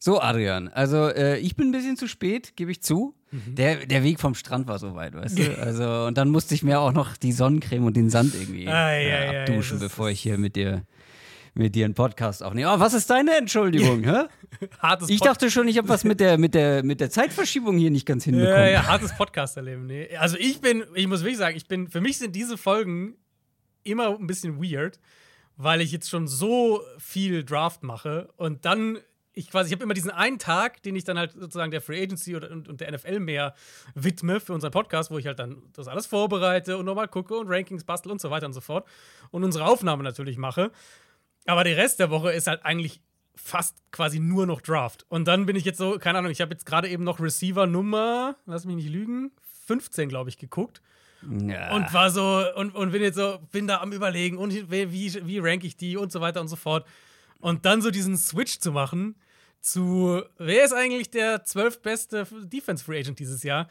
So, Adrian, also äh, ich bin ein bisschen zu spät, gebe ich zu. Mhm. Der, der Weg vom Strand war so weit, weißt du? Also, und dann musste ich mir auch noch die Sonnencreme und den Sand irgendwie ah, ja, äh, abduschen, ja, bevor ich hier mit dir, mit dir einen Podcast aufnehme. Oh, was ist deine Entschuldigung, hä? hartes ich dachte schon, ich habe was mit der, mit, der, mit der Zeitverschiebung hier nicht ganz hinbekommen. Ja, ja, hartes Podcast-Erleben. Nee. Also ich bin, ich muss wirklich sagen, ich bin, für mich sind diese Folgen immer ein bisschen weird, weil ich jetzt schon so viel Draft mache und dann ich quasi, ich habe immer diesen einen Tag, den ich dann halt sozusagen der Free Agency oder, und, und, der NFL mehr widme für unseren Podcast, wo ich halt dann das alles vorbereite und nochmal gucke und Rankings bastel und so weiter und so fort. Und unsere Aufnahme natürlich mache. Aber der Rest der Woche ist halt eigentlich fast quasi nur noch Draft. Und dann bin ich jetzt so, keine Ahnung, ich habe jetzt gerade eben noch Receiver Nummer, lass mich nicht lügen, 15, glaube ich, geguckt. Ja. Und war so, und, und bin jetzt so, bin da am überlegen und wie, wie, wie rank ich die und so weiter und so fort. Und dann so diesen Switch zu machen zu, wer ist eigentlich der zwölfbeste Defense Free Agent dieses Jahr?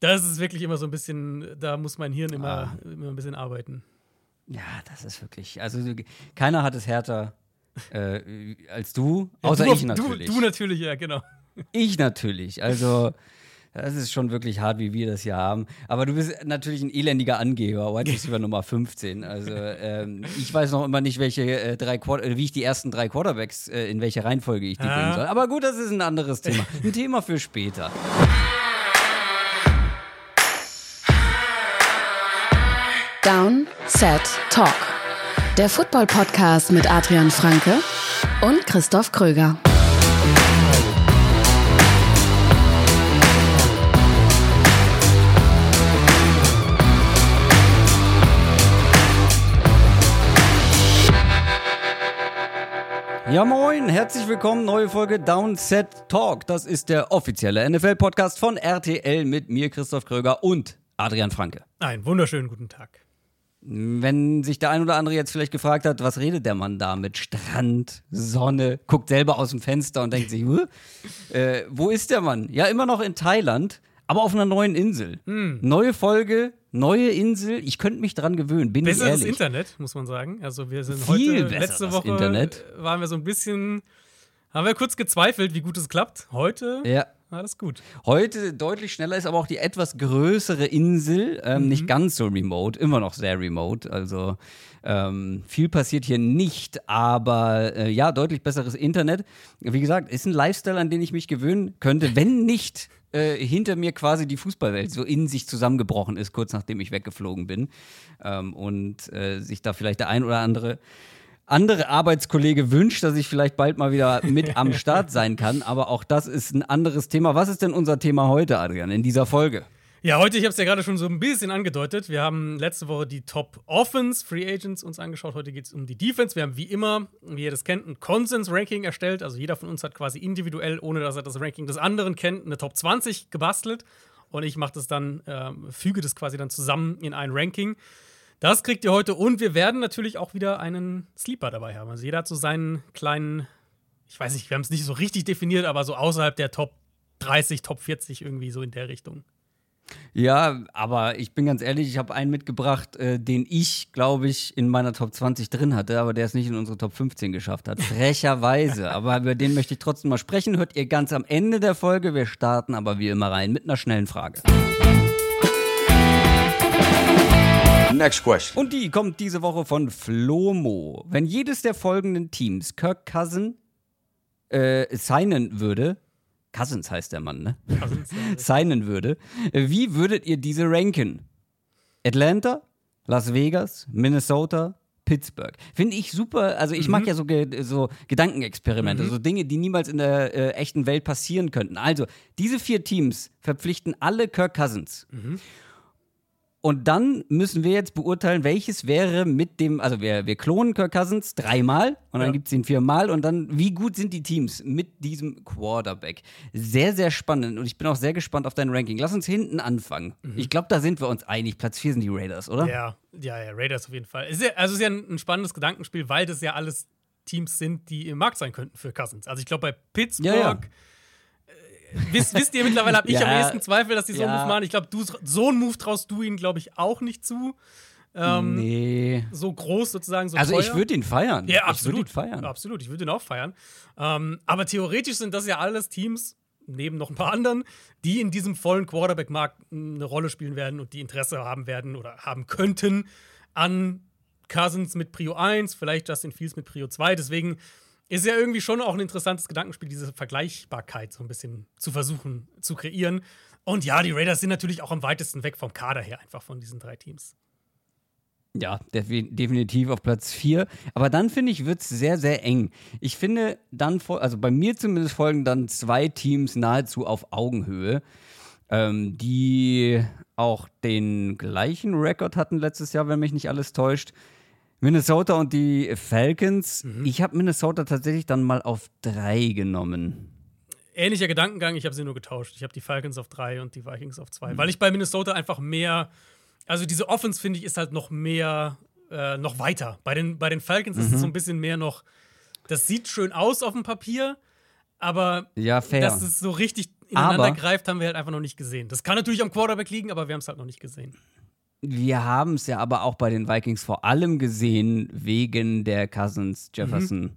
Das ist wirklich immer so ein bisschen, da muss mein Hirn immer, ah. immer ein bisschen arbeiten. Ja, das ist wirklich, also keiner hat es härter äh, als du, außer ja, du, ich natürlich. Du, du natürlich, ja, genau. Ich natürlich, also das ist schon wirklich hart, wie wir das hier haben. Aber du bist natürlich ein elendiger Angeber, White Receiver Nummer 15. Also ähm, ich weiß noch immer nicht, welche äh, drei äh, wie ich die ersten drei Quarterbacks, äh, in welche Reihenfolge ich die ah. bringen soll. Aber gut, das ist ein anderes Thema. Ein Thema für später. Down, Set, Talk. Der Football-Podcast mit Adrian Franke und Christoph Kröger. Ja moin, herzlich willkommen, neue Folge Downset Talk. Das ist der offizielle NFL-Podcast von RTL mit mir, Christoph Kröger und Adrian Franke. Einen wunderschönen guten Tag. Wenn sich der ein oder andere jetzt vielleicht gefragt hat, was redet der Mann da mit Strand, Sonne, guckt selber aus dem Fenster und denkt sich, äh, wo ist der Mann? Ja, immer noch in Thailand, aber auf einer neuen Insel. Hm. Neue Folge, neue Insel. Ich könnte mich dran gewöhnen, bin Besseres ich ehrlich. Internet, muss man sagen. Also wir sind Viel heute, letzte Woche Internet. waren wir so ein bisschen, haben wir kurz gezweifelt, wie gut es klappt. Heute ja. Alles gut. Heute deutlich schneller ist aber auch die etwas größere Insel, ähm, mhm. nicht ganz so remote, immer noch sehr remote. Also ähm, viel passiert hier nicht, aber äh, ja, deutlich besseres Internet. Wie gesagt, ist ein Lifestyle, an den ich mich gewöhnen könnte, wenn nicht äh, hinter mir quasi die Fußballwelt so in sich zusammengebrochen ist, kurz nachdem ich weggeflogen bin. Ähm, und äh, sich da vielleicht der ein oder andere andere Arbeitskollege wünscht, dass ich vielleicht bald mal wieder mit am Start sein kann. Aber auch das ist ein anderes Thema. Was ist denn unser Thema heute, Adrian, in dieser Folge? Ja, heute, ich habe es ja gerade schon so ein bisschen angedeutet. Wir haben letzte Woche die Top Offense Free Agents uns angeschaut. Heute geht es um die Defense. Wir haben wie immer, wie ihr das kennt, ein Konsens-Ranking erstellt. Also jeder von uns hat quasi individuell, ohne dass er das Ranking des anderen kennt, eine Top 20 gebastelt. Und ich mache das dann, äh, füge das quasi dann zusammen in ein Ranking. Das kriegt ihr heute und wir werden natürlich auch wieder einen Sleeper dabei haben. Also jeder hat so seinen kleinen, ich weiß nicht, wir haben es nicht so richtig definiert, aber so außerhalb der Top 30, Top 40 irgendwie so in der Richtung. Ja, aber ich bin ganz ehrlich, ich habe einen mitgebracht, äh, den ich, glaube ich, in meiner Top 20 drin hatte, aber der es nicht in unsere Top 15 geschafft hat. Frecherweise. aber über den möchte ich trotzdem mal sprechen. Hört ihr ganz am Ende der Folge. Wir starten aber wie immer rein mit einer schnellen Frage. Next question. Und die kommt diese Woche von Flomo. Wenn jedes der folgenden Teams Kirk Cousin äh, signen würde, Cousins heißt der Mann, ne? Cousins, signen würde, wie würdet ihr diese ranken? Atlanta, Las Vegas, Minnesota, Pittsburgh. Finde ich super. Also, ich mhm. mag ja so, ge so Gedankenexperimente, mhm. so Dinge, die niemals in der äh, echten Welt passieren könnten. Also, diese vier Teams verpflichten alle Kirk Cousins. Mhm. Und dann müssen wir jetzt beurteilen, welches wäre mit dem, also wir, wir klonen Kirk Cousins dreimal und dann ja. gibt es ihn viermal und dann, wie gut sind die Teams mit diesem Quarterback? Sehr, sehr spannend und ich bin auch sehr gespannt auf dein Ranking. Lass uns hinten anfangen. Mhm. Ich glaube, da sind wir uns einig. Platz 4 sind die Raiders, oder? Ja, ja, ja, Raiders auf jeden Fall. Ist ja, also es ist ja ein, ein spannendes Gedankenspiel, weil das ja alles Teams sind, die im Markt sein könnten für Cousins. Also ich glaube, bei Pittsburgh. Ja, ja wisst, wisst ihr mittlerweile, habe ich ja, am ehesten Zweifel, dass die so einen Move machen. Ich glaube, so einen Move traust du ihnen, glaube ich, auch nicht zu. Ähm, nee. So groß sozusagen, so Also teuer. ich würde ihn feiern. Ja, absolut. Ich feiern. Absolut, ich würde ihn auch feiern. Ähm, aber theoretisch sind das ja alles Teams, neben noch ein paar anderen, die in diesem vollen Quarterback-Markt eine Rolle spielen werden und die Interesse haben werden oder haben könnten an Cousins mit Prio 1, vielleicht Justin Fields mit Prio 2. Deswegen ist ja irgendwie schon auch ein interessantes Gedankenspiel, diese Vergleichbarkeit so ein bisschen zu versuchen zu kreieren. Und ja, die Raiders sind natürlich auch am weitesten weg vom Kader her, einfach von diesen drei Teams. Ja, definitiv auf Platz 4. Aber dann finde ich, wird es sehr, sehr eng. Ich finde dann, also bei mir zumindest folgen dann zwei Teams nahezu auf Augenhöhe, ähm, die auch den gleichen Rekord hatten letztes Jahr, wenn mich nicht alles täuscht. Minnesota und die Falcons. Mhm. Ich habe Minnesota tatsächlich dann mal auf drei genommen. Ähnlicher Gedankengang, ich habe sie nur getauscht. Ich habe die Falcons auf drei und die Vikings auf zwei, mhm. weil ich bei Minnesota einfach mehr also diese Offense, finde ich, ist halt noch mehr, äh, noch weiter. Bei den, bei den Falcons mhm. ist es so ein bisschen mehr noch, das sieht schön aus auf dem Papier, aber ja, dass es so richtig ineinander aber greift, haben wir halt einfach noch nicht gesehen. Das kann natürlich am Quarterback liegen, aber wir haben es halt noch nicht gesehen. Wir haben es ja aber auch bei den Vikings vor allem gesehen wegen der Cousins-Jefferson. Mhm.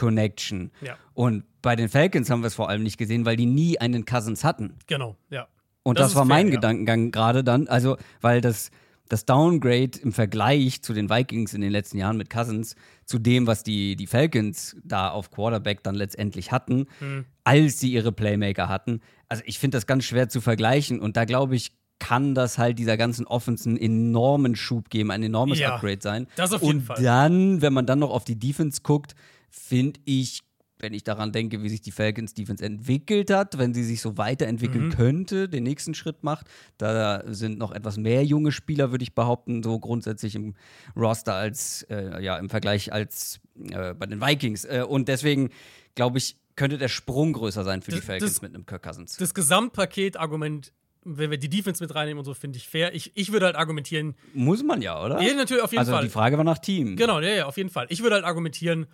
Connection. Ja. Und bei den Falcons haben wir es vor allem nicht gesehen, weil die nie einen Cousins hatten. Genau, ja. Und das, das war fair, mein ja. Gedankengang gerade dann. Also, weil das, das Downgrade im Vergleich zu den Vikings in den letzten Jahren mit Cousins, zu dem, was die, die Falcons da auf Quarterback dann letztendlich hatten, mhm. als sie ihre Playmaker hatten. Also, ich finde das ganz schwer zu vergleichen. Und da glaube ich, kann das halt dieser ganzen Offense einen enormen Schub geben, ein enormes ja, Upgrade sein. Das auf jeden Und Fall. Und dann, wenn man dann noch auf die Defense guckt, finde ich, wenn ich daran denke, wie sich die Falcons Defense entwickelt hat, wenn sie sich so weiterentwickeln mhm. könnte, den nächsten Schritt macht. Da sind noch etwas mehr junge Spieler, würde ich behaupten, so grundsätzlich im Roster als äh, ja im Vergleich als äh, bei den Vikings. Äh, und deswegen glaube ich, könnte der Sprung größer sein für das, die Falcons das, mit einem Kirk Cousins. Das Gesamtpaket-Argument wenn wir die Defense mit reinnehmen und so, finde ich fair. Ich, ich würde halt argumentieren. Muss man ja, oder? Ja, natürlich, auf jeden also Fall. Also die Frage war nach Team. Genau, ja, ja, auf jeden Fall. Ich würde halt argumentieren,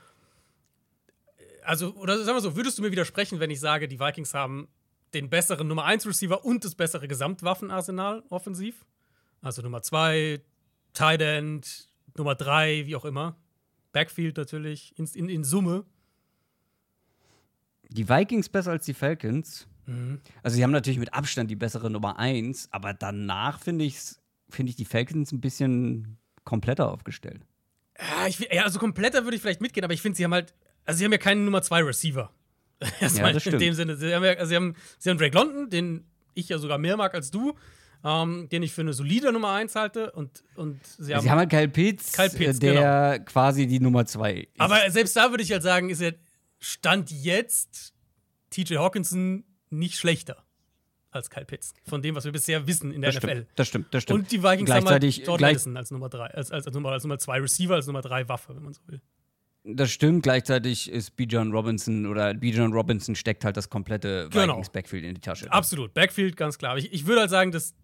also, oder sagen wir so, würdest du mir widersprechen, wenn ich sage, die Vikings haben den besseren Nummer 1 Receiver und das bessere Gesamtwaffenarsenal offensiv? Also Nummer 2, Tight End, Nummer 3, wie auch immer. Backfield natürlich, in, in, in Summe. Die Vikings besser als die Falcons. Mhm. Also, sie haben natürlich mit Abstand die bessere Nummer 1, aber danach finde ich, find ich die Falcons ein bisschen kompletter aufgestellt. Ja, ich, ja, also kompletter würde ich vielleicht mitgehen, aber ich finde, sie haben halt also sie haben ja keinen Nummer 2 Receiver. Erstmal ja, in dem Sinne. Sie haben, ja, also sie, haben, sie haben Drake London, den ich ja sogar mehr mag als du. Ähm, den ich für eine solide Nummer 1 halte. Und, und sie, haben, sie haben halt Kyle Pitts, Kyle Pitts der genau. quasi die Nummer 2 ist. Aber selbst da würde ich halt sagen, ist er Stand jetzt TJ Hawkinson nicht schlechter als Kyle Pitts. Von dem, was wir bisher wissen in der das NFL. Stimmt, das stimmt, das stimmt. Und die Vikings haben halt gleich Madison als Nummer 3, als, als, als, Nummer, als Nummer 2 Receiver, als Nummer 3 Waffe, wenn man so will. Das stimmt, gleichzeitig ist Bijan Robinson oder Bijan Robinson steckt halt das komplette genau. Vikings Backfield in die Tasche. Absolut, Backfield, ganz klar. Ich, ich würde halt sagen, dass,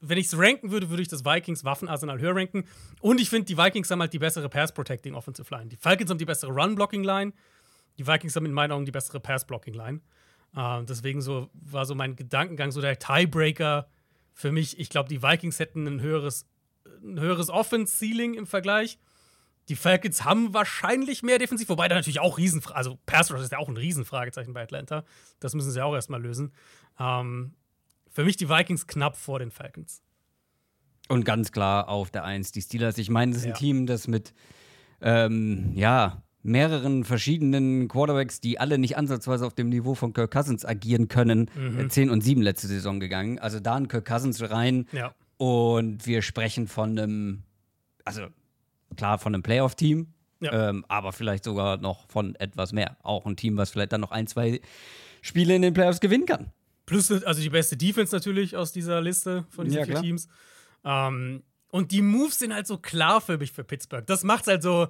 wenn ich es ranken würde, würde ich das Vikings Waffenarsenal höher ranken. Und ich finde, die Vikings haben halt die bessere Pass-Protecting Offensive Line. Die Falcons haben die bessere Run-Blocking-Line. Die Vikings haben in meinen Augen die bessere Pass-Blocking-Line. Äh, deswegen so, war so mein Gedankengang, so der Tiebreaker für mich. Ich glaube, die Vikings hätten ein höheres, ein höheres Offense-Ceiling im Vergleich. Die Falcons haben wahrscheinlich mehr defensiv, wobei da natürlich auch Riesenfrage, also Pass Rush ist ja auch ein Riesenfragezeichen bei Atlanta. Das müssen sie auch erstmal lösen. Ähm, für mich die Vikings knapp vor den Falcons. Und ganz klar auf der Eins die Steelers. Ich meine, das ist ein ja. Team, das mit ähm, ja, mehreren verschiedenen Quarterbacks, die alle nicht ansatzweise auf dem Niveau von Kirk Cousins agieren können, mhm. 10 und 7 letzte Saison gegangen. Also da ein Kirk Cousins rein. Ja. Und wir sprechen von einem, also klar von einem Playoff-Team, ja. ähm, aber vielleicht sogar noch von etwas mehr. Auch ein Team, was vielleicht dann noch ein, zwei Spiele in den Playoffs gewinnen kann. Plus, also die beste Defense natürlich aus dieser Liste von diesen ja, vier Teams. Ähm, und die Moves sind halt so klar für mich für Pittsburgh. Das macht's halt so.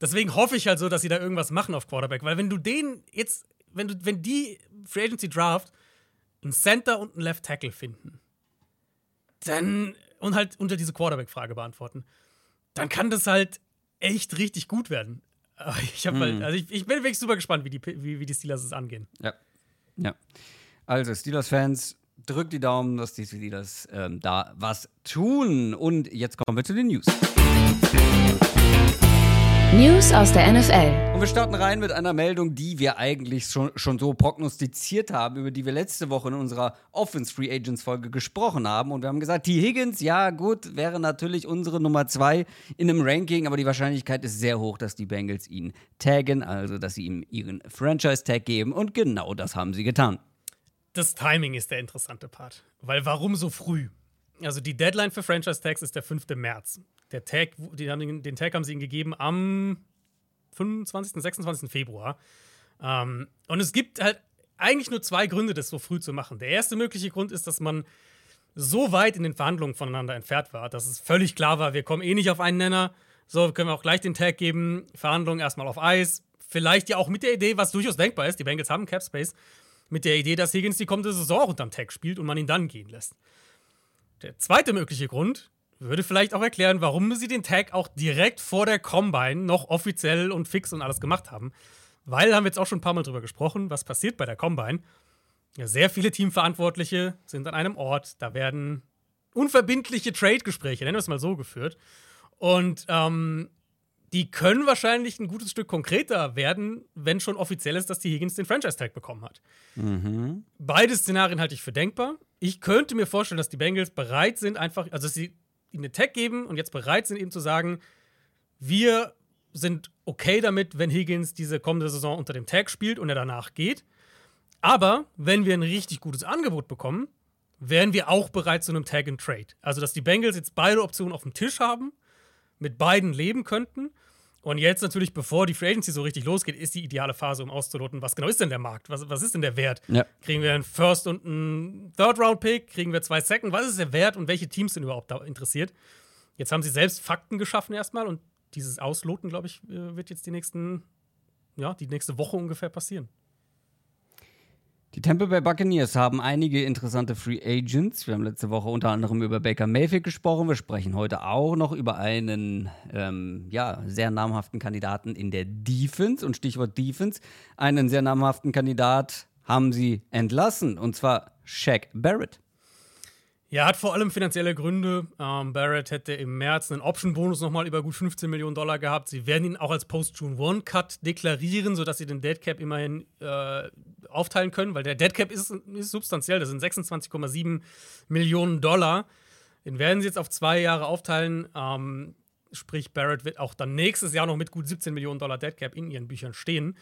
Deswegen hoffe ich halt so, dass sie da irgendwas machen auf Quarterback. Weil wenn du den jetzt, wenn du, wenn die Free Agency Draft einen Center und einen Left Tackle finden, dann und halt unter diese Quarterback-Frage beantworten, dann kann das halt echt richtig gut werden. Ich, halt, mhm. also ich, ich, bin wirklich super gespannt, wie die, wie, wie die Steelers es angehen. Ja. Ja. Also, Steelers-Fans, drückt die Daumen, dass die Steelers ähm, da was tun. Und jetzt kommen wir zu den News. News aus der NFL. Und wir starten rein mit einer Meldung, die wir eigentlich schon, schon so prognostiziert haben, über die wir letzte Woche in unserer Offense Free Agents Folge gesprochen haben. Und wir haben gesagt, T. Higgins, ja gut, wäre natürlich unsere Nummer zwei in einem Ranking, aber die Wahrscheinlichkeit ist sehr hoch, dass die Bengals ihn taggen, also dass sie ihm ihren Franchise-Tag geben. Und genau das haben sie getan. Das Timing ist der interessante Part. Weil warum so früh? Also die Deadline für Franchise-Tags ist der 5. März. Der Tag, die haben den, den Tag haben sie ihnen gegeben am 25., 26. Februar. Ähm, und es gibt halt eigentlich nur zwei Gründe, das so früh zu machen. Der erste mögliche Grund ist, dass man so weit in den Verhandlungen voneinander entfernt war, dass es völlig klar war, wir kommen eh nicht auf einen Nenner. So können wir auch gleich den Tag geben. Verhandlungen erstmal auf Eis. Vielleicht ja auch mit der Idee, was durchaus denkbar ist, die Bengals haben Cap Space, mit der Idee, dass Higgins die kommende Saison unterm Tag spielt und man ihn dann gehen lässt. Der zweite mögliche Grund würde vielleicht auch erklären, warum sie den Tag auch direkt vor der Combine noch offiziell und fix und alles gemacht haben. Weil, haben wir jetzt auch schon ein paar Mal drüber gesprochen, was passiert bei der Combine. Ja, sehr viele Teamverantwortliche sind an einem Ort, da werden unverbindliche Trade-Gespräche, nennen wir es mal so, geführt. Und ähm, die können wahrscheinlich ein gutes Stück konkreter werden, wenn schon offiziell ist, dass die Higgins den Franchise-Tag bekommen hat. Mhm. Beide Szenarien halte ich für denkbar. Ich könnte mir vorstellen, dass die Bengals bereit sind, einfach, also dass sie ihnen eine Tag geben und jetzt bereit sind, ihm zu sagen, wir sind okay damit, wenn Higgins diese kommende Saison unter dem Tag spielt und er danach geht. Aber wenn wir ein richtig gutes Angebot bekommen, wären wir auch bereit zu einem Tag and Trade. Also, dass die Bengals jetzt beide Optionen auf dem Tisch haben, mit beiden leben könnten und jetzt natürlich, bevor die Free Agency so richtig losgeht, ist die ideale Phase, um auszuloten, was genau ist denn der Markt? Was, was ist denn der Wert? Ja. Kriegen wir einen First- und einen Third-Round-Pick? Kriegen wir zwei Second? Was ist der Wert und welche Teams sind überhaupt da interessiert? Jetzt haben sie selbst Fakten geschaffen erstmal und dieses Ausloten, glaube ich, äh, wird jetzt die nächsten, ja, die nächste Woche ungefähr passieren. Die Tampa Bay Buccaneers haben einige interessante Free Agents. Wir haben letzte Woche unter anderem über Baker Mayfield gesprochen. Wir sprechen heute auch noch über einen ähm, ja, sehr namhaften Kandidaten in der Defense. Und Stichwort Defense, einen sehr namhaften Kandidat haben sie entlassen, und zwar Shaq Barrett. Ja, hat vor allem finanzielle Gründe. Ähm, Barrett hätte im März einen Option-Bonus nochmal über gut 15 Millionen Dollar gehabt. Sie werden ihn auch als Post-June-One-Cut deklarieren, sodass sie den Dead Cap immerhin äh, aufteilen können, weil der Dead Cap ist, ist substanziell. Das sind 26,7 Millionen Dollar. Den werden sie jetzt auf zwei Jahre aufteilen. Ähm, sprich, Barrett wird auch dann nächstes Jahr noch mit gut 17 Millionen Dollar Dead Cap in ihren Büchern stehen.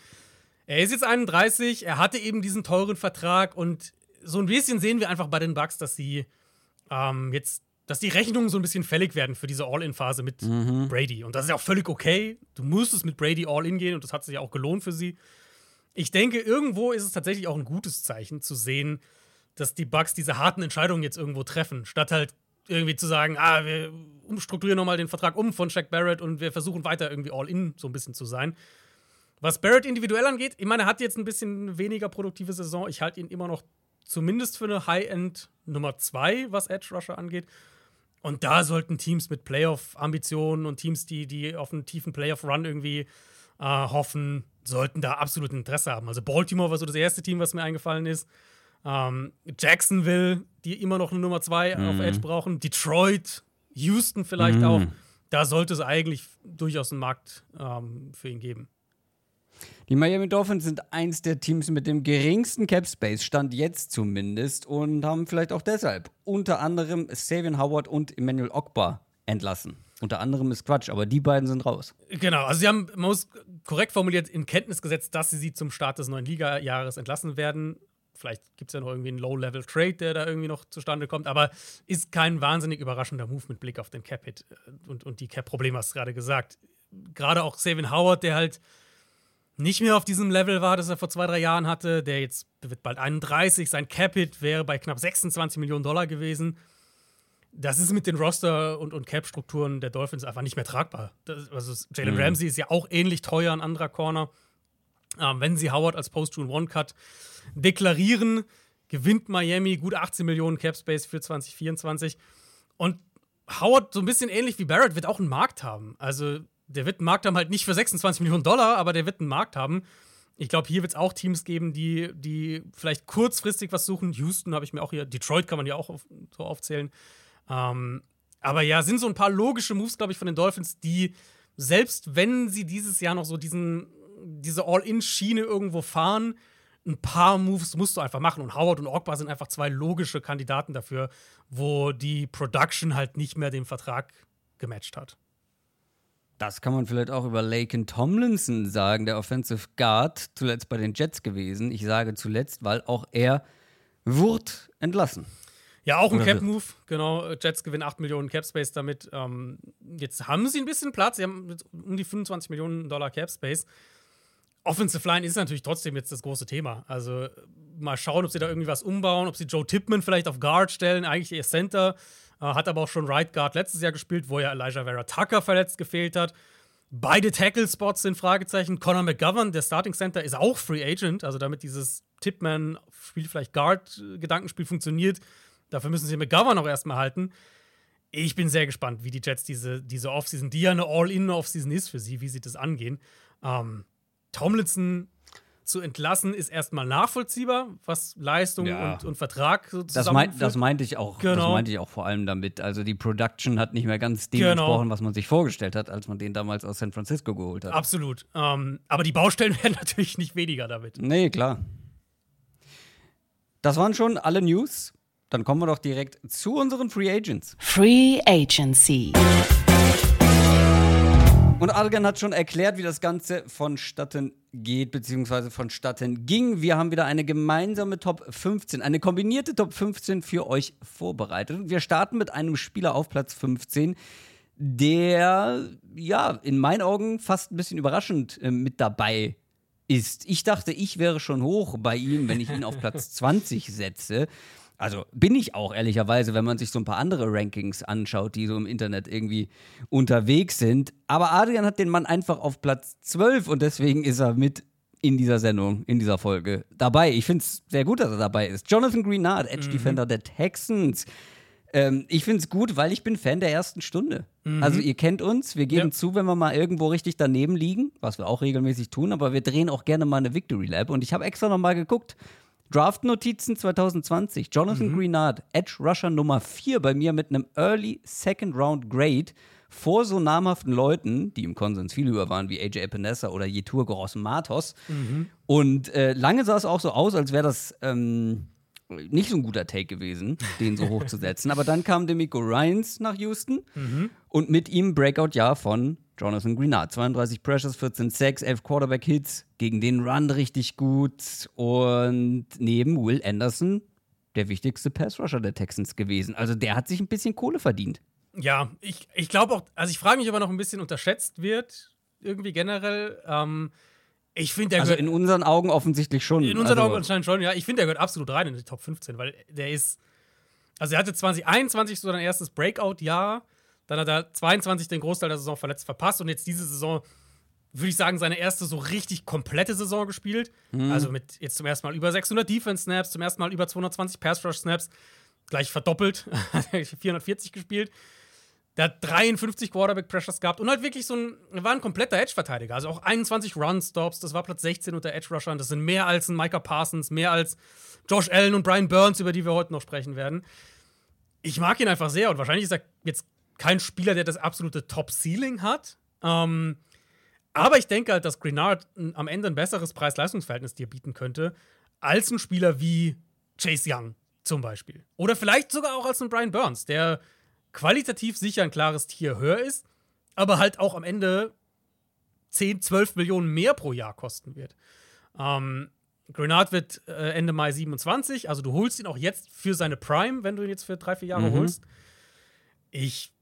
Er ist jetzt 31, er hatte eben diesen teuren Vertrag und so ein bisschen sehen wir einfach bei den Bucks, dass sie ähm, jetzt, dass die Rechnungen so ein bisschen fällig werden für diese All-In-Phase mit mhm. Brady. Und das ist ja auch völlig okay. Du musstest mit Brady All-In gehen und das hat sich ja auch gelohnt für sie. Ich denke, irgendwo ist es tatsächlich auch ein gutes Zeichen zu sehen, dass die Bugs diese harten Entscheidungen jetzt irgendwo treffen, statt halt irgendwie zu sagen, ah, wir umstrukturieren nochmal den Vertrag um von Shaq Barrett und wir versuchen weiter irgendwie All-In so ein bisschen zu sein. Was Barrett individuell angeht, ich meine, er hat jetzt ein bisschen weniger produktive Saison. Ich halte ihn immer noch zumindest für eine High-End Nummer 2, was Edge Rusher angeht. Und da sollten Teams mit Playoff-Ambitionen und Teams, die, die auf einen tiefen Playoff-Run irgendwie äh, hoffen, sollten da absolut Interesse haben. Also Baltimore war so das erste Team, was mir eingefallen ist. Ähm, Jacksonville, die immer noch eine Nummer 2 mhm. auf Edge brauchen. Detroit, Houston vielleicht mhm. auch. Da sollte es eigentlich durchaus einen Markt ähm, für ihn geben. Die Miami Dolphins sind eins der Teams mit dem geringsten Cap Space, stand jetzt zumindest, und haben vielleicht auch deshalb unter anderem Savian Howard und Emmanuel Ogba entlassen. Unter anderem ist Quatsch, aber die beiden sind raus. Genau, also sie haben, man muss korrekt formuliert, in Kenntnis gesetzt, dass sie sie zum Start des neuen Liga-Jahres entlassen werden. Vielleicht gibt es ja noch irgendwie einen Low-Level-Trade, der da irgendwie noch zustande kommt, aber ist kein wahnsinnig überraschender Move mit Blick auf den Cap-Hit äh, und, und die Cap-Probleme, hast du gerade gesagt. Gerade auch Savian Howard, der halt nicht mehr auf diesem Level war, das er vor zwei, drei Jahren hatte. Der jetzt wird bald 31. Sein Capit wäre bei knapp 26 Millionen Dollar gewesen. Das ist mit den Roster- und, und Cap-Strukturen der Dolphins einfach nicht mehr tragbar. Das, also Jalen mhm. Ramsey ist ja auch ähnlich teuer, ein anderer Corner. Ähm, wenn sie Howard als Post-June-One-Cut deklarieren, gewinnt Miami gut 18 Millionen Cap-Space für 2024. Und Howard, so ein bisschen ähnlich wie Barrett, wird auch einen Markt haben. Also der wird einen Markt haben, halt nicht für 26 Millionen Dollar, aber der wird einen Markt haben. Ich glaube, hier wird es auch Teams geben, die, die vielleicht kurzfristig was suchen. Houston habe ich mir auch hier, Detroit kann man ja auch auf, so aufzählen. Ähm, aber ja, sind so ein paar logische Moves, glaube ich, von den Dolphins, die selbst wenn sie dieses Jahr noch so diesen, diese All-In-Schiene irgendwo fahren, ein paar Moves musst du einfach machen. Und Howard und Ogba sind einfach zwei logische Kandidaten dafür, wo die Production halt nicht mehr den Vertrag gematcht hat. Das kann man vielleicht auch über Laken Tomlinson sagen, der Offensive Guard, zuletzt bei den Jets gewesen. Ich sage zuletzt, weil auch er wurde entlassen. Ja, auch ein Cap-Move, genau. Jets gewinnen 8 Millionen Cap-Space damit. Ähm, jetzt haben sie ein bisschen Platz, sie haben um die 25 Millionen Dollar Cap-Space. Offensive Line ist natürlich trotzdem jetzt das große Thema. Also mal schauen, ob sie da irgendwie was umbauen, ob sie Joe Tippman vielleicht auf Guard stellen, eigentlich ihr Center. Äh, hat aber auch schon Right Guard letztes Jahr gespielt, wo ja Elijah Vera Tucker verletzt gefehlt hat. Beide Tackle-Spots sind Fragezeichen. Conor McGovern, der Starting Center, ist auch Free Agent. Also damit dieses Tipman, spielt vielleicht Guard-Gedankenspiel funktioniert, Dafür müssen sie McGovern auch erstmal halten. Ich bin sehr gespannt, wie die Jets diese, diese Offseason, die ja eine All-In-Offseason ist für sie, wie sie das angehen. Ähm, Tomlinson zu entlassen, ist erstmal nachvollziehbar, was Leistung ja. und, und, Vertrag so das, mein, das meinte ich auch. Genau. Das meinte ich auch vor allem damit. Also die Production hat nicht mehr ganz dem genau. entsprochen, was man sich vorgestellt hat, als man den damals aus San Francisco geholt hat. Absolut. Ähm, aber die Baustellen werden natürlich nicht weniger damit. Nee, klar. Das waren schon alle News. Dann kommen wir doch direkt zu unseren Free Agents. Free Agency. Und Adrian hat schon erklärt, wie das Ganze vonstatten geht, beziehungsweise vonstatten ging. Wir haben wieder eine gemeinsame Top 15, eine kombinierte Top 15 für euch vorbereitet. Und wir starten mit einem Spieler auf Platz 15, der, ja, in meinen Augen fast ein bisschen überraschend äh, mit dabei ist. Ich dachte, ich wäre schon hoch bei ihm, wenn ich ihn auf Platz 20 setze. Also bin ich auch ehrlicherweise, wenn man sich so ein paar andere Rankings anschaut, die so im Internet irgendwie unterwegs sind. Aber Adrian hat den Mann einfach auf Platz 12 und deswegen ist er mit in dieser Sendung, in dieser Folge dabei. Ich finde es sehr gut, dass er dabei ist. Jonathan Greenard, Edge mhm. Defender der Texans. Ähm, ich finde es gut, weil ich bin Fan der ersten Stunde. Mhm. Also ihr kennt uns, wir geben ja. zu, wenn wir mal irgendwo richtig daneben liegen, was wir auch regelmäßig tun, aber wir drehen auch gerne mal eine Victory Lab. Und ich habe extra noch mal geguckt, Draft-Notizen 2020. Jonathan mhm. Greenard, Edge Rusher Nummer 4 bei mir mit einem Early Second Round Grade vor so namhaften Leuten, die im Konsens viel höher waren, wie AJ Epinesa oder Yetur Gross Matos. Mhm. Und äh, lange sah es auch so aus, als wäre das ähm, nicht so ein guter Take gewesen, den so hoch zu setzen. Aber dann kam Demico Ryans nach Houston mhm. und mit ihm Breakout-Jahr von Jonathan Greenard. 32 Pressures, 14 Sacks, 11 Quarterback-Hits, gegen den Run richtig gut und neben Will Anderson der wichtigste Pass-Rusher der Texans gewesen. Also der hat sich ein bisschen Kohle verdient. Ja, ich, ich glaube auch, also ich frage mich, ob er noch ein bisschen unterschätzt wird, irgendwie generell. Ähm, ich finde, der Also in unseren Augen offensichtlich schon. In unseren also, Augen anscheinend schon, ja. Ich finde, der gehört absolut rein in die Top 15, weil der ist. Also er hatte 2021 so sein erstes Breakout-Jahr. Dann hat er 22 den Großteil der Saison verletzt verpasst und jetzt diese Saison, würde ich sagen, seine erste so richtig komplette Saison gespielt. Mhm. Also mit jetzt zum ersten Mal über 600 Defense-Snaps, zum ersten Mal über 220 Pass-Rush-Snaps, gleich verdoppelt, 440 gespielt. Der hat 53 Quarterback-Pressures gehabt und halt wirklich so ein, war ein kompletter Edge-Verteidiger. Also auch 21 Run-Stops, das war Platz 16 unter Edge-Rushern. Das sind mehr als ein Micah Parsons, mehr als Josh Allen und Brian Burns, über die wir heute noch sprechen werden. Ich mag ihn einfach sehr und wahrscheinlich ist er jetzt kein Spieler, der das absolute Top-Ceiling hat. Ähm, aber ich denke halt, dass Grenard am Ende ein besseres Preis-Leistungs-Verhältnis dir bieten könnte, als ein Spieler wie Chase Young zum Beispiel. Oder vielleicht sogar auch als ein Brian Burns, der qualitativ sicher ein klares Tier höher ist, aber halt auch am Ende 10, 12 Millionen mehr pro Jahr kosten wird. Ähm, Grenard wird äh, Ende Mai 27, also du holst ihn auch jetzt für seine Prime, wenn du ihn jetzt für drei, vier Jahre mhm. holst. Ich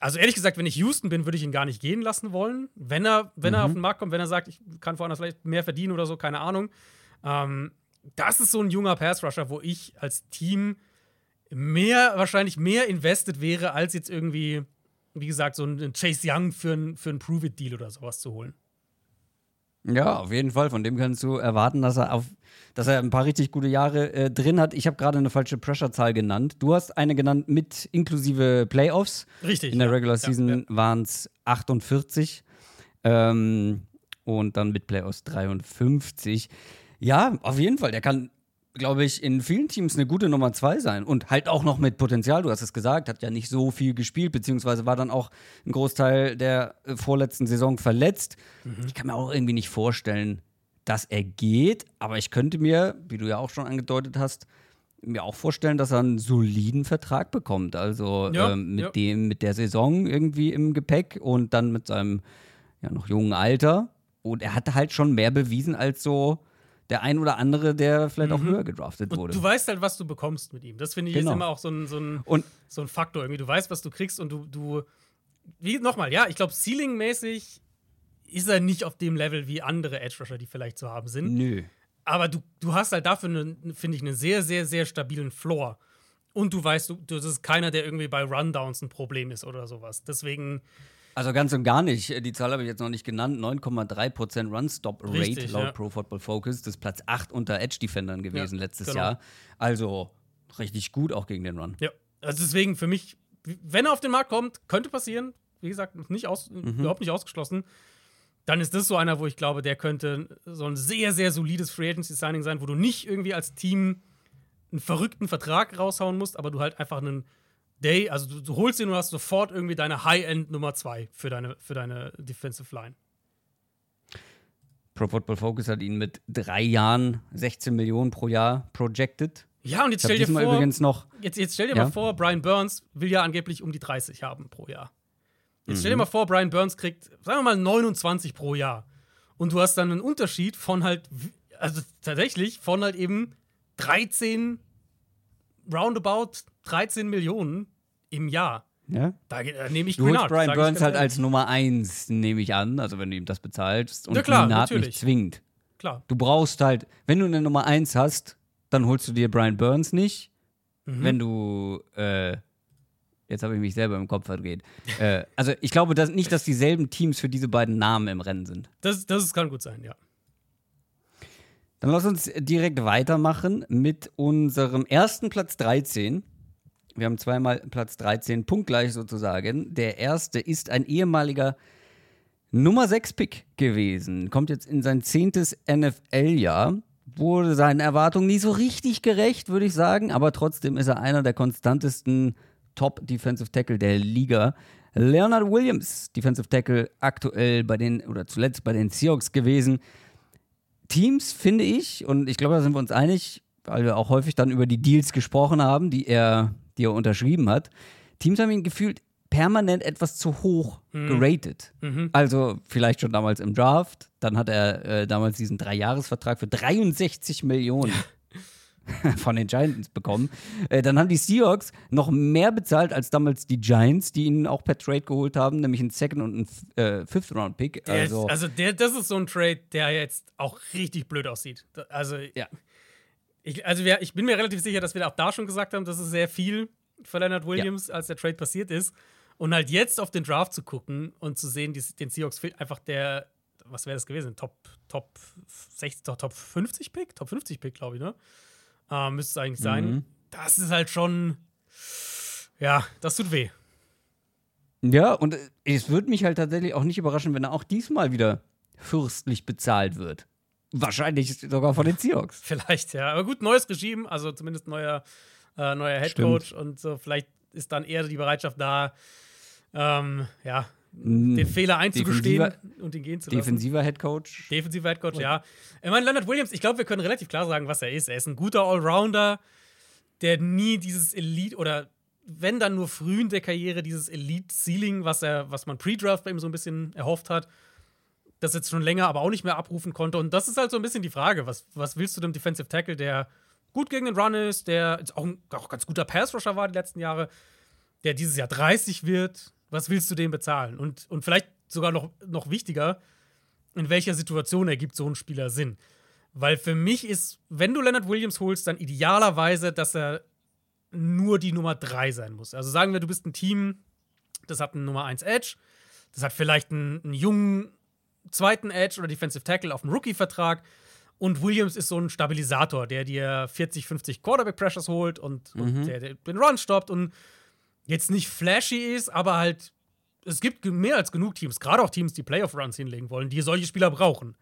also ehrlich gesagt, wenn ich Houston bin, würde ich ihn gar nicht gehen lassen wollen. Wenn er, wenn mhm. er auf den Markt kommt, wenn er sagt, ich kann woanders vielleicht mehr verdienen oder so, keine Ahnung. Ähm, das ist so ein junger Pass-Rusher, wo ich als Team mehr, wahrscheinlich mehr invested wäre, als jetzt irgendwie, wie gesagt, so einen Chase Young für einen für Prove-It-Deal oder sowas zu holen. Ja, auf jeden Fall. Von dem kannst du erwarten, dass er, auf, dass er ein paar richtig gute Jahre äh, drin hat. Ich habe gerade eine falsche Pressure-Zahl genannt. Du hast eine genannt mit inklusive Playoffs. Richtig. In der Regular Season ja, ja. waren es 48. Ähm, und dann mit Play aus 53. Ja, auf jeden Fall. Der kann, glaube ich, in vielen Teams eine gute Nummer zwei sein und halt auch noch mit Potenzial. Du hast es gesagt, hat ja nicht so viel gespielt, beziehungsweise war dann auch ein Großteil der äh, vorletzten Saison verletzt. Mhm. Ich kann mir auch irgendwie nicht vorstellen, dass er geht, aber ich könnte mir, wie du ja auch schon angedeutet hast, mir auch vorstellen, dass er einen soliden Vertrag bekommt. Also ja, ähm, mit ja. dem, mit der Saison irgendwie im Gepäck und dann mit seinem ja noch jungen Alter. Und er hatte halt schon mehr bewiesen als so der ein oder andere, der vielleicht mhm. auch höher gedraftet und wurde. Du weißt halt, was du bekommst mit ihm. Das finde ich genau. ist immer auch so ein, so, ein, und, so ein Faktor irgendwie. Du weißt, was du kriegst und du, du wie nochmal, ja, ich glaube, Ceiling-mäßig ist er nicht auf dem Level wie andere Edge Rusher, die vielleicht zu haben sind. Nö. Aber du, du hast halt dafür, finde ich, einen sehr, sehr, sehr stabilen Floor. Und du weißt, du, das ist keiner, der irgendwie bei Rundowns ein Problem ist oder sowas. Deswegen. Also ganz und gar nicht. Die Zahl habe ich jetzt noch nicht genannt. 9,3% Run-Stop-Rate laut ja. Pro Football Focus. Das ist Platz 8 unter Edge-Defendern gewesen ja, letztes genau. Jahr. Also richtig gut auch gegen den Run. Ja, also deswegen für mich, wenn er auf den Markt kommt, könnte passieren. Wie gesagt, nicht aus, mhm. überhaupt nicht ausgeschlossen dann ist das so einer, wo ich glaube, der könnte so ein sehr, sehr solides Free Agency Signing sein, wo du nicht irgendwie als Team einen verrückten Vertrag raushauen musst, aber du halt einfach einen Day, also du, du holst ihn und hast sofort irgendwie deine High-End Nummer 2 für deine, für deine Defensive Line. Pro Football Focus hat ihn mit drei Jahren 16 Millionen pro Jahr projected. Ja, und jetzt stell dir vor, übrigens noch, jetzt, jetzt stell dir ja? mal vor, Brian Burns will ja angeblich um die 30 haben pro Jahr. Jetzt stell dir mhm. mal vor, Brian Burns kriegt, sagen wir mal, 29 pro Jahr. Und du hast dann einen Unterschied von halt, also tatsächlich von halt eben 13, roundabout 13 Millionen im Jahr. Ja. Da, da nehme ich Du holst Brian Burns halt als Nummer 1, nehme ich an, also wenn du ihm das bezahlst. Und ja, klar, Greenard natürlich. nicht zwingt. Klar. Du brauchst halt, wenn du eine Nummer 1 hast, dann holst du dir Brian Burns nicht. Mhm. Wenn du äh, Jetzt habe ich mich selber im Kopf verdreht. äh, also ich glaube dass nicht, dass dieselben Teams für diese beiden Namen im Rennen sind. Das, das kann gut sein, ja. Dann lass uns direkt weitermachen mit unserem ersten Platz 13. Wir haben zweimal Platz 13, punktgleich sozusagen. Der erste ist ein ehemaliger Nummer 6 Pick gewesen. Kommt jetzt in sein zehntes NFL-Jahr. Wurde seinen Erwartungen nie so richtig gerecht, würde ich sagen. Aber trotzdem ist er einer der konstantesten Top Defensive Tackle der Liga. Leonard Williams, Defensive Tackle, aktuell bei den oder zuletzt bei den Seahawks gewesen. Teams, finde ich, und ich glaube, da sind wir uns einig, weil wir auch häufig dann über die Deals gesprochen haben, die er, die er unterschrieben hat. Teams haben ihn gefühlt permanent etwas zu hoch mhm. geratet. Mhm. Also vielleicht schon damals im Draft, dann hat er äh, damals diesen Dreijahresvertrag für 63 Millionen von den Giants bekommen. Äh, dann haben die Seahawks noch mehr bezahlt als damals die Giants, die ihn auch per Trade geholt haben, nämlich einen Second und einen äh, Fifth Round Pick. Also, also der, das ist so ein Trade, der jetzt auch richtig blöd aussieht. Also ja. Ich, also wir, ich bin mir relativ sicher, dass wir auch da schon gesagt haben, das ist sehr viel für Leonard Williams, ja. als der Trade passiert ist. Und halt jetzt auf den Draft zu gucken und zu sehen, die, den Seahawks fehlt einfach der, was wäre das gewesen? Top, Top 60, Top 50 Pick? Top 50 Pick, glaube ich, ne? äh, müsste es eigentlich sein. Mhm. Das ist halt schon, ja, das tut weh. Ja, und es würde mich halt tatsächlich auch nicht überraschen, wenn er auch diesmal wieder fürstlich bezahlt wird. Wahrscheinlich sogar von den Seahawks. Vielleicht, ja. Aber gut, neues Regime, also zumindest neuer, äh, neuer Headcoach und so. Vielleicht ist dann eher die Bereitschaft da, ähm, ja, den Fehler einzugestehen Defensiver, und ihn gehen zu lassen. Defensiver Headcoach. Defensiver Headcoach, ja. Ich meine, Leonard Williams, ich glaube, wir können relativ klar sagen, was er ist. Er ist ein guter Allrounder, der nie dieses Elite oder wenn dann nur früh in der Karriere dieses Elite-Ceiling, was er, was man pre-Draft bei ihm so ein bisschen erhofft hat, das jetzt schon länger aber auch nicht mehr abrufen konnte. Und das ist halt so ein bisschen die Frage, was, was willst du dem Defensive Tackle, der gut gegen den Run ist, der auch ein auch ganz guter Pass-Rusher war die letzten Jahre, der dieses Jahr 30 wird, was willst du dem bezahlen? Und, und vielleicht sogar noch, noch wichtiger, in welcher Situation ergibt so ein Spieler Sinn? Weil für mich ist, wenn du Leonard Williams holst, dann idealerweise, dass er nur die Nummer 3 sein muss. Also sagen wir, du bist ein Team, das hat einen Nummer 1 Edge, das hat vielleicht einen, einen jungen zweiten Edge oder Defensive Tackle auf dem Rookie-Vertrag. Und Williams ist so ein Stabilisator, der dir 40, 50 Quarterback-Pressures holt und, mhm. und der, der, den Run stoppt und jetzt nicht flashy ist, aber halt es gibt mehr als genug Teams, gerade auch Teams, die Playoff-Runs hinlegen wollen, die solche Spieler brauchen.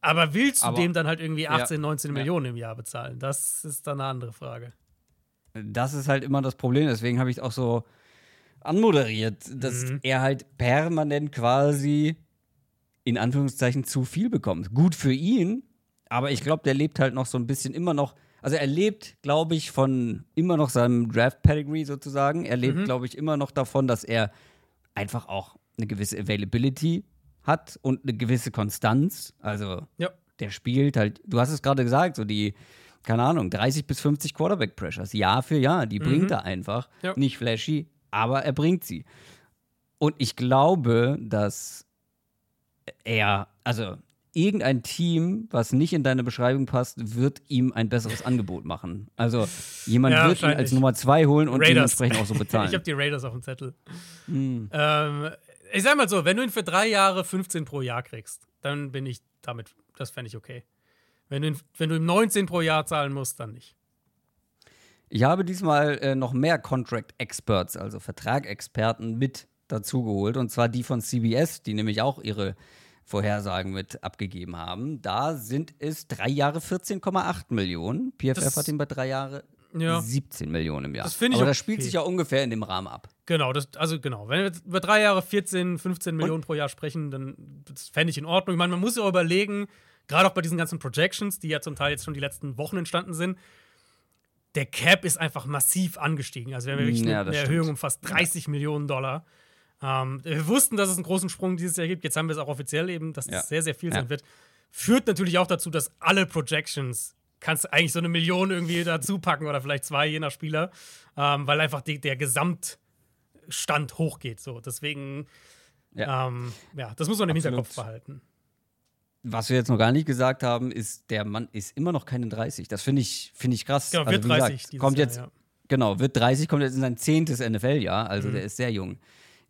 Aber willst du Aber, dem dann halt irgendwie 18, ja, 19 ja. Millionen im Jahr bezahlen? Das ist dann eine andere Frage. Das ist halt immer das Problem. Deswegen habe ich es auch so anmoderiert, dass mhm. er halt permanent quasi in Anführungszeichen zu viel bekommt. Gut für ihn, aber ich glaube, der lebt halt noch so ein bisschen immer noch. Also er lebt, glaube ich, von immer noch seinem Draft-Pedigree sozusagen. Er lebt, mhm. glaube ich, immer noch davon, dass er einfach auch eine gewisse Availability hat und eine gewisse Konstanz. Also ja. der spielt halt, du hast es gerade gesagt, so die, keine Ahnung, 30 bis 50 Quarterback-Pressures, Jahr für Jahr, die mhm. bringt er einfach. Ja. Nicht flashy, aber er bringt sie. Und ich glaube, dass er, also irgendein Team, was nicht in deine Beschreibung passt, wird ihm ein besseres Angebot machen. Also jemand ja, wird ihn als Nummer zwei holen und Raiders. dementsprechend auch so bezahlen. ich habe die Raiders auf dem Zettel. Hm. Ähm, ich sag mal so, wenn du ihn für drei Jahre 15 pro Jahr kriegst, dann bin ich damit, das fände ich okay. Wenn du, ihn, wenn du ihm 19 pro Jahr zahlen musst, dann nicht. Ich habe diesmal äh, noch mehr Contract Experts, also Vertragexperten, mit dazugeholt. Und zwar die von CBS, die nämlich auch ihre Vorhersagen mit abgegeben haben. Da sind es drei Jahre 14,8 Millionen. PFF das, hat ihn bei drei Jahre ja. 17 Millionen im Jahr. Das finde ich Aber das spielt okay. sich ja ungefähr in dem Rahmen ab. Genau, das, also genau. Wenn wir über drei Jahre 14, 15 Millionen Und? pro Jahr sprechen, dann fände ich in Ordnung. Ich meine, man muss ja auch überlegen, gerade auch bei diesen ganzen Projections, die ja zum Teil jetzt schon die letzten Wochen entstanden sind, der Cap ist einfach massiv angestiegen. Also wir haben wirklich ja, eine, eine Erhöhung um fast 30 ja. Millionen Dollar. Ähm, wir wussten, dass es einen großen Sprung dieses Jahr gibt. Jetzt haben wir es auch offiziell eben, dass ja. es sehr, sehr viel sein wird. Führt natürlich auch dazu, dass alle Projections kannst du eigentlich so eine Million irgendwie dazu packen oder vielleicht zwei, je nach Spieler, ähm, weil einfach die, der Gesamtstand hochgeht. So. Deswegen, ja. Ähm, ja, das muss man im Absolut. Hinterkopf behalten. Was wir jetzt noch gar nicht gesagt haben, ist, der Mann ist immer noch keine 30. Das finde ich, find ich krass. Genau, wird also, 30. Gesagt, kommt Jahr, jetzt, ja. Genau, wird 30, kommt jetzt in sein zehntes NFL-Jahr. Also mhm. der ist sehr jung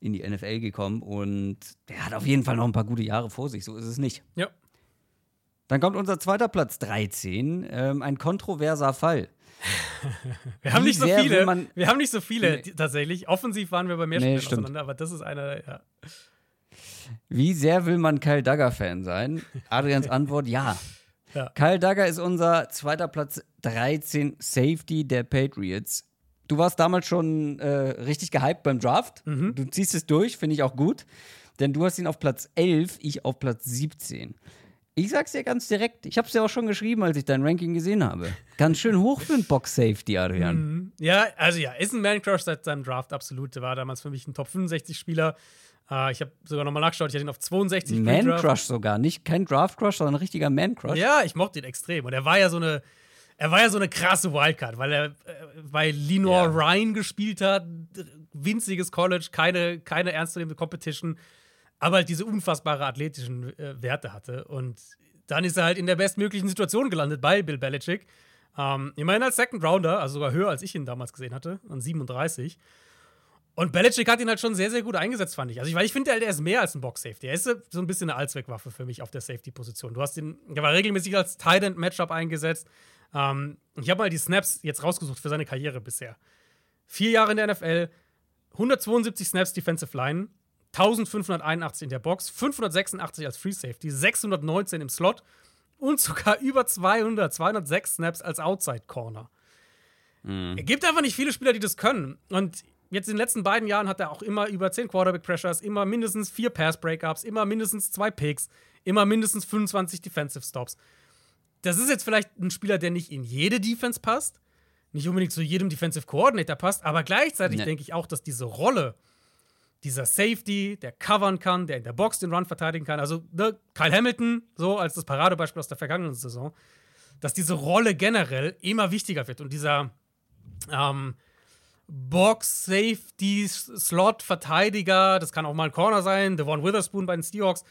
in die NFL gekommen und der hat auf jeden Fall noch ein paar gute Jahre vor sich, so ist es nicht. Ja. Dann kommt unser zweiter Platz 13, ähm, ein kontroverser Fall. wir haben nicht so viele. wir haben nicht so viele tatsächlich. Offensiv waren wir bei mehr nee, Spielen auseinander, aber das ist einer, ja. Wie sehr will man Kyle Duggar-Fan sein? Adrians Antwort: ja. ja. Kyle Duggar ist unser zweiter Platz 13 Safety der Patriots du warst damals schon äh, richtig gehypt beim Draft. Mhm. Du ziehst es durch, finde ich auch gut. Denn du hast ihn auf Platz 11, ich auf Platz 17. Ich sag's dir ganz direkt, ich hab's dir auch schon geschrieben, als ich dein Ranking gesehen habe. Ganz schön hoch für einen Box-Safety, Adrian. Mhm. Ja, also ja, ist ein Man-Crush seit seinem Draft, absolut. Der war damals für mich ein Top 65-Spieler. Uh, ich habe sogar nochmal nachgeschaut, ich hatte ihn auf 62. Man-Crush sogar, nicht kein Draft-Crush, sondern ein richtiger Man-Crush. Ja, ich mochte ihn extrem. Und er war ja so eine, er war ja so eine krasse Wildcard, weil er äh, bei Lenore ja. Ryan gespielt hat, winziges College, keine, keine ernstzunehmende Competition, aber halt diese unfassbare athletischen äh, Werte hatte. Und dann ist er halt in der bestmöglichen Situation gelandet bei Bill Belichick. Ähm, immerhin als Second Rounder, also sogar höher als ich ihn damals gesehen hatte, an 37. Und Belichick hat ihn halt schon sehr, sehr gut eingesetzt, fand ich. Also, ich, weil ich finde, er ist mehr als ein Box-Safety. Er ist so ein bisschen eine Allzweckwaffe für mich auf der Safety-Position. Du hast ihn, er war regelmäßig als Tight End Matchup eingesetzt. Ähm, ich habe mal die Snaps jetzt rausgesucht für seine Karriere bisher. Vier Jahre in der NFL, 172 Snaps Defensive Line, 1581 in der Box, 586 als Free Safety, 619 im Slot und sogar über 200, 206 Snaps als Outside Corner. Mhm. Er gibt einfach nicht viele Spieler, die das können. Und jetzt in den letzten beiden Jahren hat er auch immer über 10 Quarterback Pressures, immer mindestens 4 Pass Breakups, immer mindestens 2 Picks, immer mindestens 25 Defensive Stops das ist jetzt vielleicht ein Spieler, der nicht in jede Defense passt, nicht unbedingt zu jedem Defensive Coordinator passt, aber gleichzeitig nee. denke ich auch, dass diese Rolle, dieser Safety, der covern kann, der in der Box den Run verteidigen kann, also ne, Kyle Hamilton, so als das Paradebeispiel aus der vergangenen Saison, dass diese Rolle generell immer wichtiger wird und dieser ähm, Box, Safety, Slot, Verteidiger, das kann auch mal ein Corner sein, Devon Witherspoon bei den Seahawks,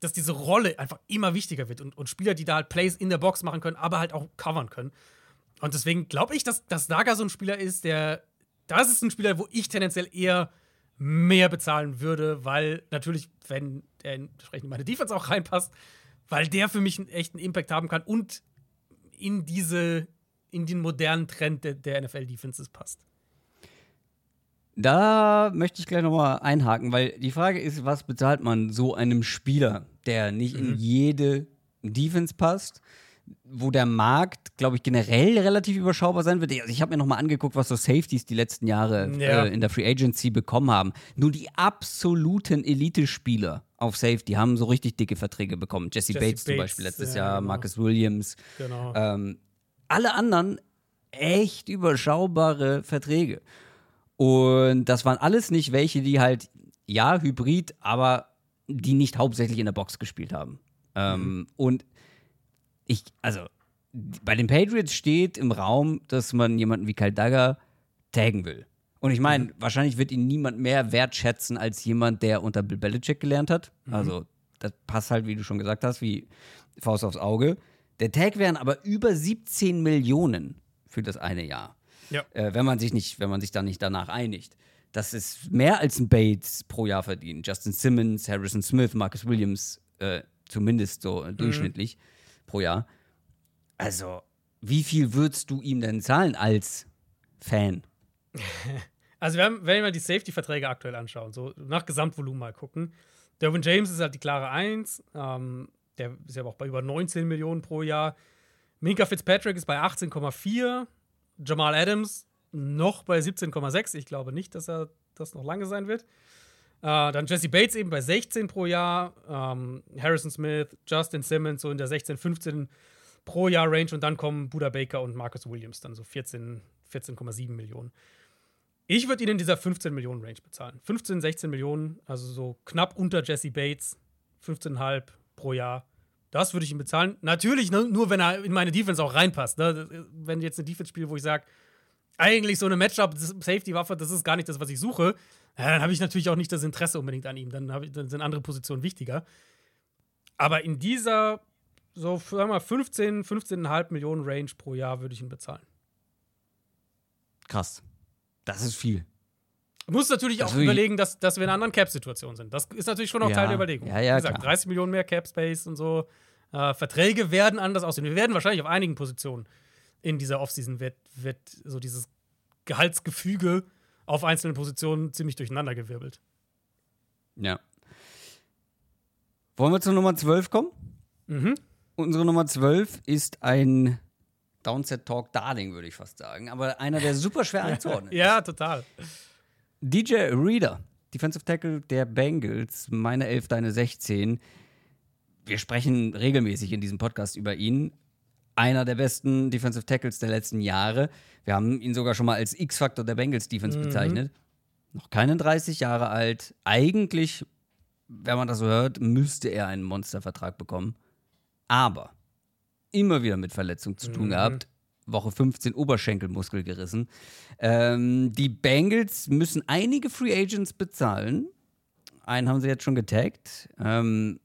dass diese Rolle einfach immer wichtiger wird und, und Spieler, die da halt Plays in der Box machen können, aber halt auch covern können. Und deswegen glaube ich, dass, dass Naga so ein Spieler ist, der. Das ist ein Spieler, wo ich tendenziell eher mehr bezahlen würde, weil natürlich, wenn er entsprechend in meine Defense auch reinpasst, weil der für mich einen echten Impact haben kann und in diese, in den modernen Trend der, der NFL-Defenses passt. Da möchte ich gleich nochmal einhaken, weil die Frage ist, was bezahlt man so einem Spieler, der nicht mhm. in jede Defense passt, wo der Markt, glaube ich, generell relativ überschaubar sein wird. Also ich habe mir nochmal angeguckt, was so Safeties die letzten Jahre ja. äh, in der Free Agency bekommen haben. Nur die absoluten Elite-Spieler auf Safety haben so richtig dicke Verträge bekommen. Jesse, Jesse Bates, Bates, zum Beispiel letztes ja, Jahr, genau. Marcus Williams. Genau. Ähm, alle anderen echt überschaubare Verträge. Und das waren alles nicht welche, die halt, ja, Hybrid, aber die nicht hauptsächlich in der Box gespielt haben. Ähm, mhm. Und ich, also, bei den Patriots steht im Raum, dass man jemanden wie Kyle Dagger taggen will. Und ich meine, mhm. wahrscheinlich wird ihn niemand mehr wertschätzen als jemand, der unter Bill Belichick gelernt hat. Mhm. Also, das passt halt, wie du schon gesagt hast, wie Faust aufs Auge. Der Tag wären aber über 17 Millionen für das eine Jahr. Ja. Äh, wenn man sich nicht, wenn man sich dann nicht danach einigt. Das ist mehr als ein Bates pro Jahr verdienen. Justin Simmons, Harrison Smith, Marcus Williams, äh, zumindest so mhm. durchschnittlich pro Jahr. Also, wie viel würdest du ihm denn zahlen als Fan? Also, wir haben, wenn wir mal die Safety-Verträge aktuell anschauen, so nach Gesamtvolumen mal gucken. Derwin James ist halt die klare Eins. Ähm, der ist ja auch bei über 19 Millionen pro Jahr. Minka Fitzpatrick ist bei 18,4. Jamal Adams noch bei 17,6. Ich glaube nicht, dass er das noch lange sein wird. Äh, dann Jesse Bates eben bei 16 pro Jahr. Ähm, Harrison Smith, Justin Simmons so in der 16, 15 pro Jahr Range. Und dann kommen Buda Baker und Marcus Williams, dann so 14, 14,7 Millionen. Ich würde ihn in dieser 15 Millionen Range bezahlen. 15, 16 Millionen, also so knapp unter Jesse Bates. 15,5 pro Jahr. Das würde ich ihm bezahlen. Natürlich ne, nur, wenn er in meine Defense auch reinpasst. Ne? Wenn jetzt eine Defense spielt, wo ich sage, eigentlich so eine Matchup-Safety-Waffe, das ist gar nicht das, was ich suche, ja, dann habe ich natürlich auch nicht das Interesse unbedingt an ihm. Dann, ich, dann sind andere Positionen wichtiger. Aber in dieser, so, sagen wir mal, 15, 15,5 Millionen Range pro Jahr würde ich ihn bezahlen. Krass. Das ist viel. Du musst natürlich das auch überlegen, dass, dass wir in einer anderen Cap-Situation sind. Das ist natürlich schon auch ja, Teil der Überlegung. Ja, ja, Wie gesagt, klar. 30 Millionen mehr Cap-Space und so. Äh, Verträge werden anders aussehen. Wir werden wahrscheinlich auf einigen Positionen in dieser Offseason wird, wird so dieses Gehaltsgefüge auf einzelnen Positionen ziemlich durcheinandergewirbelt. Ja. Wollen wir zur Nummer 12 kommen? Mhm. Unsere Nummer 12 ist ein Downset Talk Darling, würde ich fast sagen, aber einer, der super schwer einzuordnen ist. ja, total. DJ Reader, Defensive Tackle der Bengals, meine 11, deine 16. Wir sprechen regelmäßig in diesem Podcast über ihn. Einer der besten Defensive Tackles der letzten Jahre. Wir haben ihn sogar schon mal als X-Faktor der Bengals Defense mhm. bezeichnet. Noch keinen 30 Jahre alt. Eigentlich, wenn man das so hört, müsste er einen Monstervertrag bekommen. Aber immer wieder mit Verletzung zu tun mhm. gehabt. Woche 15 Oberschenkelmuskel gerissen. Ähm, die Bengals müssen einige Free Agents bezahlen. Einen haben sie jetzt schon getaggt. Ähm,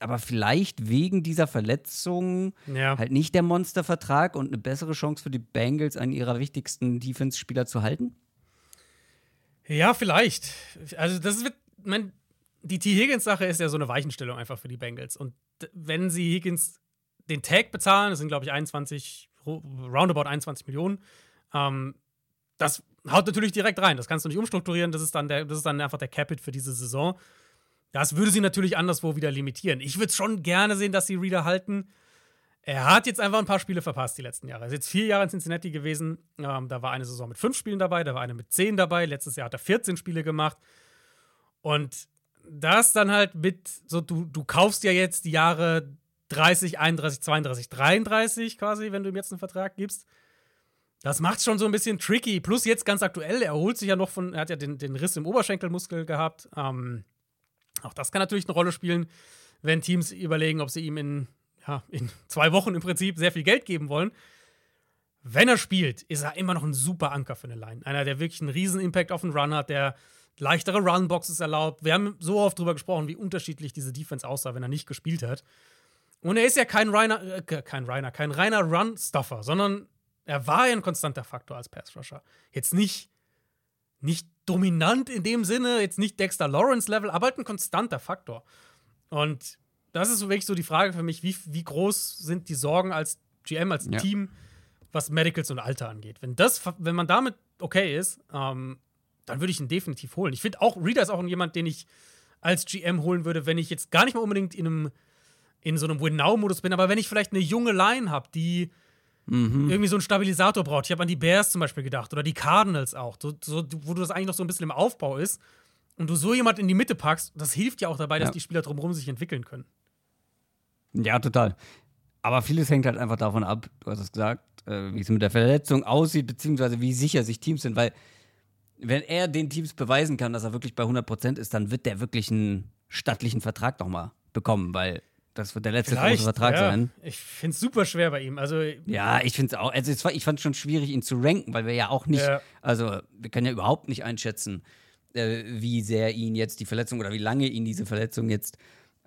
aber vielleicht wegen dieser Verletzung ja. halt nicht der Monstervertrag und eine bessere Chance für die Bengals, einen ihrer wichtigsten Defense-Spieler zu halten? Ja, vielleicht. Also, das wird, mein, die T. Higgins-Sache ist ja so eine Weichenstellung einfach für die Bengals. Und wenn sie Higgins den Tag bezahlen, das sind, glaube ich, 21 roundabout 21 Millionen. Ähm, das haut natürlich direkt rein. Das kannst du nicht umstrukturieren. Das ist dann, der, das ist dann einfach der Capit für diese Saison. Das würde sie natürlich anderswo wieder limitieren. Ich würde schon gerne sehen, dass sie Reader halten. Er hat jetzt einfach ein paar Spiele verpasst die letzten Jahre. Er ist jetzt vier Jahre in Cincinnati gewesen. Ähm, da war eine Saison mit fünf Spielen dabei, da war eine mit zehn dabei. Letztes Jahr hat er 14 Spiele gemacht. Und das dann halt mit, so du, du kaufst ja jetzt die Jahre 30, 31, 32, 33 quasi, wenn du ihm jetzt einen Vertrag gibst. Das macht schon so ein bisschen tricky. Plus jetzt ganz aktuell, er holt sich ja noch von, er hat ja den, den Riss im Oberschenkelmuskel gehabt. Ähm, auch das kann natürlich eine Rolle spielen, wenn Teams überlegen, ob sie ihm in, ja, in zwei Wochen im Prinzip sehr viel Geld geben wollen. Wenn er spielt, ist er immer noch ein super Anker für eine Line. Einer, der wirklich einen riesen Impact auf den Run hat, der leichtere Runboxes erlaubt. Wir haben so oft drüber gesprochen, wie unterschiedlich diese Defense aussah, wenn er nicht gespielt hat. Und er ist ja kein reiner, äh, kein reiner, kein reiner Run-Stuffer, sondern er war ja ein konstanter Faktor als Pass-Rusher. Jetzt nicht, nicht dominant in dem Sinne, jetzt nicht Dexter Lawrence-Level, aber halt ein konstanter Faktor. Und das ist wirklich so die Frage für mich, wie, wie groß sind die Sorgen als GM, als ja. Team, was Medicals und Alter angeht. Wenn, das, wenn man damit okay ist, ähm, dann würde ich ihn definitiv holen. Ich finde auch, Reader ist auch jemand, den ich als GM holen würde, wenn ich jetzt gar nicht mal unbedingt in einem in so einem Win-Now-Modus bin, aber wenn ich vielleicht eine junge Line habe, die mhm. irgendwie so einen Stabilisator braucht. Ich habe an die Bears zum Beispiel gedacht oder die Cardinals auch, so, so, wo du das eigentlich noch so ein bisschen im Aufbau ist und du so jemand in die Mitte packst, das hilft ja auch dabei, ja. dass die Spieler drumherum sich entwickeln können. Ja, total. Aber vieles hängt halt einfach davon ab, du hast es gesagt, äh, wie es mit der Verletzung aussieht, beziehungsweise wie sicher sich Teams sind, weil wenn er den Teams beweisen kann, dass er wirklich bei 100% ist, dann wird der wirklich einen stattlichen Vertrag nochmal bekommen, weil das wird der letzte große Vertrag ja. sein. Ich finde es super schwer bei ihm. Also, ja, ich finde es auch. Also ich fand es schon schwierig, ihn zu ranken, weil wir ja auch nicht, ja. also wir können ja überhaupt nicht einschätzen, äh, wie sehr ihn jetzt die Verletzung oder wie lange ihn diese Verletzung jetzt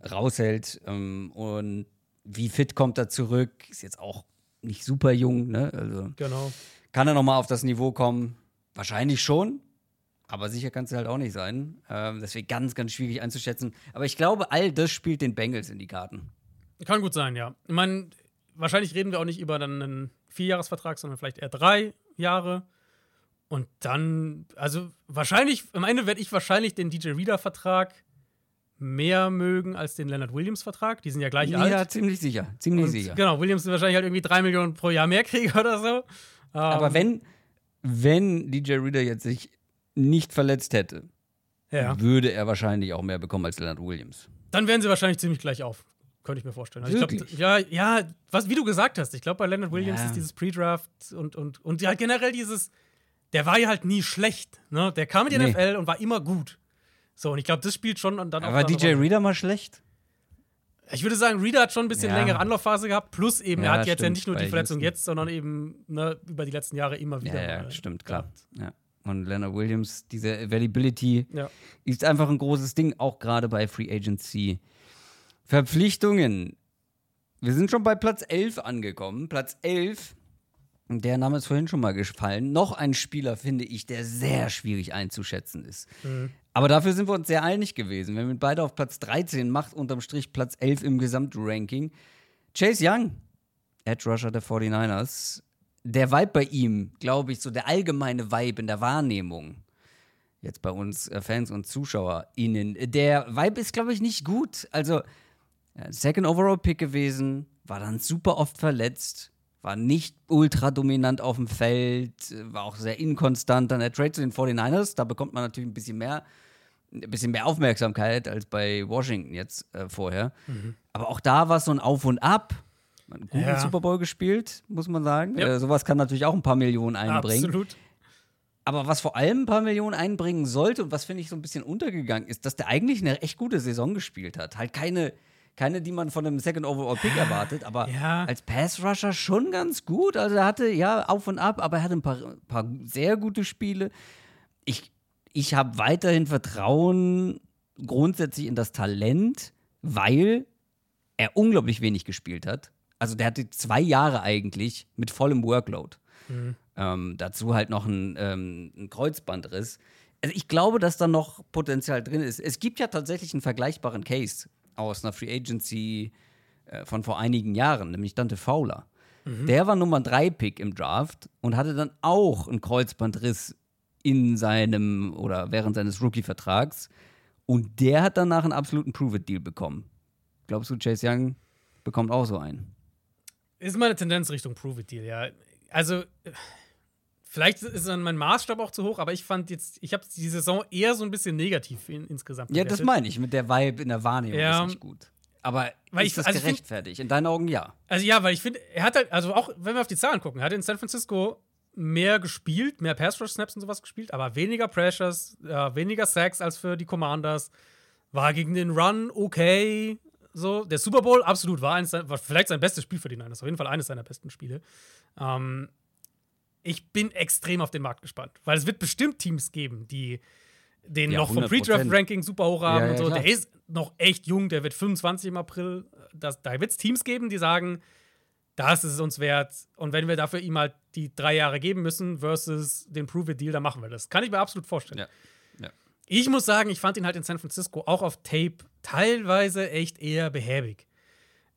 raushält. Ähm, und wie fit kommt er zurück? Ist jetzt auch nicht super jung, ne? Also genau. kann er nochmal auf das Niveau kommen? Wahrscheinlich schon. Aber sicher kann es halt auch nicht sein. Ähm, deswegen ganz, ganz schwierig einzuschätzen. Aber ich glaube, all das spielt den Bengals in die Karten. Kann gut sein, ja. Ich meine, wahrscheinlich reden wir auch nicht über dann einen Vierjahresvertrag, sondern vielleicht eher drei Jahre. Und dann, also wahrscheinlich, am Ende werde ich wahrscheinlich den DJ Reader-Vertrag mehr mögen als den Leonard Williams-Vertrag. Die sind ja gleich ja, alt. Ja, ziemlich sicher. Ziemlich Und, sicher. Genau, Williams ist wahrscheinlich halt irgendwie drei Millionen pro Jahr mehr kriegen oder so. Aber ähm, wenn, wenn DJ Reader jetzt sich nicht verletzt hätte, ja. würde er wahrscheinlich auch mehr bekommen als Leonard Williams. Dann wären sie wahrscheinlich ziemlich gleich auf. Könnte ich mir vorstellen. Also glaub, ja, ja, was, wie du gesagt hast, ich glaube, bei Leonard Williams ja. ist dieses Pre-Draft und, und, und ja, generell dieses, der war ja halt nie schlecht. Ne? Der kam in die nee. NFL und war immer gut. So, und ich glaube, das spielt schon dann auch. War DJ Reader mal schlecht? Ich würde sagen, Reader hat schon ein bisschen ja. längere Anlaufphase gehabt, plus eben, ja, er hat jetzt ja nicht nur die Verletzung jetzt, sondern eben ne, über die letzten Jahre immer wieder. Ja, ja stimmt, klar. Ja. Und Leonard Williams, diese Availability ja. ist einfach ein großes Ding, auch gerade bei Free Agency. Verpflichtungen. Wir sind schon bei Platz 11 angekommen. Platz 11, der Name ist vorhin schon mal gefallen. Noch ein Spieler, finde ich, der sehr schwierig einzuschätzen ist. Mhm. Aber dafür sind wir uns sehr einig gewesen. Wenn wir beide auf Platz 13 macht, unterm Strich Platz 11 im Gesamtranking. Chase Young, Edge Rusher der 49ers, der Vibe bei ihm, glaube ich, so der allgemeine Vibe in der Wahrnehmung, jetzt bei uns äh, Fans und ZuschauerInnen, der Vibe ist, glaube ich, nicht gut. Also, Second Overall Pick gewesen, war dann super oft verletzt, war nicht ultra dominant auf dem Feld, war auch sehr inkonstant. Dann der Trade zu den 49ers, da bekommt man natürlich ein bisschen mehr, ein bisschen mehr Aufmerksamkeit als bei Washington jetzt äh, vorher. Mhm. Aber auch da war es so ein Auf und Ab einen guten ja. Super Bowl gespielt, muss man sagen. Ja. Äh, sowas kann natürlich auch ein paar Millionen einbringen. Absolut. Aber was vor allem ein paar Millionen einbringen sollte und was finde ich so ein bisschen untergegangen ist, dass der eigentlich eine echt gute Saison gespielt hat. Halt keine, keine die man von einem Second Overall Pick erwartet, aber ja. als Pass Rusher schon ganz gut. Also er hatte ja auf und ab, aber er hatte ein paar, paar sehr gute Spiele. Ich, ich habe weiterhin Vertrauen grundsätzlich in das Talent, weil er unglaublich wenig gespielt hat also der hatte zwei Jahre eigentlich mit vollem Workload. Mhm. Ähm, dazu halt noch ein, ähm, ein Kreuzbandriss. Also ich glaube, dass da noch Potenzial drin ist. Es gibt ja tatsächlich einen vergleichbaren Case aus einer Free Agency äh, von vor einigen Jahren, nämlich Dante Fowler. Mhm. Der war Nummer 3 Pick im Draft und hatte dann auch einen Kreuzbandriss in seinem oder während seines Rookie-Vertrags. Und der hat danach einen absoluten Prove-It-Deal bekommen. Glaubst du, Chase Young bekommt auch so einen? Ist meine Tendenz Richtung Prove It Deal, ja. Also, vielleicht ist dann mein Maßstab auch zu hoch, aber ich fand jetzt, ich habe die Saison eher so ein bisschen negativ in, insgesamt. Ja, das meine ich, mit der Vibe in der Wahrnehmung ja. ist nicht gut. Aber weil ist ich, das also gerechtfertigt? In deinen Augen ja. Also ja, weil ich finde, er hat halt, also auch wenn wir auf die Zahlen gucken, er hat in San Francisco mehr gespielt, mehr Pass-Rush-Snaps und sowas gespielt, aber weniger Pressures, äh, weniger Sacks als für die Commanders. War gegen den Run okay, so, der Super Bowl, absolut, war, eines, war vielleicht sein bestes Spiel für die Niners. Auf jeden Fall eines seiner besten Spiele. Ähm, ich bin extrem auf den Markt gespannt, weil es wird bestimmt Teams geben, die den ja, noch vom Pre-Draft-Ranking super hoch haben ja, ja, und so. Der ist noch echt jung, der wird 25 im April. Das, da wird es Teams geben, die sagen, das ist es uns wert. Und wenn wir dafür ihm halt die drei Jahre geben müssen versus den Prove-It-Deal, dann machen wir das. Kann ich mir absolut vorstellen. Ich muss sagen, ich fand ihn halt in San Francisco auch auf Tape teilweise echt eher behäbig.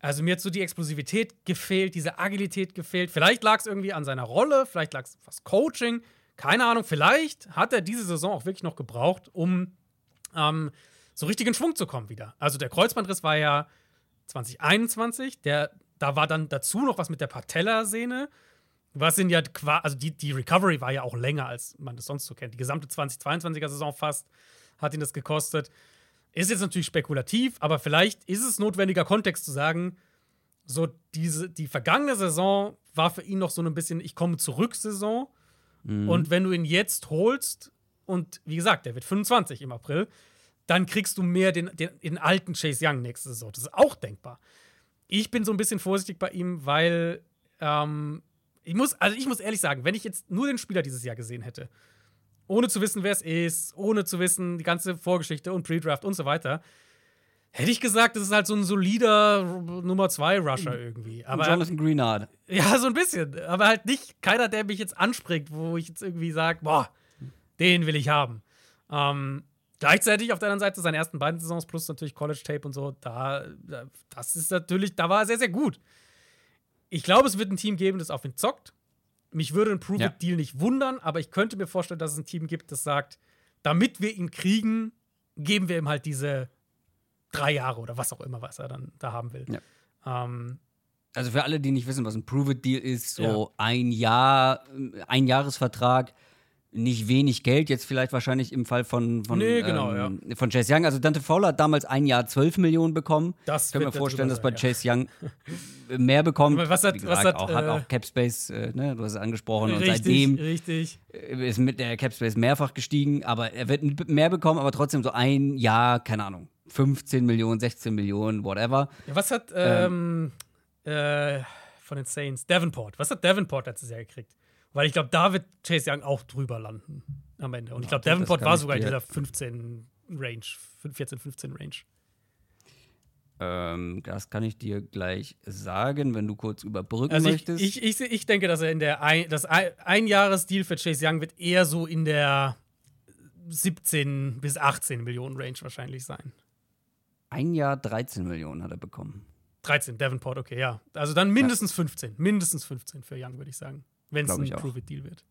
Also mir hat so die Explosivität gefehlt, diese Agilität gefehlt. Vielleicht lag es irgendwie an seiner Rolle, vielleicht lag es was Coaching, keine Ahnung, vielleicht hat er diese Saison auch wirklich noch gebraucht, um ähm, so richtig in Schwung zu kommen wieder. Also der Kreuzbandriss war ja 2021, der, da war dann dazu noch was mit der Patella-Sehne. Was sind ja quasi, also die, die Recovery war ja auch länger, als man das sonst so kennt. Die gesamte 2022er Saison fast hat ihn das gekostet. Ist jetzt natürlich spekulativ, aber vielleicht ist es notwendiger Kontext zu sagen, so diese, die vergangene Saison war für ihn noch so ein bisschen Ich komme zurück Saison. Mhm. Und wenn du ihn jetzt holst, und wie gesagt, der wird 25 im April, dann kriegst du mehr den, den, den alten Chase Young nächste Saison. Das ist auch denkbar. Ich bin so ein bisschen vorsichtig bei ihm, weil ähm, ich muss, also ich muss ehrlich sagen, wenn ich jetzt nur den Spieler dieses Jahr gesehen hätte, ohne zu wissen, wer es ist, ohne zu wissen, die ganze Vorgeschichte und Pre-Draft und so weiter, hätte ich gesagt, das ist halt so ein solider Nummer 2 Rusher irgendwie. Aber, Jonathan Greenard. Ja, so ein bisschen. Aber halt nicht keiner, der mich jetzt anspringt, wo ich jetzt irgendwie sage, boah, den will ich haben. Ähm, gleichzeitig auf der anderen Seite seine ersten beiden Saisons plus natürlich College Tape und so, da, das ist natürlich, da war er sehr, sehr gut. Ich glaube, es wird ein Team geben, das auf ihn zockt. Mich würde ein Prove-It-Deal ja. nicht wundern, aber ich könnte mir vorstellen, dass es ein Team gibt, das sagt, damit wir ihn kriegen, geben wir ihm halt diese drei Jahre oder was auch immer, was er dann da haben will. Ja. Ähm, also für alle, die nicht wissen, was ein Prove-It-Deal ist, so ja. ein Jahr, ein Jahresvertrag nicht wenig Geld, jetzt vielleicht wahrscheinlich im Fall von, von, nee, genau, ähm, ja. von Chase Young. Also Dante Fowler hat damals ein Jahr 12 Millionen bekommen. Das kann mir vorstellen, dass bei ja. Chase Young mehr bekommt. Was hat, gesagt, was hat, auch, äh, hat auch Capspace, äh, ne, du hast es angesprochen. Richtig, und seitdem richtig. ist mit der Capspace mehrfach gestiegen, aber er wird mehr bekommen, aber trotzdem so ein Jahr, keine Ahnung, 15 Millionen, 16 Millionen, whatever. Ja, was hat ähm, ähm, äh, von den Saints, Davenport, was hat Davenport letztes Jahr gekriegt? Weil ich glaube, da wird Chase Young auch drüber landen am Ende. Und ich glaube, Davenport war sogar in dieser 15 Range, 14, 15 Range. Ähm, das kann ich dir gleich sagen, wenn du kurz überbrücken also ich, möchtest. Ich, ich, ich, denke, dass er in der ein, das Einjahresdeal für Chase Young wird eher so in der 17 bis 18 Millionen Range wahrscheinlich sein. Ein Jahr 13 Millionen hat er bekommen. 13, Davenport, okay, ja. Also dann mindestens ja. 15. Mindestens 15 für Young, würde ich sagen. Wenn es ein Prove-It-Deal wird.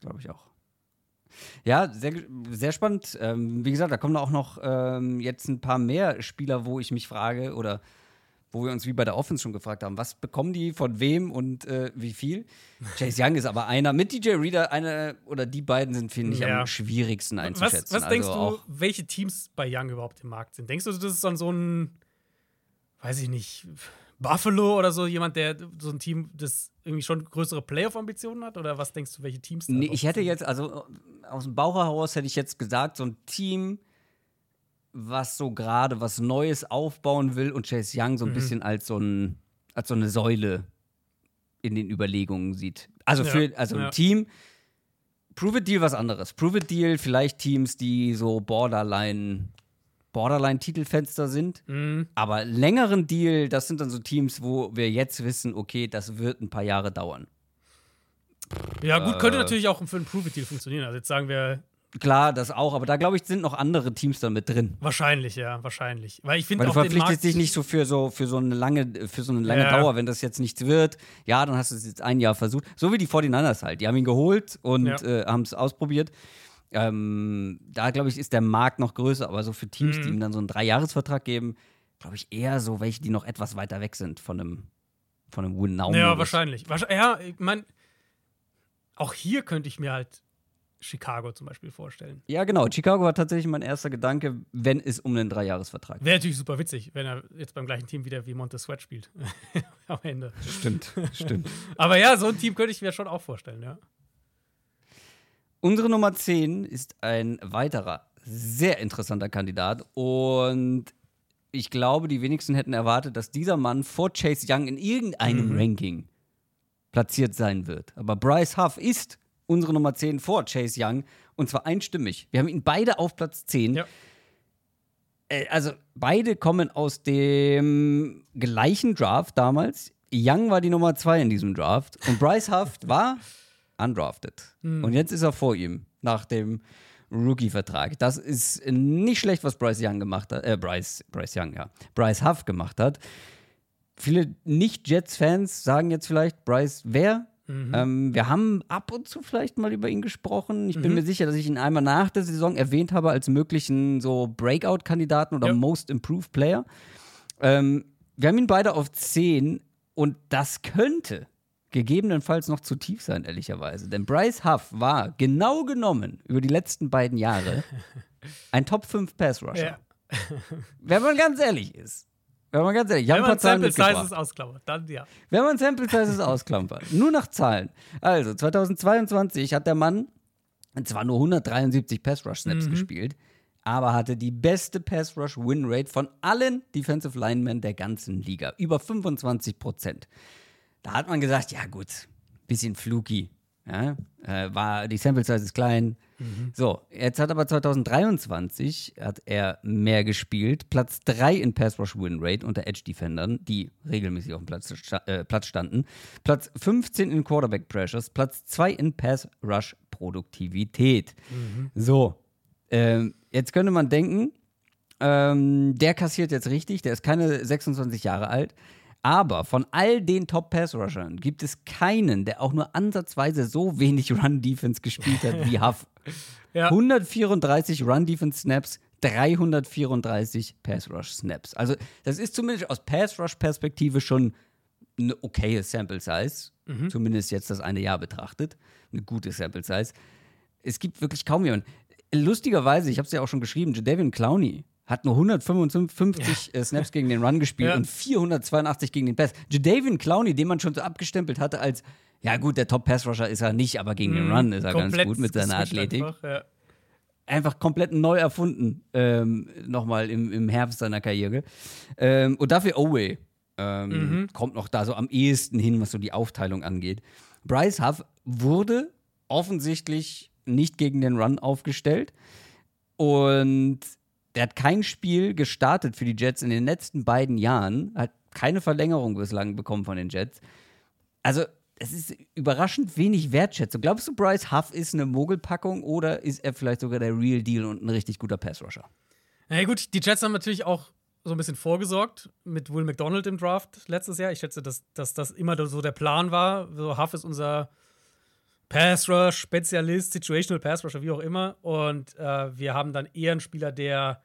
Glaube ich auch. Ja, sehr, sehr spannend. Ähm, wie gesagt, da kommen auch noch ähm, jetzt ein paar mehr Spieler, wo ich mich frage oder wo wir uns wie bei der Offense schon gefragt haben, was bekommen die von wem und äh, wie viel? Chase Young ist aber einer. Mit DJ Reader, einer oder die beiden sind, finde ich, ja. am schwierigsten einzuschätzen. Was, was denkst also du, welche Teams bei Young überhaupt im Markt sind? Denkst du, das ist dann so ein, weiß ich nicht, Buffalo oder so jemand, der so ein Team, das irgendwie schon größere Playoff-Ambitionen hat? Oder was denkst du, welche Teams da Nee, ich hätte jetzt, also aus dem Bauch heraus hätte ich jetzt gesagt, so ein Team, was so gerade was Neues aufbauen will und Chase Young so ein mhm. bisschen als so, ein, als so eine Säule in den Überlegungen sieht. Also für ja, also ein ja. Team. Prove It Deal was anderes. Prove It Deal vielleicht Teams, die so Borderline Borderline-Titelfenster sind. Mhm. Aber längeren Deal, das sind dann so Teams, wo wir jetzt wissen, okay, das wird ein paar Jahre dauern. Ja, gut, könnte äh, natürlich auch für einen Prove-It-Deal funktionieren. Also jetzt sagen wir. Klar, das auch, aber da glaube ich, sind noch andere Teams dann mit drin. Wahrscheinlich, ja, wahrscheinlich. Weil ich finde du verpflichtest dich nicht so für so für so eine lange, für so eine lange ja. Dauer, wenn das jetzt nichts wird. Ja, dann hast du es jetzt ein Jahr versucht. So wie die 49ers halt. Die haben ihn geholt und ja. äh, haben es ausprobiert. Ähm, da glaube ich, ist der Markt noch größer, aber so für Teams, mhm. die ihm dann so einen Dreijahresvertrag geben, glaube ich eher so welche, die noch etwas weiter weg sind von einem, von einem Win Now. Ja, wahrscheinlich. Ja, ich meine, auch hier könnte ich mir halt Chicago zum Beispiel vorstellen. Ja, genau. Chicago war tatsächlich mein erster Gedanke, wenn es um einen Dreijahresvertrag geht. Wäre natürlich super witzig, wenn er jetzt beim gleichen Team wieder wie Montez Sweat spielt. Am Ende. Stimmt, stimmt. Aber ja, so ein Team könnte ich mir schon auch vorstellen, ja. Unsere Nummer 10 ist ein weiterer sehr interessanter Kandidat und ich glaube, die wenigsten hätten erwartet, dass dieser Mann vor Chase Young in irgendeinem mhm. Ranking platziert sein wird. Aber Bryce Huff ist unsere Nummer 10 vor Chase Young und zwar einstimmig. Wir haben ihn beide auf Platz 10. Ja. Äh, also beide kommen aus dem gleichen Draft damals. Young war die Nummer 2 in diesem Draft und Bryce Huff war undrafted. Mhm. Und jetzt ist er vor ihm nach dem Rookie-Vertrag. Das ist nicht schlecht, was Bryce Young gemacht hat. Äh, Bryce, Bryce Young, ja. Bryce Huff gemacht hat. Viele Nicht-Jets-Fans sagen jetzt vielleicht, Bryce wer? Mhm. Ähm, wir haben ab und zu vielleicht mal über ihn gesprochen. Ich bin mhm. mir sicher, dass ich ihn einmal nach der Saison erwähnt habe als möglichen so Breakout-Kandidaten oder ja. Most Improved Player. Ähm, wir haben ihn beide auf 10 und das könnte gegebenenfalls noch zu tief sein, ehrlicherweise. Denn Bryce Huff war genau genommen über die letzten beiden Jahre ein Top 5 Pass Rusher. Ja. Wenn man ganz ehrlich ist. Wenn man ganz ehrlich, ich Wenn man Sample Sizes ausklammert, dann ja. Wenn man Sample Sizes ausklammert, nur nach Zahlen. Also 2022 hat der Mann zwar nur 173 Pass Rush Snaps mhm. gespielt, aber hatte die beste Pass Rush Win Rate von allen Defensive Linemen der ganzen Liga, über 25 Prozent. Da hat man gesagt, ja gut, bisschen fluky. Ja, äh, war, die Sample Size ist klein. Mhm. So, jetzt hat aber 2023 hat er mehr gespielt. Platz 3 in Pass Rush Win Rate unter Edge Defendern, die regelmäßig auf dem Platz, äh, Platz standen. Platz 15 in Quarterback Pressures. Platz 2 in Pass Rush Produktivität. Mhm. So, ähm, jetzt könnte man denken, ähm, der kassiert jetzt richtig, der ist keine 26 Jahre alt. Aber von all den Top-Pass-Rushern gibt es keinen, der auch nur ansatzweise so wenig Run-Defense gespielt hat wie Huff. ja. 134 Run-Defense-Snaps, 334 Pass-Rush-Snaps. Also, das ist zumindest aus Pass-Rush-Perspektive schon eine okaye Sample-Size. Mhm. Zumindest jetzt das eine Jahr betrachtet. Eine gute Sample-Size. Es gibt wirklich kaum jemanden. Lustigerweise, ich habe es ja auch schon geschrieben, Jadavion Clowney hat nur 155 ja. Äh, Snaps gegen den Run gespielt ja. und 482 gegen den Pass. Jadavion Clowney, den man schon so abgestempelt hatte als, ja gut, der Top-Pass-Rusher ist er nicht, aber gegen mhm. den Run ist er ganz gut mit seiner Athletik. Einfach, ja. einfach, komplett neu erfunden, ähm, nochmal im, im Herbst seiner Karriere. Ähm, und dafür Owe ähm, mhm. kommt noch da so am ehesten hin, was so die Aufteilung angeht. Bryce Huff wurde offensichtlich nicht gegen den Run aufgestellt. Und der hat kein Spiel gestartet für die Jets in den letzten beiden Jahren, hat keine Verlängerung bislang bekommen von den Jets. Also, es ist überraschend wenig Wertschätzung. Glaubst du, Bryce Huff ist eine Mogelpackung oder ist er vielleicht sogar der Real Deal und ein richtig guter Passrusher? Na ja, gut, die Jets haben natürlich auch so ein bisschen vorgesorgt mit Will McDonald im Draft letztes Jahr. Ich schätze, dass, dass das immer so der Plan war. So, Huff ist unser Pass Rush, Spezialist, Situational Pass Rusher, wie auch immer. Und äh, wir haben dann eher einen Spieler, der.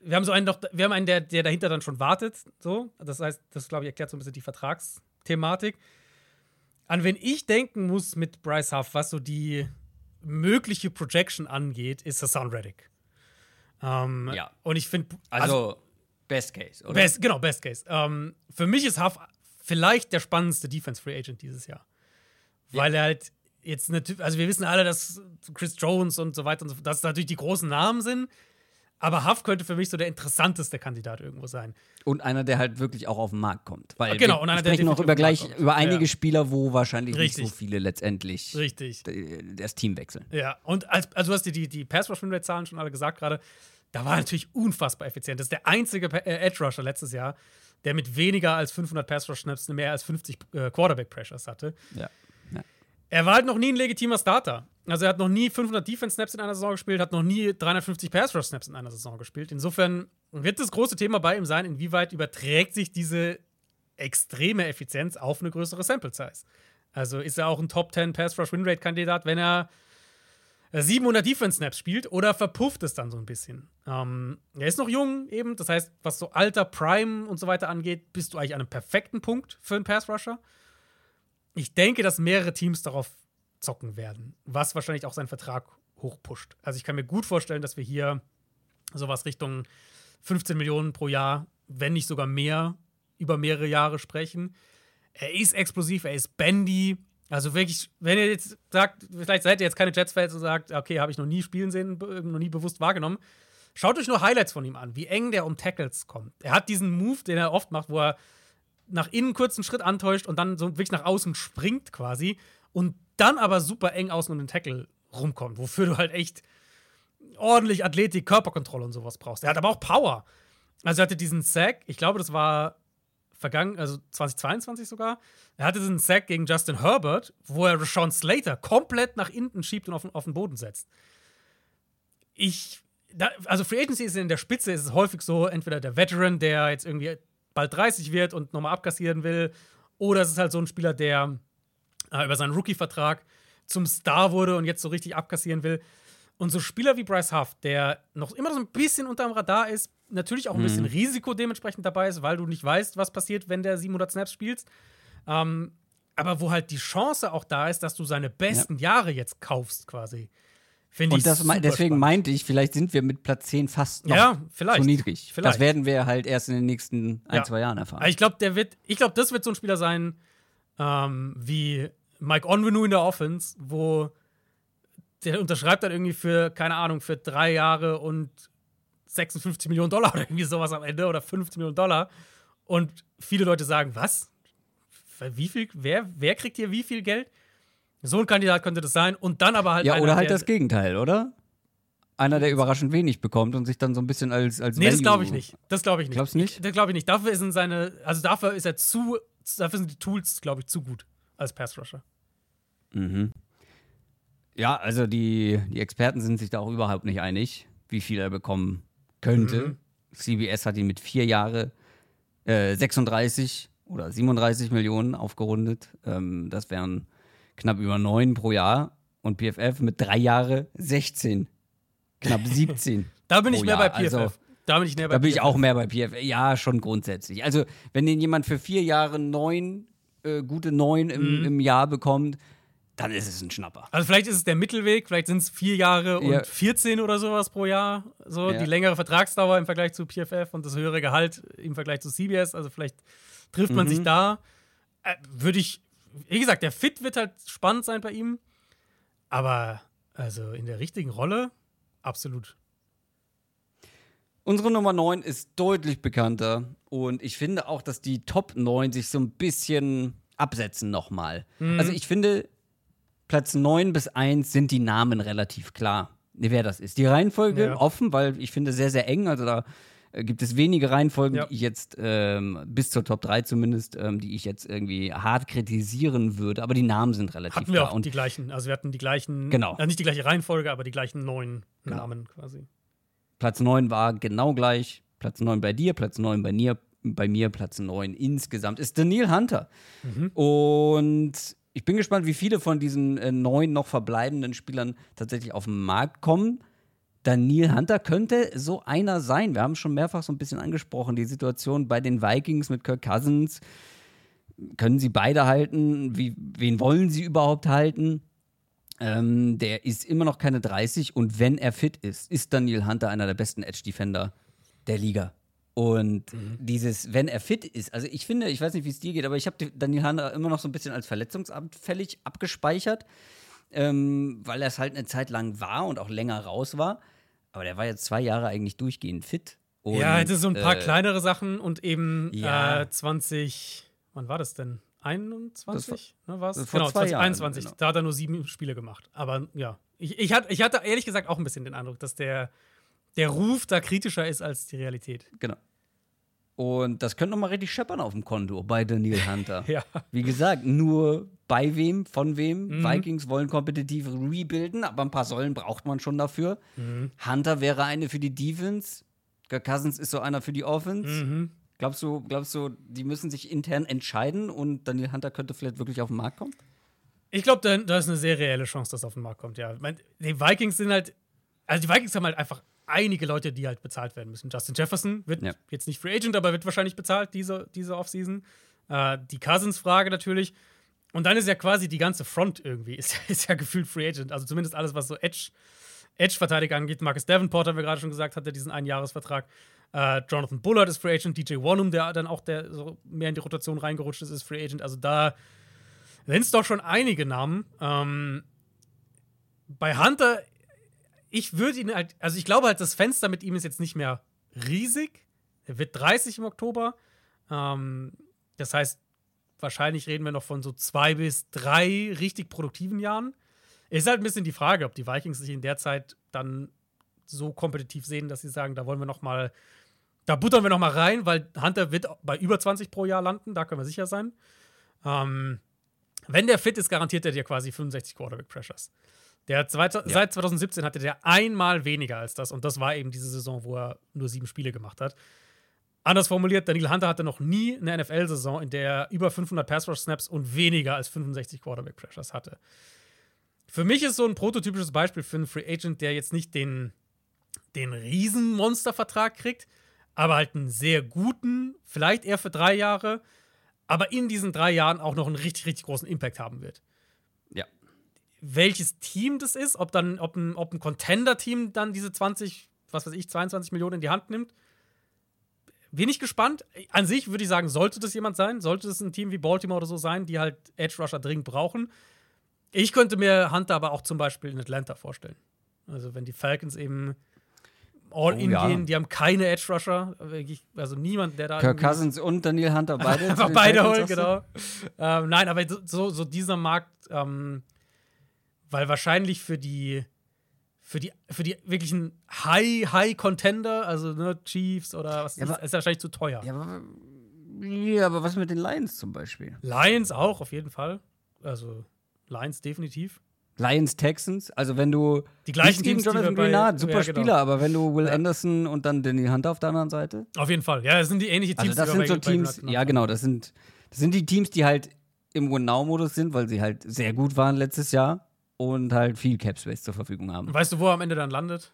Wir haben so einen, doch, wir haben einen, der, der dahinter dann schon wartet. So. Das heißt, das glaube ich erklärt so ein bisschen die Vertragsthematik. An wen ich denken muss mit Bryce Huff, was so die mögliche Projection angeht, ist Hassan Reddick. Ähm, ja. Und ich finde. Also, also, Best Case, oder? Best, genau, Best Case. Ähm, für mich ist Huff vielleicht der spannendste Defense Free Agent dieses Jahr. Ja. Weil er halt jetzt natürlich, also wir wissen alle, dass Chris Jones und so weiter und so fort, dass natürlich die großen Namen sind. Aber Huff könnte für mich so der interessanteste Kandidat irgendwo sein. Und einer, der halt wirklich auch auf den Markt kommt. Weil genau, und einer, sprechen noch über gleich über einige ja. Spieler, wo wahrscheinlich Richtig. nicht so viele letztendlich Richtig. das Team wechseln. Ja, und als, also du hast dir die, die Pass Rush Rate Zahlen schon alle gesagt gerade. Da war natürlich unfassbar effizient. Das ist der einzige äh, Edge Rusher letztes Jahr, der mit weniger als 500 Pass Rush Snaps mehr als 50 äh, Quarterback Pressures hatte. Ja. Er war halt noch nie ein legitimer Starter. Also er hat noch nie 500 Defense-Snaps in einer Saison gespielt, hat noch nie 350 Pass-Rush-Snaps in einer Saison gespielt. Insofern wird das große Thema bei ihm sein, inwieweit überträgt sich diese extreme Effizienz auf eine größere Sample-Size. Also ist er auch ein Top 10 Pass-Rush-Win-Rate-Kandidat, wenn er 700 Defense-Snaps spielt oder verpufft es dann so ein bisschen? Ähm, er ist noch jung eben, das heißt, was so Alter, Prime und so weiter angeht, bist du eigentlich an einem perfekten Punkt für einen Pass-Rusher ich denke, dass mehrere Teams darauf zocken werden, was wahrscheinlich auch seinen Vertrag hochpusht. Also ich kann mir gut vorstellen, dass wir hier sowas Richtung 15 Millionen pro Jahr, wenn nicht sogar mehr, über mehrere Jahre sprechen. Er ist explosiv, er ist bendy. Also wirklich, wenn ihr jetzt sagt, vielleicht seid ihr jetzt keine Jets-Fans und sagt, okay, habe ich noch nie spielen sehen, noch nie bewusst wahrgenommen. Schaut euch nur Highlights von ihm an, wie eng der um Tackles kommt. Er hat diesen Move, den er oft macht, wo er nach innen kurz einen Schritt antäuscht und dann so wirklich nach außen springt quasi und dann aber super eng außen um den Tackle rumkommt, wofür du halt echt ordentlich Athletik, Körperkontrolle und sowas brauchst. Er hat aber auch Power. Also er hatte diesen Sack, ich glaube, das war vergangen, also 2022 sogar. Er hatte diesen Sack gegen Justin Herbert, wo er Rashawn Slater komplett nach hinten schiebt und auf, auf den Boden setzt. Ich, da, also Free Agency ist in der Spitze, ist es häufig so, entweder der Veteran, der jetzt irgendwie bald 30 wird und nochmal abkassieren will. Oder es ist halt so ein Spieler, der äh, über seinen Rookie-Vertrag zum Star wurde und jetzt so richtig abkassieren will. Und so Spieler wie Bryce Huff, der noch immer so ein bisschen unterm Radar ist, natürlich auch ein bisschen mhm. Risiko dementsprechend dabei ist, weil du nicht weißt, was passiert, wenn der 700 Snaps spielst. Ähm, aber wo halt die Chance auch da ist, dass du seine besten ja. Jahre jetzt kaufst, quasi. Finde ich das, deswegen spannend. meinte ich, vielleicht sind wir mit Platz 10 fast noch ja, vielleicht. zu niedrig. Vielleicht. Das werden wir halt erst in den nächsten ein, ja. zwei Jahren erfahren. Ich glaube, der wird, ich glaube, das wird so ein Spieler sein, ähm, wie Mike Onwenu in der Offense, wo der unterschreibt dann irgendwie für, keine Ahnung, für drei Jahre und 56 Millionen Dollar oder irgendwie sowas am Ende oder 50 Millionen Dollar. Und viele Leute sagen, was? Wie viel, wer, wer kriegt hier wie viel Geld? So ein Kandidat könnte das sein. Und dann aber halt. Ja, oder halt das Gegenteil, oder? Einer, der überraschend wenig bekommt und sich dann so ein bisschen als. als nee, Value das glaube ich nicht. Das glaube ich nicht. Glaubst du nicht? Das glaube ich nicht. Dafür sind seine. Also dafür ist er zu. Dafür sind die Tools, glaube ich, zu gut als Pass-Rusher. Mhm. Ja, also die, die Experten sind sich da auch überhaupt nicht einig, wie viel er bekommen könnte. Mhm. CBS hat ihn mit vier Jahre äh, 36 oder 37 Millionen aufgerundet. Ähm, das wären knapp über neun pro Jahr. Und PFF mit drei Jahre 16. Knapp 17. da bin ich mehr Jahr. bei PFF. Also, da bin ich mehr bei Da bin ich auch mehr bei PFF. Ja, schon grundsätzlich. Also, wenn den jemand für vier Jahre neun, äh, gute neun im, mhm. im Jahr bekommt, dann ist es ein Schnapper. Also vielleicht ist es der Mittelweg, vielleicht sind es vier Jahre und ja. 14 oder sowas pro Jahr. So ja. die längere Vertragsdauer im Vergleich zu PFF und das höhere Gehalt im Vergleich zu CBS. Also vielleicht trifft man mhm. sich da. Äh, Würde ich, wie gesagt, der Fit wird halt spannend sein bei ihm. Aber also in der richtigen Rolle, absolut. Unsere Nummer 9 ist deutlich bekannter und ich finde auch, dass die Top 9 sich so ein bisschen absetzen nochmal. Mhm. Also ich finde, Platz 9 bis 1 sind die Namen relativ klar, wer das ist. Die Reihenfolge ja. offen, weil ich finde sehr, sehr eng. Also da gibt es wenige Reihenfolgen, ja. die ich jetzt ähm, bis zur Top 3 zumindest, ähm, die ich jetzt irgendwie hart kritisieren würde. Aber die Namen sind relativ hatten wir auch und die gleichen. Also wir hatten die gleichen, genau. Äh, nicht die gleiche Reihenfolge, aber die gleichen neun genau. Namen quasi. Platz 9 war genau gleich. Platz 9 bei dir, Platz 9 bei mir, bei mir Platz 9 insgesamt ist Daniel Hunter. Mhm. Und ich bin gespannt, wie viele von diesen äh, neun noch verbleibenden Spielern tatsächlich auf den Markt kommen. Daniel Hunter könnte so einer sein. Wir haben schon mehrfach so ein bisschen angesprochen, die Situation bei den Vikings mit Kirk Cousins. Können sie beide halten? Wie, wen wollen sie überhaupt halten? Ähm, der ist immer noch keine 30 und wenn er fit ist, ist Daniel Hunter einer der besten Edge-Defender der Liga. Und mhm. dieses, wenn er fit ist, also ich finde, ich weiß nicht, wie es dir geht, aber ich habe Daniel Hanna immer noch so ein bisschen als verletzungsanfällig abgespeichert, ähm, weil er es halt eine Zeit lang war und auch länger raus war. Aber der war jetzt zwei Jahre eigentlich durchgehend fit. Und, ja, hatte so ein paar äh, kleinere Sachen und eben ja. äh, 20, wann war das denn? 21? War, ne, war's? Genau, 2021. Genau. Da hat er nur sieben Spiele gemacht. Aber ja, ich, ich, hatte, ich hatte ehrlich gesagt auch ein bisschen den Eindruck, dass der der Ruf da kritischer ist als die Realität. Genau. Und das könnte nochmal richtig scheppern auf dem Konto bei Daniel Hunter. ja. Wie gesagt, nur bei wem, von wem. Mhm. Vikings wollen kompetitiv rebuilden, aber ein paar Säulen braucht man schon dafür. Mhm. Hunter wäre eine für die Defense. Kirk Cousins ist so einer für die Offense. Mhm. Glaubst du, glaubst du, die müssen sich intern entscheiden und Daniel Hunter könnte vielleicht wirklich auf den Markt kommen? Ich glaube, da, da, ist eine sehr reelle Chance, dass er auf den Markt kommt, ja. Die Vikings sind halt, also die Vikings haben halt einfach einige Leute, die halt bezahlt werden müssen. Justin Jefferson wird ja. jetzt nicht Free Agent, aber wird wahrscheinlich bezahlt diese, diese Offseason. Äh, die Cousins-Frage natürlich. Und dann ist ja quasi die ganze Front irgendwie, ist, ist ja gefühlt Free Agent. Also zumindest alles, was so Edge, Edge-Verteidiger angeht. Marcus Davenport, haben wir gerade schon gesagt, hatte diesen Einjahresvertrag. Äh, Jonathan Bullard ist Free Agent. DJ Wanham, der dann auch der so mehr in die Rotation reingerutscht ist, ist Free Agent. Also da sind es doch schon einige Namen. Ähm, bei Hunter ich würde ihn halt, also ich glaube halt, das Fenster mit ihm ist jetzt nicht mehr riesig. Er wird 30 im Oktober. Ähm, das heißt, wahrscheinlich reden wir noch von so zwei bis drei richtig produktiven Jahren. Ist halt ein bisschen die Frage, ob die Vikings sich in der Zeit dann so kompetitiv sehen, dass sie sagen, da wollen wir noch mal, da buttern wir noch mal rein, weil Hunter wird bei über 20 pro Jahr landen, da können wir sicher sein. Ähm, wenn der fit ist, garantiert er dir quasi 65 Quarterback Pressures. Der zwei, ja. Seit 2017 hatte der einmal weniger als das und das war eben diese Saison, wo er nur sieben Spiele gemacht hat. Anders formuliert, Daniel Hunter hatte noch nie eine NFL-Saison, in der er über 500 Pass-Rush-Snaps und weniger als 65 Quarterback-Pressures hatte. Für mich ist so ein prototypisches Beispiel für einen Free Agent, der jetzt nicht den, den Riesenmonster-Vertrag kriegt, aber halt einen sehr guten, vielleicht eher für drei Jahre, aber in diesen drei Jahren auch noch einen richtig, richtig großen Impact haben wird. Welches Team das ist, ob dann, ob ein, ob ein Contender-Team dann diese 20, was weiß ich, 22 Millionen in die Hand nimmt, bin ich gespannt. An sich würde ich sagen, sollte das jemand sein, sollte es ein Team wie Baltimore oder so sein, die halt Edge Rusher dringend brauchen. Ich könnte mir Hunter aber auch zum Beispiel in Atlanta vorstellen. Also, wenn die Falcons eben all in oh, ja. gehen, die haben keine Edge Rusher, also niemand, der da. Kirk Cousins und Daniel Hunter beide. Einfach beide holen, genau. Ähm, nein, aber so, so dieser Markt, ähm, weil wahrscheinlich für die für die, für die wirklichen High, High Contender, also ne, Chiefs oder was, ja, ist, ist wahrscheinlich zu teuer. Ja aber, ja, aber was mit den Lions zum Beispiel? Lions auch, auf jeden Fall. Also Lions definitiv. Lions, Texans, also wenn du die gleichen Teams, Jonathan Greenard, super ja, genau. Spieler, aber wenn du Will ja. Anderson und dann Danny Hunter auf der anderen Seite? Auf jeden Fall, ja, das sind die ähnlichen also Teams. Also das sind so Teams, ja genau, das sind, das sind die Teams, die halt im Win-Now-Modus sind, weil sie halt sehr gut waren letztes Jahr und halt viel Cap Space zur Verfügung haben. Weißt du, wo er am Ende dann landet?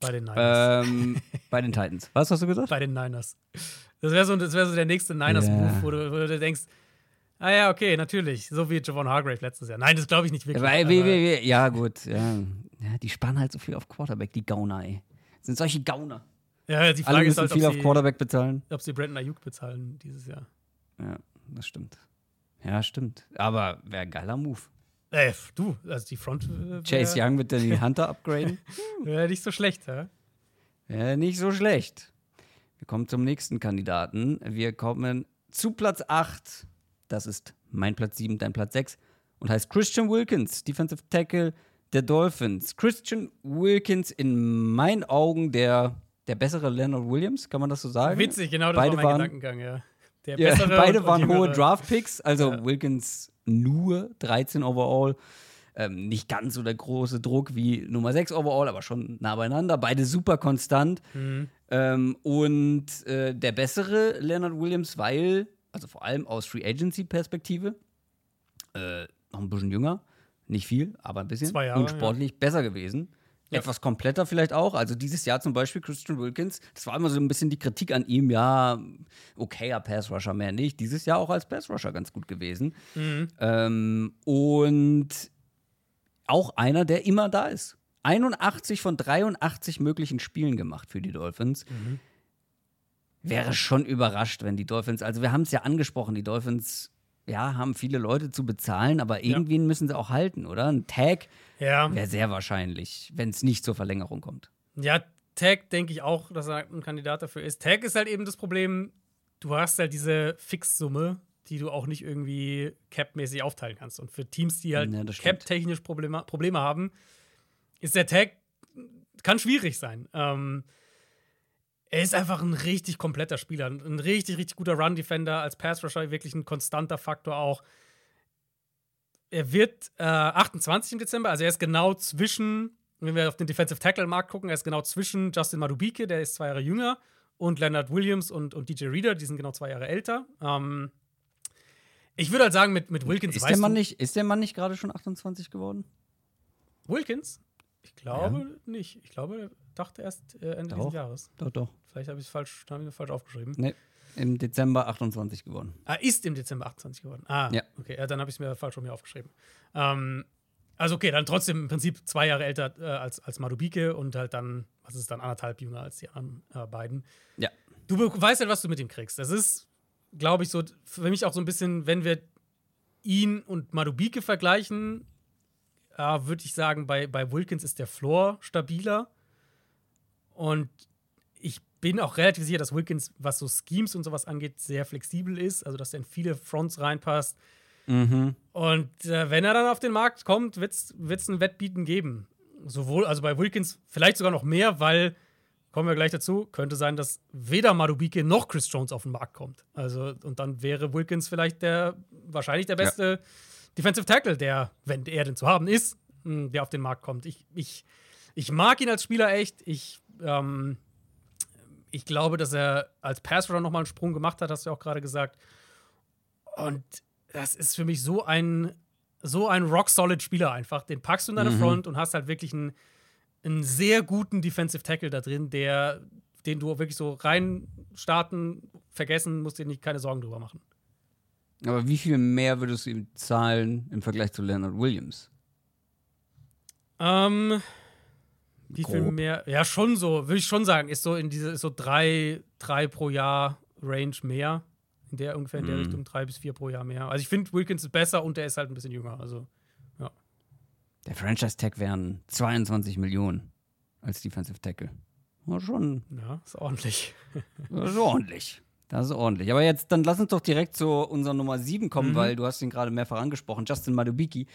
Bei den Niners. Ähm, bei den Titans. Was hast du gesagt? Bei den Niners. Das wäre so, wär so der nächste Niners-Move, yeah. wo, wo, du denkst, ah ja, okay, natürlich. So wie Javon Hargrave letztes Jahr. Nein, das glaube ich nicht wirklich. Ja, wie, wie, wie, ja gut. Ja. ja. die spannen halt so viel auf Quarterback, die Gauner, ey. Das sind solche Gauner. Ja, die Frage Alle ist halt, viel auf sie, Quarterback bezahlen. Ob sie Brandon Ayuk bezahlen dieses Jahr. Ja, das stimmt. Ja, stimmt. Aber wäre ein geiler Move. Äh, du, also die Front. Äh, Chase Young wird dann die Hunter upgraden. Wäre nicht so schlecht, ja? Wäre nicht so schlecht. Wir kommen zum nächsten Kandidaten. Wir kommen zu Platz 8. Das ist mein Platz 7, dein Platz 6. Und heißt Christian Wilkins, Defensive Tackle der Dolphins. Christian Wilkins in meinen Augen der, der bessere Leonard Williams, kann man das so sagen? Witzig, genau das beide war mein waren, Gedankengang, ja. ja beide waren hohe Draft-Picks, also ja. Wilkins nur 13 overall. Ähm, nicht ganz so der große Druck wie Nummer 6 overall, aber schon nah beieinander. Beide super konstant. Mhm. Ähm, und äh, der bessere Leonard Williams, weil, also vor allem aus Free Agency-Perspektive, äh, noch ein bisschen jünger, nicht viel, aber ein bisschen. Jahre, und sportlich ja. besser gewesen. Ja. Etwas kompletter vielleicht auch. Also dieses Jahr zum Beispiel Christian Wilkins, das war immer so ein bisschen die Kritik an ihm, ja, okayer Pass-Rusher, mehr nicht. Dieses Jahr auch als Pass-Rusher ganz gut gewesen. Mhm. Ähm, und auch einer, der immer da ist. 81 von 83 möglichen Spielen gemacht für die Dolphins. Mhm. Wäre schon überrascht, wenn die Dolphins, also wir haben es ja angesprochen, die Dolphins ja, haben viele Leute zu bezahlen, aber irgendwie ja. müssen sie auch halten, oder? Ein Tag ja. wäre sehr wahrscheinlich, wenn es nicht zur Verlängerung kommt. Ja, Tag denke ich auch, dass er ein Kandidat dafür ist. Tag ist halt eben das Problem, du hast halt diese Fixsumme, die du auch nicht irgendwie cap-mäßig aufteilen kannst. Und für Teams, die halt ja, cap-technisch Probleme, Probleme haben, ist der Tag, kann schwierig sein. Ähm, er ist einfach ein richtig kompletter Spieler. Ein richtig, richtig guter Run-Defender, als Pass-Rusher wirklich ein konstanter Faktor auch. Er wird äh, 28 im Dezember, also er ist genau zwischen, wenn wir auf den Defensive Tackle-Markt gucken, er ist genau zwischen Justin Madubike, der ist zwei Jahre jünger, und Leonard Williams und, und DJ Reader, die sind genau zwei Jahre älter. Ähm, ich würde halt sagen, mit, mit Wilkins ist der Mann nicht Ist der Mann nicht gerade schon 28 geworden? Wilkins? Ich glaube ja. nicht. Ich glaube, dachte erst äh, Ende doch, dieses Jahres. Doch, doch. Vielleicht habe ich es falsch, hab falsch aufgeschrieben. Nee, im Dezember 28 geworden. Ah, ist im Dezember 28 geworden. Ah, ja. okay. Ja, dann habe ich es mir falsch von mir aufgeschrieben. Ähm, also, okay, dann trotzdem im Prinzip zwei Jahre älter äh, als, als Madubike und halt dann, was ist dann, anderthalb jünger als die anderen äh, beiden. Ja. Du weißt halt, was du mit ihm kriegst. Das ist, glaube ich, so für mich auch so ein bisschen, wenn wir ihn und Madubike vergleichen, äh, würde ich sagen, bei, bei Wilkins ist der Floor stabiler. Und ich bin auch relativ sicher, dass Wilkins, was so Schemes und sowas angeht, sehr flexibel ist. Also, dass er in viele Fronts reinpasst. Mhm. Und äh, wenn er dann auf den Markt kommt, wird es ein Wettbieten geben. Sowohl, also bei Wilkins vielleicht sogar noch mehr, weil, kommen wir gleich dazu, könnte sein, dass weder Madubike noch Chris Jones auf den Markt kommt. Also, und dann wäre Wilkins vielleicht der, wahrscheinlich der beste ja. Defensive Tackle, der, wenn er denn zu haben ist, hm, der auf den Markt kommt. Ich, ich, ich mag ihn als Spieler echt. Ich ähm, ich glaube, dass er als Passrunner nochmal einen Sprung gemacht hat, hast du ja auch gerade gesagt. Und das ist für mich so ein, so ein rock-solid-Spieler einfach. Den packst du in deine mhm. Front und hast halt wirklich einen, einen sehr guten Defensive Tackle da drin, der, den du wirklich so rein starten, vergessen, musst dir nicht keine Sorgen drüber machen. Aber wie viel mehr würdest du ihm zahlen im Vergleich zu Leonard Williams? Ähm, wie Grob. viel mehr? Ja, schon so, würde ich schon sagen, ist so in diese, ist so drei, drei pro Jahr Range mehr. In der ungefähr in der mm. Richtung drei bis vier pro Jahr mehr. Also ich finde, Wilkins ist besser und der ist halt ein bisschen jünger. Also, ja. Der Franchise-Tag wären 22 Millionen als Defensive Tackle. War schon. Ja, ist ordentlich. das ist ordentlich. Das ist ordentlich. Aber jetzt, dann lass uns doch direkt zu unserer Nummer 7 kommen, mhm. weil du hast ihn gerade mehrfach angesprochen. Justin Madubiki.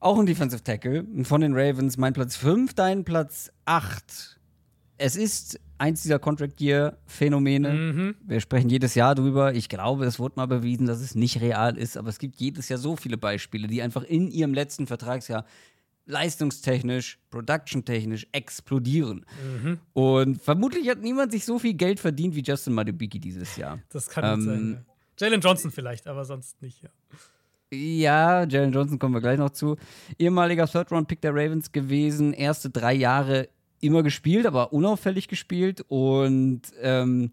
Auch ein Defensive Tackle von den Ravens. Mein Platz 5, dein Platz 8. Es ist eins dieser Contract Year Phänomene. Mhm. Wir sprechen jedes Jahr drüber. Ich glaube, es wurde mal bewiesen, dass es nicht real ist, aber es gibt jedes Jahr so viele Beispiele, die einfach in ihrem letzten Vertragsjahr leistungstechnisch, productiontechnisch explodieren. Mhm. Und vermutlich hat niemand sich so viel Geld verdient wie Justin Madubiki dieses Jahr. Das kann ähm, sein. Jalen Johnson vielleicht, aber sonst nicht, ja. Ja, Jalen Johnson kommen wir gleich noch zu. Ehemaliger Third-Round-Pick der Ravens gewesen, erste drei Jahre immer gespielt, aber unauffällig gespielt. Und ähm,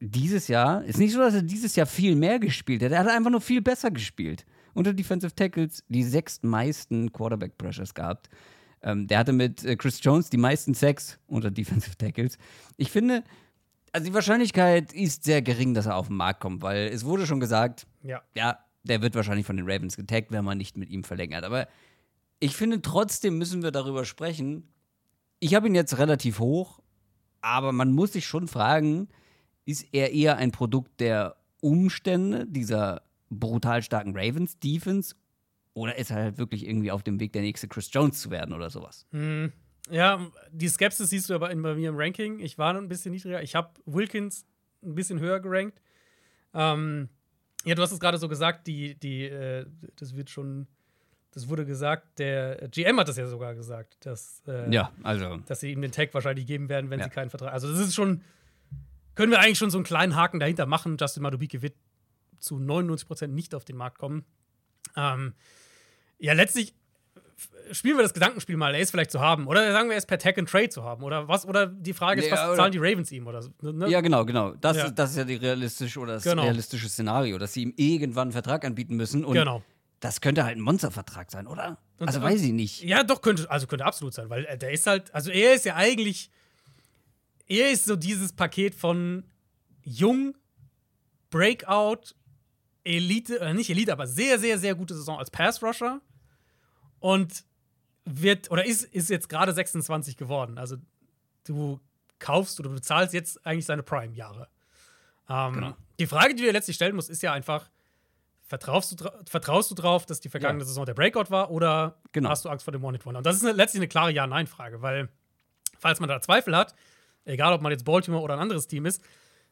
dieses Jahr, ist nicht so, dass er dieses Jahr viel mehr gespielt hat, er hat einfach nur viel besser gespielt. Unter Defensive Tackles die sechstmeisten Quarterback-Pressures gehabt. Ähm, der hatte mit äh, Chris Jones die meisten Sacks unter Defensive Tackles. Ich finde, also die Wahrscheinlichkeit ist sehr gering, dass er auf den Markt kommt, weil es wurde schon gesagt, ja, ja der wird wahrscheinlich von den Ravens getaggt, wenn man nicht mit ihm verlängert. Aber ich finde, trotzdem müssen wir darüber sprechen. Ich habe ihn jetzt relativ hoch, aber man muss sich schon fragen, ist er eher ein Produkt der Umstände dieser brutal starken Ravens Defense oder ist er halt wirklich irgendwie auf dem Weg, der nächste Chris Jones zu werden oder sowas? Hm. Ja, die Skepsis siehst du aber bei mir im Ranking. Ich war noch ein bisschen niedriger. Ich habe Wilkins ein bisschen höher gerankt. Ähm, ja, du hast es gerade so gesagt, die, die, äh, das wird schon, das wurde gesagt, der GM hat das ja sogar gesagt, dass, äh, ja, also. dass sie ihm den Tag wahrscheinlich geben werden, wenn ja. sie keinen Vertrag. Also, das ist schon, können wir eigentlich schon so einen kleinen Haken dahinter machen. Justin Madubike wird zu 99% nicht auf den Markt kommen. Ähm, ja, letztlich spielen wir das Gedankenspiel mal, er ist vielleicht zu haben. Oder sagen wir, er ist per Tag and Trade zu haben. Oder was? Oder die Frage ist, was zahlen die Ravens ihm? Oder so, ne? Ja, genau, genau. Das, ja. Ist, das ist ja die realistische oder das genau. realistische Szenario, dass sie ihm irgendwann einen Vertrag anbieten müssen. Und genau. das könnte halt ein Monstervertrag sein, oder? Und, also weiß ich nicht. Ja, doch, könnte, also könnte absolut sein, weil der ist halt, also er ist ja eigentlich, er ist so dieses Paket von jung, Breakout, Elite, oder nicht Elite, aber sehr, sehr, sehr gute Saison als Pass-Rusher und wird oder ist, ist jetzt gerade 26 geworden. Also du kaufst oder du bezahlst jetzt eigentlich seine Prime-Jahre. Ähm, genau. Die Frage, die du dir letztlich stellen musst, ist ja einfach: Vertraust du, vertraust du drauf, dass die vergangene ja. Saison der Breakout war oder genau. hast du Angst vor dem One-Hit-Wonder? Und das ist eine, letztlich eine klare Ja-Nein-Frage, weil, falls man da Zweifel hat, egal ob man jetzt Baltimore oder ein anderes Team ist,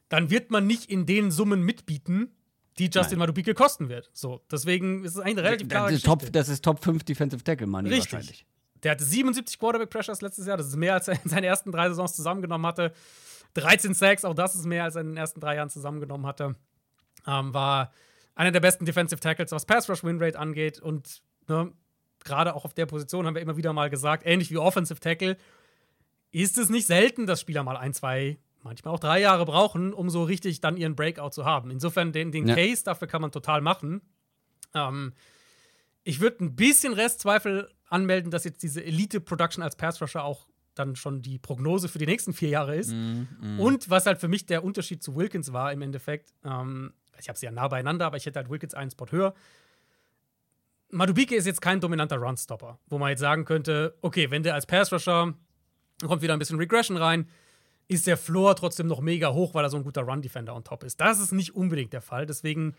dann wird man nicht in den Summen mitbieten, die Justin Madubike kosten wird. So, deswegen ist es eigentlich eine relativ klare das, Top, das ist Top 5 Defensive Tackle Money Richtig. wahrscheinlich. Der hatte 77 Quarterback Pressures letztes Jahr, das ist mehr als er in seinen ersten drei Saisons zusammengenommen hatte. 13 Sacks, auch das ist mehr als er in den ersten drei Jahren zusammengenommen hatte. Ähm, war einer der besten Defensive Tackles, was Pass Rush Win Rate angeht und ne, gerade auch auf der Position haben wir immer wieder mal gesagt, ähnlich wie Offensive Tackle, ist es nicht selten, dass Spieler mal ein, zwei manchmal auch drei Jahre brauchen, um so richtig dann ihren Breakout zu haben. Insofern, den, den ja. Case dafür kann man total machen. Ähm, ich würde ein bisschen Restzweifel anmelden, dass jetzt diese Elite-Production als Pass-Rusher auch dann schon die Prognose für die nächsten vier Jahre ist. Mm, mm. Und was halt für mich der Unterschied zu Wilkins war im Endeffekt, ähm, ich habe sie ja nah beieinander, aber ich hätte halt Wilkins einen Spot höher. Madubike ist jetzt kein dominanter Runstopper, wo man jetzt sagen könnte, okay, wenn der als Pass-Rusher kommt wieder ein bisschen Regression rein, ist der Floor trotzdem noch mega hoch, weil er so ein guter Run-Defender on top ist. Das ist nicht unbedingt der Fall. Deswegen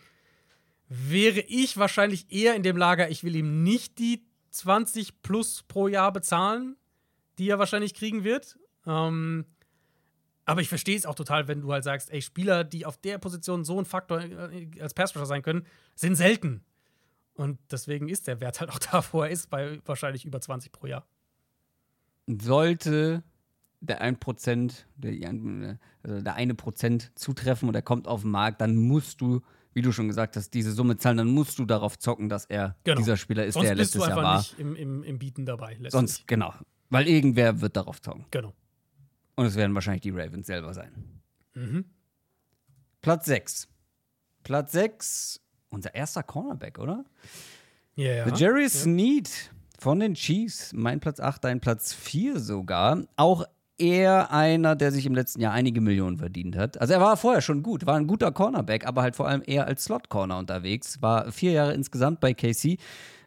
wäre ich wahrscheinlich eher in dem Lager, ich will ihm nicht die 20 plus pro Jahr bezahlen, die er wahrscheinlich kriegen wird. Ähm, aber ich verstehe es auch total, wenn du halt sagst, ey, Spieler, die auf der Position so ein Faktor äh, als Passrusher sein können, sind selten. Und deswegen ist der Wert halt auch da, wo er ist, bei wahrscheinlich über 20 pro Jahr. Sollte der 1%, der, also der eine Prozent zutreffen und er kommt auf den Markt, dann musst du, wie du schon gesagt hast, diese Summe zahlen, dann musst du darauf zocken, dass er genau. dieser Spieler ist, Sonst der letztes Jahr war. Sonst bist du einfach nicht im, im, im Bieten dabei. Letztlich. Sonst, genau. Weil irgendwer wird darauf zocken. Genau. Und es werden wahrscheinlich die Ravens selber sein. Mhm. Platz 6. Platz 6, unser erster Cornerback, oder? Ja, ja. Jerry ja. Sneed von den Chiefs. Mein Platz 8, dein Platz 4 sogar. Auch er einer, der sich im letzten Jahr einige Millionen verdient hat. Also er war vorher schon gut, war ein guter Cornerback, aber halt vor allem eher als Slot-Corner unterwegs. War vier Jahre insgesamt bei KC.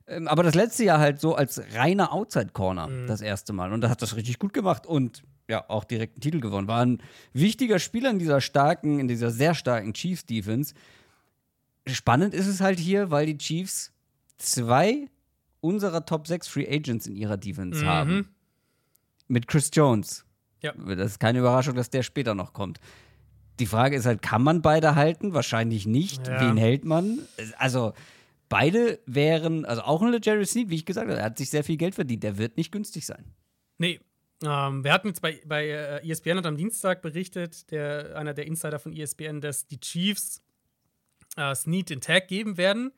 Ähm, aber das letzte Jahr halt so als reiner Outside-Corner mhm. das erste Mal. Und da hat das richtig gut gemacht und ja, auch direkt einen Titel gewonnen. War ein wichtiger Spieler in dieser starken, in dieser sehr starken Chiefs-Defense. Spannend ist es halt hier, weil die Chiefs zwei unserer Top 6 Free Agents in ihrer Defense mhm. haben. Mit Chris Jones. Ja. Das ist keine Überraschung, dass der später noch kommt. Die Frage ist halt, kann man beide halten? Wahrscheinlich nicht. Ja. Wen hält man? Also, beide wären, also auch ein Jerry Sneed, wie ich gesagt habe, er hat sich sehr viel Geld verdient. Der wird nicht günstig sein. Nee. Ähm, wir hatten jetzt bei, bei äh, ESPN hat am Dienstag berichtet, der, einer der Insider von ESPN, dass die Chiefs äh, Snead den Tag geben werden,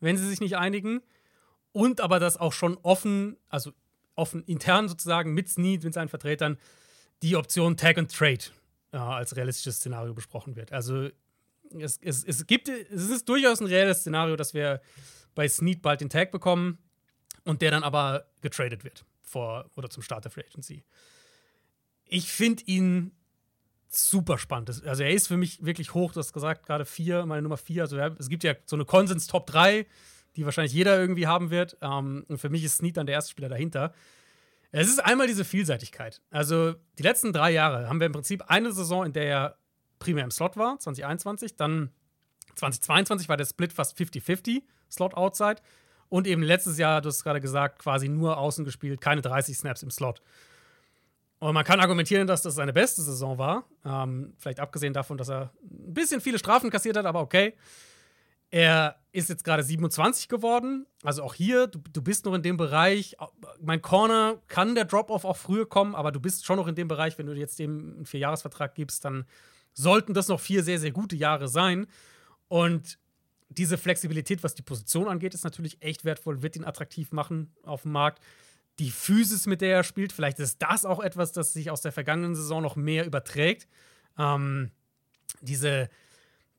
wenn sie sich nicht einigen. Und aber das auch schon offen, also offen intern sozusagen mit Snead, mit seinen Vertretern, die Option Tag and Trade äh, als realistisches Szenario besprochen wird. Also es, es, es gibt, es ist durchaus ein reelles Szenario, dass wir bei Snead bald den Tag bekommen und der dann aber getradet wird vor oder zum Start der Free Agency. Ich finde ihn super spannend. Also er ist für mich wirklich hoch, du hast gesagt, gerade vier, meine Nummer vier. Also es gibt ja so eine Konsens Top 3, die wahrscheinlich jeder irgendwie haben wird. Ähm, und für mich ist Snead dann der erste Spieler dahinter. Es ist einmal diese Vielseitigkeit. Also die letzten drei Jahre haben wir im Prinzip eine Saison, in der er primär im Slot war, 2021. Dann 2022 war der Split fast 50-50, Slot Outside. Und eben letztes Jahr, du hast gerade gesagt, quasi nur außen gespielt, keine 30 Snaps im Slot. Und man kann argumentieren, dass das seine beste Saison war. Ähm, vielleicht abgesehen davon, dass er ein bisschen viele Strafen kassiert hat, aber okay. Er ist jetzt gerade 27 geworden. Also auch hier, du, du bist noch in dem Bereich. Mein Corner kann der Drop-Off auch früher kommen, aber du bist schon noch in dem Bereich, wenn du jetzt dem einen Vierjahresvertrag gibst, dann sollten das noch vier sehr, sehr gute Jahre sein. Und diese Flexibilität, was die Position angeht, ist natürlich echt wertvoll, wird ihn attraktiv machen auf dem Markt. Die Physis, mit der er spielt, vielleicht ist das auch etwas, das sich aus der vergangenen Saison noch mehr überträgt. Ähm, diese,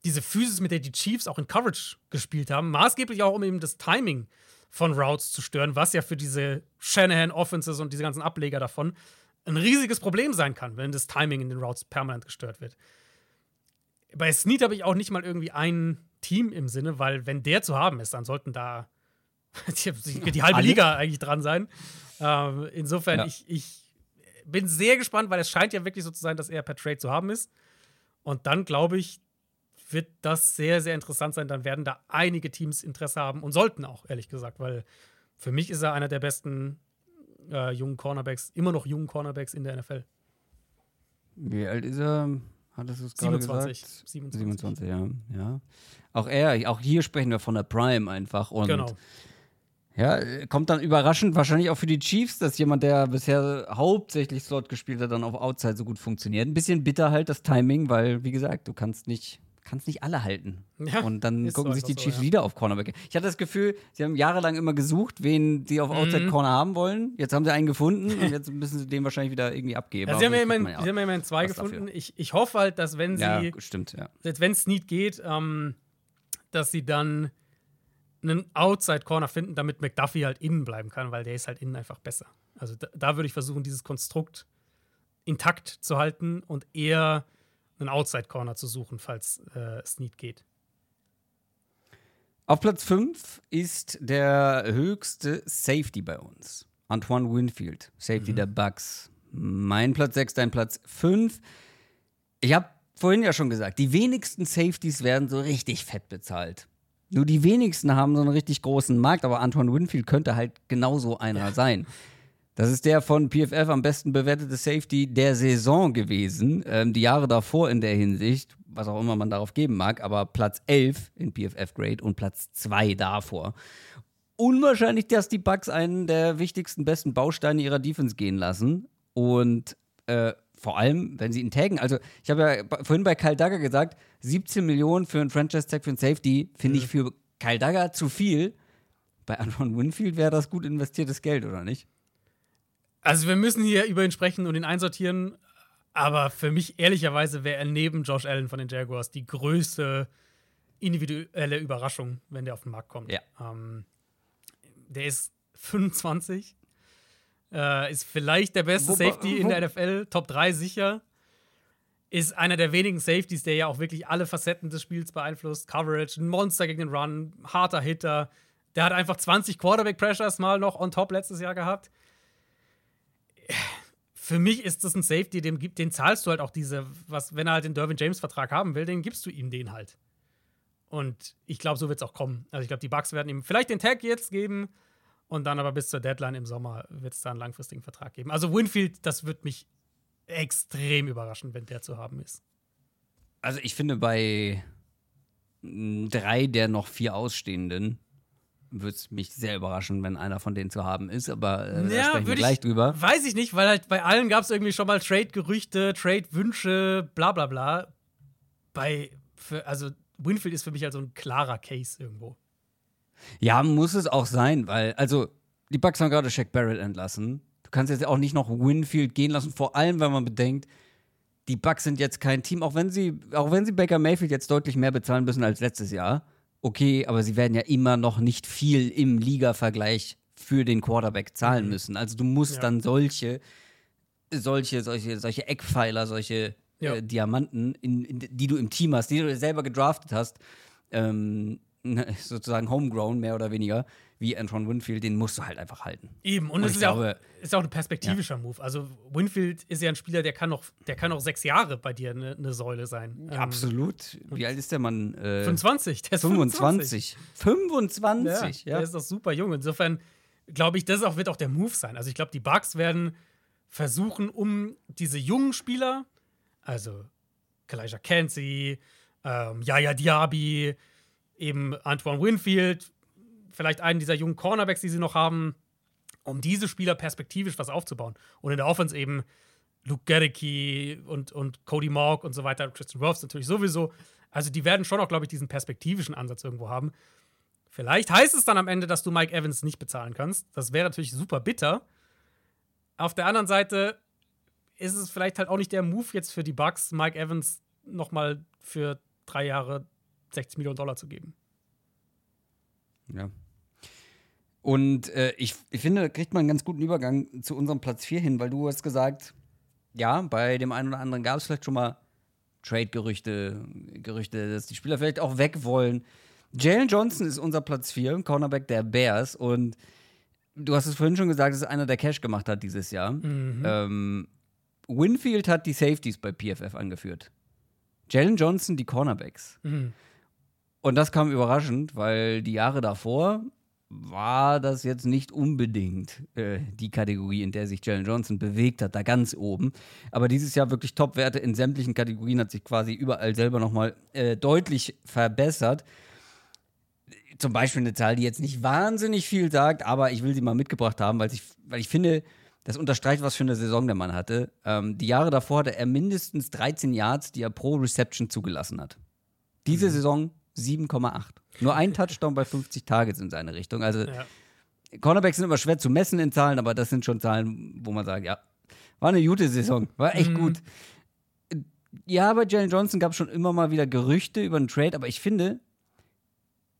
diese Physis, mit der die Chiefs auch in Coverage gespielt haben, maßgeblich auch, um eben das Timing von Routes zu stören, was ja für diese Shanahan-Offenses und diese ganzen Ableger davon ein riesiges Problem sein kann, wenn das Timing in den Routes permanent gestört wird. Bei Snead habe ich auch nicht mal irgendwie ein Team im Sinne, weil wenn der zu haben ist, dann sollten da die, die halbe Alle? Liga eigentlich dran sein. Ähm, insofern, ja. ich, ich bin sehr gespannt, weil es scheint ja wirklich so zu sein, dass er per Trade zu haben ist. Und dann glaube ich, wird das sehr, sehr interessant sein. Dann werden da einige Teams Interesse haben und sollten auch, ehrlich gesagt, weil für mich ist er einer der besten äh, jungen Cornerbacks, immer noch jungen Cornerbacks in der NFL. Wie alt ist er? Hattest du es gerade 27, gesagt? 27. 27, ja. ja. Auch er, auch hier sprechen wir von der Prime einfach. Und genau. Ja, kommt dann überraschend, wahrscheinlich auch für die Chiefs, dass jemand, der bisher hauptsächlich Slot gespielt hat, dann auf Outside so gut funktioniert. Ein bisschen bitter halt das Timing, weil, wie gesagt, du kannst nicht kannst nicht alle halten. Ja, und dann gucken sich die Chiefs so, ja. wieder auf Cornerback. Ich hatte das Gefühl, sie haben jahrelang immer gesucht, wen sie auf mhm. Outside Corner haben wollen. Jetzt haben sie einen gefunden und jetzt müssen sie den wahrscheinlich wieder irgendwie abgeben. Ja, sie, haben ja immerhin, sie haben ja immerhin zwei gefunden. Ich, ich hoffe halt, dass wenn sie. Ja, stimmt, ja. Wenn es Need geht, ähm, dass sie dann einen Outside Corner finden, damit McDuffie halt innen bleiben kann, weil der ist halt innen einfach besser. Also da, da würde ich versuchen, dieses Konstrukt intakt zu halten und eher einen Outside Corner zu suchen, falls äh, es nicht geht. Auf Platz 5 ist der höchste Safety bei uns. Antoine Winfield, Safety mhm. der Bucks. Mein Platz 6, dein Platz 5. Ich habe vorhin ja schon gesagt, die wenigsten Safeties werden so richtig fett bezahlt. Nur die wenigsten haben so einen richtig großen Markt, aber Antoine Winfield könnte halt genauso einer ja. sein. Das ist der von PFF am besten bewertete Safety der Saison gewesen. Ähm, die Jahre davor in der Hinsicht, was auch immer man darauf geben mag, aber Platz 11 in PFF-Grade und Platz 2 davor. Unwahrscheinlich, dass die Bucks einen der wichtigsten, besten Bausteine ihrer Defense gehen lassen. Und Äh, vor allem, wenn sie ihn taggen. Also, ich habe ja vorhin bei Kyle Dagger gesagt, 17 Millionen für einen Franchise-Tag für einen Safety finde ich für Kyle Dagger zu viel. Bei Anton Winfield wäre das gut investiertes Geld, oder nicht? Also, wir müssen hier über ihn sprechen und ihn einsortieren. Aber für mich, ehrlicherweise, wäre er neben Josh Allen von den Jaguars die größte individuelle Überraschung, wenn der auf den Markt kommt. Ja. Ähm, der ist 25. Äh, ist vielleicht der beste Wo- Safety wo- in der NFL, Top 3 sicher. Ist einer der wenigen Safeties, der ja auch wirklich alle Facetten des Spiels beeinflusst. Coverage, ein Monster gegen den Run, harter Hitter. Der hat einfach 20 Quarterback-Pressures mal noch on top letztes Jahr gehabt. Für mich ist das ein Safety, dem, den zahlst du halt auch diese, was, wenn er halt den Dervin James-Vertrag haben will, den gibst du ihm den halt. Und ich glaube, so wird es auch kommen. Also ich glaube, die Bucks werden ihm vielleicht den Tag jetzt geben und dann aber bis zur Deadline im Sommer wird es da einen langfristigen Vertrag geben. Also Winfield, das wird mich extrem überraschen, wenn der zu haben ist. Also, ich finde, bei mh, drei der noch vier Ausstehenden würde es mich sehr überraschen, wenn einer von denen zu haben ist, aber äh, da sprechen wir gleich drüber. Weiß ich nicht, weil halt bei allen gab es irgendwie schon mal Trade-Gerüchte, Trade-Wünsche, bla bla bla. Bei, für, also Winfield ist für mich halt so ein klarer Case irgendwo. Ja, muss es auch sein, weil, also, die Bucks haben gerade Shaq Barrett entlassen. Du kannst jetzt auch nicht noch Winfield gehen lassen, vor allem, wenn man bedenkt, die Bucks sind jetzt kein Team, auch wenn sie, auch wenn sie Baker Mayfield jetzt deutlich mehr bezahlen müssen als letztes Jahr. Okay, aber sie werden ja immer noch nicht viel im Liga-Vergleich für den Quarterback zahlen müssen. Also du musst Ja. dann solche, solche, solche, solche Eckpfeiler, solche Ja. äh, Diamanten, in, in, die du im Team hast, die du selber gedraftet hast, ähm, sozusagen homegrown, mehr oder weniger, wie Antoine Winfield, den musst du halt einfach halten. Eben, und, Und es ist ja, auch, glaube- ist ja auch ein perspektivischer Move. Also Winfield ist ja ein Spieler, der kann noch, der kann noch sechs Jahre bei dir eine ne Säule sein. Ähm, Absolut. Wie alt ist der Mann? Äh, 25, der ist 25. 25. 25, Ja, ja. Der ist doch super jung. Insofern glaube ich, das auch, wird auch der Move sein. Also ich glaube, die Bucks werden versuchen, um diese jungen Spieler, also Kalijah Kenzie, ähm, Yaya Diaby, eben Antoine Winfield, vielleicht einen dieser jungen Cornerbacks, die sie noch haben, um diese Spieler perspektivisch was aufzubauen. Und in der Offense eben Luke Gedicke und, und Cody Mauk und so weiter, Christian Wirfs natürlich sowieso. Also die werden schon auch, glaube ich, diesen perspektivischen Ansatz irgendwo haben. Vielleicht heißt es dann am Ende, dass du Mike Evans nicht bezahlen kannst. Das wäre natürlich super bitter. Auf der anderen Seite ist es vielleicht halt auch nicht der Move jetzt für die Bucks, Mike Evans nochmal für drei Jahre 60 Millionen Dollar zu geben. Ja. Und äh, ich, ich finde, da kriegt man einen ganz guten Übergang zu unserem Platz 4 hin, weil du hast gesagt, ja, bei dem einen oder anderen gab es vielleicht schon mal Trade-Gerüchte, Gerüchte, dass die Spieler vielleicht auch weg wollen. Jalen Johnson ist unser Platz 4, Cornerback der Bears. Und du hast es vorhin schon gesagt, dass einer, der Cash gemacht hat dieses Jahr. Ähm, Winfield hat die Safeties bei PFF angeführt. Jalen Johnson die Cornerbacks. Und das kam überraschend, weil die Jahre davor war das jetzt nicht unbedingt äh, die Kategorie, in der sich Jalen Johnson bewegt hat, da ganz oben. Aber dieses Jahr wirklich Top-Werte in sämtlichen Kategorien hat sich quasi überall selber nochmal äh, deutlich verbessert. Zum Beispiel eine Zahl, die jetzt nicht wahnsinnig viel sagt, aber ich will sie mal mitgebracht haben, weil ich, weil ich finde, das unterstreicht, was für eine Saison der Mann hatte. Ähm, die Jahre davor hatte er mindestens 13 Yards, die er pro Reception zugelassen hat. Diese Saison 7,8. Nur ein Touchdown bei 50 Targets in seine Richtung. Also Ja. Cornerbacks sind immer schwer zu messen in Zahlen, aber das sind schon Zahlen, wo man sagt, ja, war eine gute Saison, war echt gut. Ja, bei Jalen Johnson gab es schon immer mal wieder Gerüchte über einen Trade, aber ich finde,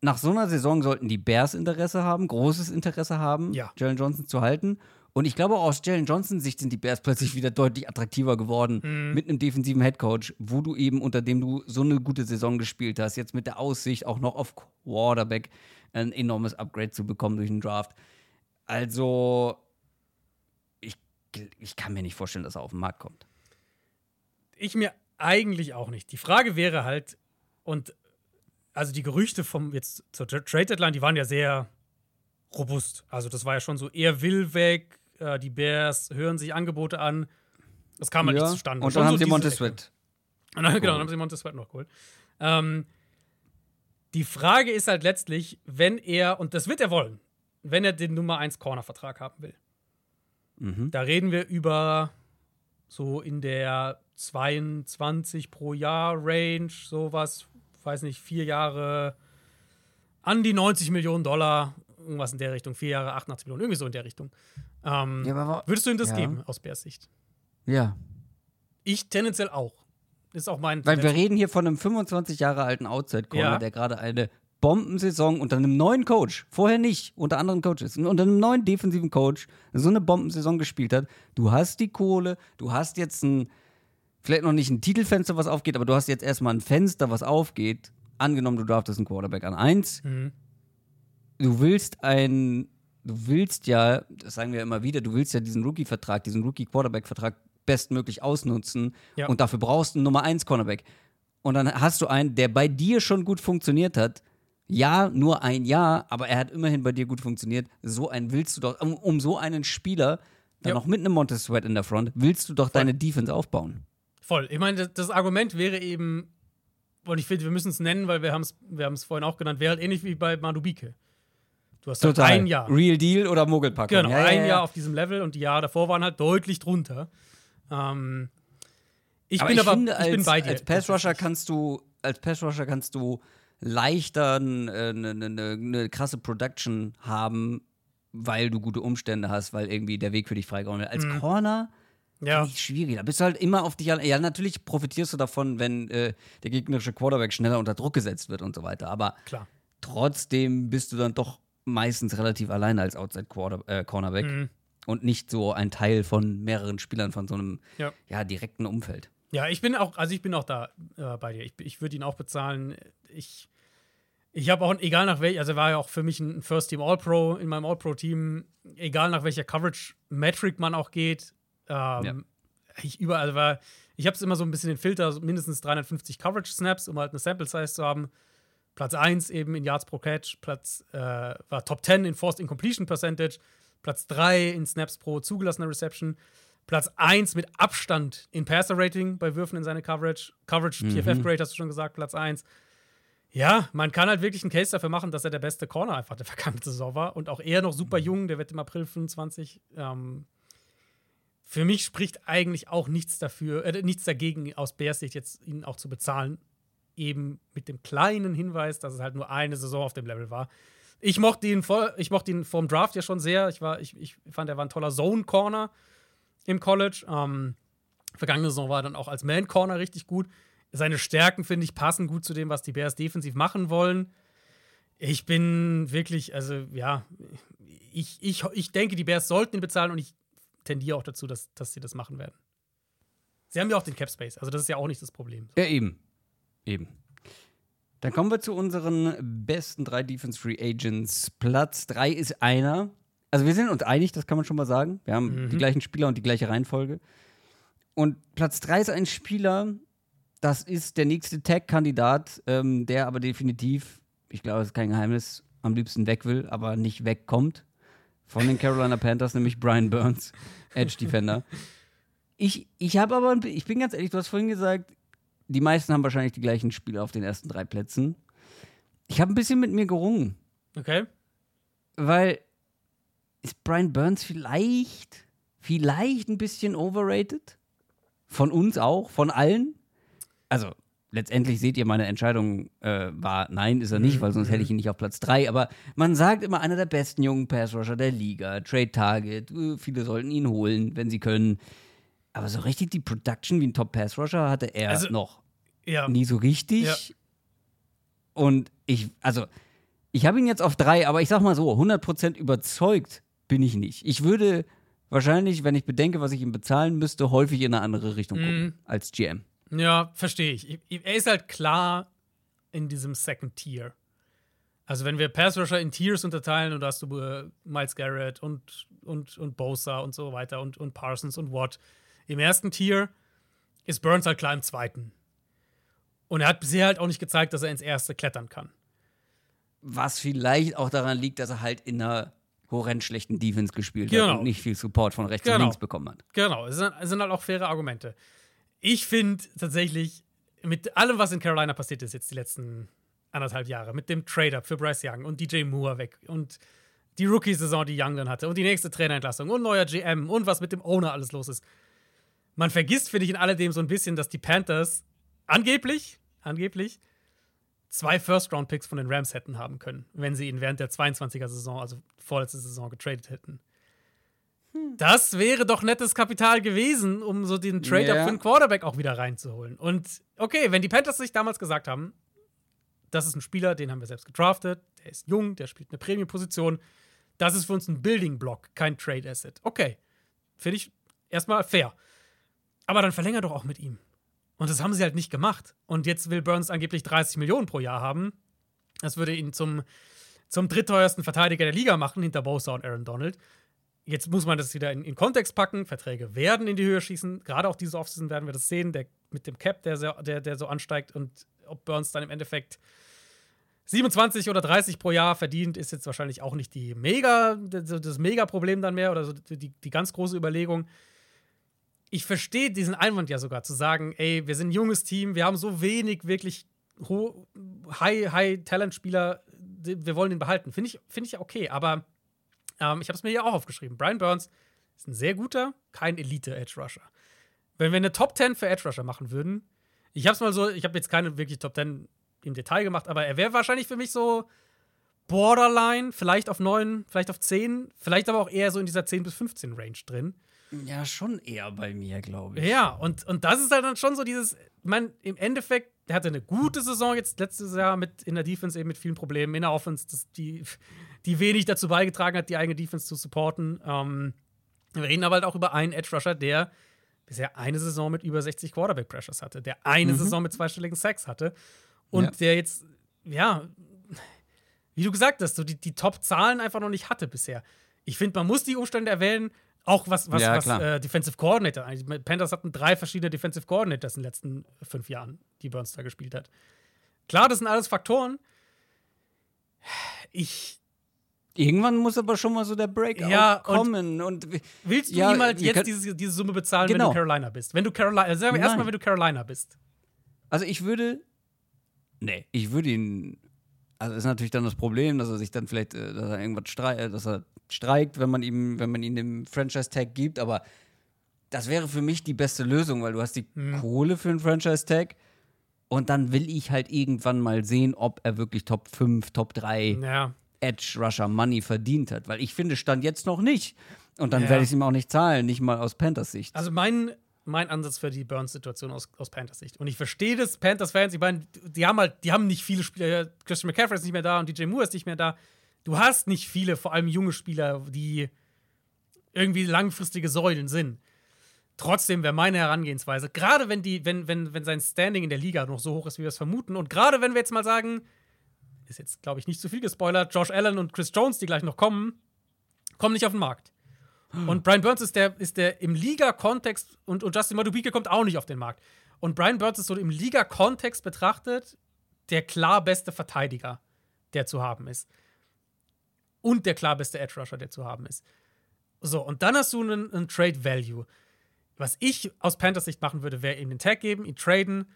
nach so einer Saison sollten die Bears Interesse haben, großes Interesse haben, Ja. Jalen Johnson zu halten. Und ich glaube, auch aus Jalen Johnsons Sicht sind die Bears plötzlich wieder deutlich attraktiver geworden mit einem defensiven Headcoach, wo du eben, unter dem du so eine gute Saison gespielt hast, jetzt mit der Aussicht auch noch auf Quarterback ein enormes Upgrade zu bekommen durch den Draft. Also, ich, ich kann mir nicht vorstellen, dass er auf den Markt kommt. Ich mir eigentlich auch nicht. Die Frage wäre halt, und also die Gerüchte vom jetzt zur Tra- Trade Deadline, die waren ja sehr robust. Also das war ja schon so, er will weg, äh, die Bears hören sich Angebote an. Das kam halt nicht zustande. Und dann haben so sie Ecke. Sweat. Und dann, genau, geholt. dann haben sie Montez Sweat noch geholt. Ähm, die Frage ist halt letztlich, wenn er, und das wird er wollen, wenn er den Nummer 1 Corner-Vertrag haben will. Mhm. Da reden wir über so in der 22 pro Jahr Range, sowas, weiß nicht, vier Jahre an die 90 Millionen Dollar, irgendwas in der Richtung, vier Jahre 88 Millionen, irgendwie so in der Richtung. Ähm, ja, würdest du ihm das ja. geben aus Bears Sicht? Ja. Ich tendenziell auch. Ist auch mein. Weil wir reden hier von einem 25 Jahre alten Outside-Corner, ja. der gerade eine Bombensaison unter einem neuen Coach, vorher nicht, unter anderen Coaches, unter einem neuen defensiven Coach, so eine Bombensaison gespielt hat. Du hast die Kohle, du hast jetzt ein, vielleicht noch nicht ein Titelfenster, was aufgeht, aber du hast jetzt erstmal ein Fenster, was aufgeht. Angenommen, du draftest einen Quarterback an 1. Mhm. Du willst ein, du willst ja, das sagen wir immer wieder, du willst ja diesen Rookie-Vertrag, diesen Rookie-Quarterback-Vertrag bestmöglich ausnutzen ja. und dafür brauchst du einen Nummer 1 Cornerback. Und dann hast du einen, der bei dir schon gut funktioniert hat. Ja, nur ein Jahr, aber er hat immerhin bei dir gut funktioniert. So einen willst du doch, um, um so einen Spieler, dann ja. noch mit einem Montez Sweat in der Front, willst du doch Voll. deine Defense aufbauen. Voll. Ich meine, das, Argument wäre eben, und ich finde, wir müssen es nennen, weil wir haben es wir vorhin auch genannt, wäre halt ähnlich wie bei Madubike. Du hast halt ein Jahr. Real Deal oder Mogelpackung. Genau, ja, ein ja, ja. Jahr auf diesem Level und die Jahre davor waren halt deutlich drunter. Ähm, ich aber bin ich aber finde, ich als, bin bei dir. Als Pass-Rusher kannst du, als Pass-Rusher kannst du leichter eine äh, ne, ne, ne, ne krasse Production haben, weil du gute Umstände hast, weil irgendwie der Weg für dich freigehauen wird. Als mhm. Corner ja. schwierig. Da bist du halt immer auf dich. Ja, natürlich profitierst du davon, wenn äh, der gegnerische Quarterback schneller unter Druck gesetzt wird und so weiter. Aber Klar. trotzdem bist du dann doch meistens relativ alleine als Outside -Quarter äh, Cornerback. Mhm und nicht so ein Teil von mehreren Spielern von so einem ja. ja direkten Umfeld. Ja, ich bin auch, also ich bin auch da äh, bei dir. Ich, ich würde ihn auch bezahlen. Ich, ich habe auch, egal nach welcher, also er war ja auch für mich ein First Team All-Pro in meinem All-Pro-Team, egal nach welcher Coverage-Metric man auch geht. Ähm, ja. Ich überall also war, ich habe es immer so ein bisschen den Filter, mindestens 350 Coverage-Snaps, um halt eine Sample-Size zu haben. Platz 1 eben in Yards pro Catch, Platz äh, war Top 10 in Forced Incompletion Percentage, Platz 3 in Snaps pro zugelassener Reception, Platz 1 mit Abstand in Passer Rating bei Würfen in seine Coverage, Coverage mhm. PFF Grade hast du schon gesagt, Platz 1. Ja, man kann halt wirklich einen Case dafür machen, dass er der beste Corner einfach der vergangenen Saison war und auch er noch super mhm. jung, der wird im April 25. Ähm, für mich spricht eigentlich auch nichts dafür, äh, nichts dagegen, aus Bears Sicht jetzt ihn auch zu bezahlen. Eben mit dem kleinen Hinweis, dass es halt nur eine Saison auf dem Level war. Ich mochte ihn, vor, ich mochte ihn vom Draft ja schon sehr. Ich, war, ich, ich fand, er war ein toller Zone-Corner im College. Ähm, vergangene Saison war er dann auch als Man-Corner richtig gut. Seine Stärken, finde ich, passen gut zu dem, was die Bears defensiv machen wollen. Ich bin wirklich, also ja, ich, ich, ich denke, die Bears sollten ihn bezahlen und ich tendiere auch dazu, dass, dass sie das machen werden. Sie haben ja auch den Cap Space, also das ist ja auch nicht das Problem. Ja, eben. Eben. Dann kommen wir zu unseren besten drei Defense Free Agents. Platz drei ist einer. Also wir sind uns einig, das kann man schon mal sagen. Wir haben mhm. die gleichen Spieler und die gleiche Reihenfolge. Und Platz drei ist ein Spieler, das ist der nächste Tag-Kandidat, ähm, der aber definitiv, ich glaube, das ist kein Geheimnis, am liebsten weg will, aber nicht wegkommt. Von den Carolina Panthers, nämlich Brian Burns, Edge Defender. Ich, ich habe aber, ich bin ganz ehrlich, du hast vorhin gesagt, die meisten haben wahrscheinlich die gleichen Spieler auf den ersten drei Plätzen. Ich habe ein bisschen mit mir gerungen. Okay. Weil ist Brian Burns vielleicht, vielleicht ein bisschen overrated? Von uns auch, von allen? Also, letztendlich seht ihr, meine Entscheidung äh, war, nein, ist er nicht, mhm. weil sonst hätte ich ihn nicht auf Platz 3. Aber man sagt immer, einer der besten jungen Pass-Rusher der Liga, Trade Target, äh, viele sollten ihn holen, wenn sie können. Aber so richtig die Production wie ein Top-Pass-Rusher hatte er also, noch ja. nie so richtig. Ja. Und ich, also, ich habe ihn jetzt auf drei, aber ich sag mal so, 100% überzeugt bin ich nicht. Ich würde wahrscheinlich, wenn ich bedenke, was ich ihm bezahlen müsste, häufig in eine andere Richtung gucken mhm. als GM. Ja, verstehe ich. Er ist halt klar in diesem Second Tier. Also, wenn wir Pass Rusher in Tiers unterteilen und da hast du äh, Miles Garrett und, und, und Bosa und so weiter und, und Parsons und Watt. Im ersten Tier ist Burns halt klar im zweiten. Und er hat bisher halt auch nicht gezeigt, dass er ins Erste klettern kann. Was vielleicht auch daran liegt, dass er halt in einer horrend schlechten Defense gespielt genau. hat und nicht viel Support von rechts genau. und links bekommen hat. Genau, es sind, es sind halt auch faire Argumente. Ich finde tatsächlich, mit allem, was in Carolina passiert ist, jetzt die letzten anderthalb Jahre, mit dem Trade-Up für Bryce Young und DJ Moore weg und die Rookie-Saison, die Young dann hatte und die nächste Trainerentlassung und neuer GM und was mit dem Owner alles los ist. man vergisst, finde ich, in alledem so ein bisschen, dass die Panthers angeblich, angeblich, zwei First-Round-Picks von den Rams hätten haben können, wenn sie ihn während der 22er-Saison, also vorletzte Saison, getradet hätten. Hm. Das wäre doch nettes Kapital gewesen, um so den Trade-Up yeah. für einen Quarterback auch wieder reinzuholen. Und okay, wenn die Panthers sich damals gesagt haben, das ist ein Spieler, den haben wir selbst gedraftet, der ist jung, der spielt eine Premium-Position, das ist für uns ein Building-Block, kein Trade-Asset. Okay, finde ich erstmal fair. Aber dann verlänger doch auch mit ihm. Und das haben sie halt nicht gemacht. Und jetzt will Burns angeblich 30 Millionen pro Jahr haben. Das würde ihn zum, zum drittteuersten Verteidiger der Liga machen, hinter Bosa und Aaron Donald. Jetzt muss man das wieder in, in Kontext packen. Verträge werden in die Höhe schießen. Gerade auch diese Offseason werden wir das sehen. Der, mit dem Cap, der, sehr, der, der so ansteigt und ob Burns dann im Endeffekt 27 oder 30 pro Jahr verdient, ist jetzt wahrscheinlich auch nicht die mega, das Mega-Problem dann mehr oder so die, die ganz große Überlegung ich verstehe diesen Einwand ja sogar, zu sagen, ey, wir sind ein junges Team, wir haben so wenig wirklich High-Talent-Spieler, wir wollen ihn behalten. Finde ich, find ich ja okay, aber ähm, ich habe es mir hier auch aufgeschrieben. Brian Burns ist ein sehr guter, kein Elite-Edge-Rusher. Wenn wir eine Top 10 für Edge-Rusher machen würden, ich habe es mal so, ich habe jetzt keine wirklich Top 10 im Detail gemacht, aber er wäre wahrscheinlich für mich so Borderline, vielleicht auf 9, vielleicht auf 10, vielleicht aber auch eher so in dieser 10 bis 15 Range drin. Ja, schon eher bei mir, glaube ich. Ja, und, und das ist halt dann schon so dieses, man, im Endeffekt, der hatte eine gute Saison jetzt letztes Jahr mit in der Defense eben mit vielen Problemen, in der Offense, das, die, die wenig dazu beigetragen hat, die eigene Defense zu supporten. Ähm, wir reden aber halt auch über einen Edge Rusher, der bisher eine Saison mit über 60 Quarterback Pressures hatte, der eine mhm. Saison mit zweistelligen Sacks hatte und ja. der jetzt, ja, wie du gesagt hast, so die, die Top-Zahlen einfach noch nicht hatte bisher. Ich finde, man muss die Umstände erwähnen. Auch was, was, ja, was äh, Defensive Coordinator. Die Panthers hatten drei verschiedene Defensive Coordinators in den letzten fünf Jahren, die Burns da gespielt hat. Klar, das sind alles Faktoren. Ich. Irgendwann muss aber schon mal so der Breakout ja, kommen. Und, und, willst du ja, ihm halt jetzt diese, diese Summe bezahlen, genau. wenn du Carolina bist? Wenn du Carolina, also erstmal, wenn du Carolina bist. Also ich würde. Nee, ich würde ihn also ist natürlich dann das Problem, dass er sich dann vielleicht, äh, dass er irgendwas streikt, äh, dass er streikt, wenn man ihm, wenn man ihm den Franchise-Tag gibt, aber das wäre für mich die beste Lösung, weil du hast die mhm. Kohle für einen Franchise-Tag und dann will ich halt irgendwann mal sehen, ob er wirklich Top 5, Top 3 ja. Edge Rusher Money verdient hat, weil ich finde, stand jetzt noch nicht. Und dann ja. werde ich es ihm auch nicht zahlen, nicht mal aus Panthers Sicht. Also mein mein Ansatz für die Burns-Situation aus, aus Panthers Sicht. Und ich verstehe das, Panthers-Fans, ich meine, die haben halt, die haben nicht viele Spieler, Christian McCaffrey ist nicht mehr da und DJ Moore ist nicht mehr da. Du hast nicht viele, vor allem junge Spieler, die irgendwie langfristige Säulen sind. Trotzdem wäre meine Herangehensweise, gerade wenn, die, wenn, wenn, wenn sein Standing in der Liga noch so hoch ist, wie wir es vermuten, und gerade wenn wir jetzt mal sagen, ist jetzt, glaube ich, nicht zu viel gespoilert, Josh Allen und Chris Jones, die gleich noch kommen, kommen nicht auf den Markt. Und Brian Burns ist der, ist der im Liga-Kontext und, und Justin Madubike kommt auch nicht auf den Markt. Und Brian Burns ist so im Liga-Kontext betrachtet der klar beste Verteidiger, der zu haben ist. Und der klar beste Edge-Rusher, der zu haben ist. So, und dann hast du einen, einen Trade-Value. Was ich aus Panthers Sicht machen würde, wäre ihm den Tag geben, ihn traden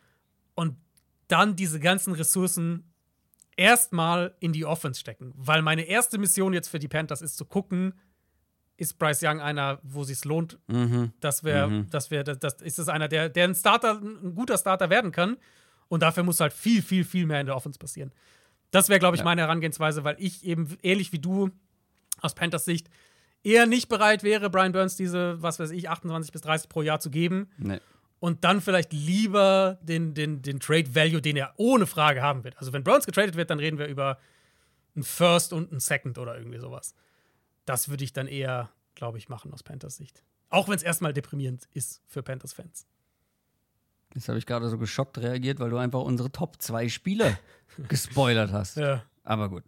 und dann diese ganzen Ressourcen erstmal in die Offense stecken. Weil meine erste Mission jetzt für die Panthers ist zu gucken, ist Bryce Young einer, wo es sich lohnt, mhm. dass wir, mhm. dass wir, das, ist es einer, der, der ein Starter, ein guter Starter werden kann. Und dafür muss halt viel, viel, viel mehr in der Offense passieren. Das wäre, glaube ich, ja. meine Herangehensweise, weil ich eben ähnlich wie du aus Panthers Sicht eher nicht bereit wäre, Brian Burns diese, was weiß ich, 28 bis 30 pro Jahr zu geben. Nee. Und dann vielleicht lieber den, den, den Trade Value, den er ohne Frage haben wird. Also, wenn Burns getradet wird, dann reden wir über einen First und einen Second oder irgendwie sowas das würde ich dann eher, glaube ich, machen aus Panthers Sicht. Auch wenn es erstmal deprimierend ist für Panthers-Fans. Jetzt habe ich gerade so geschockt reagiert, weil du einfach unsere Top 2 Spieler gespoilert hast. Ja. Aber gut.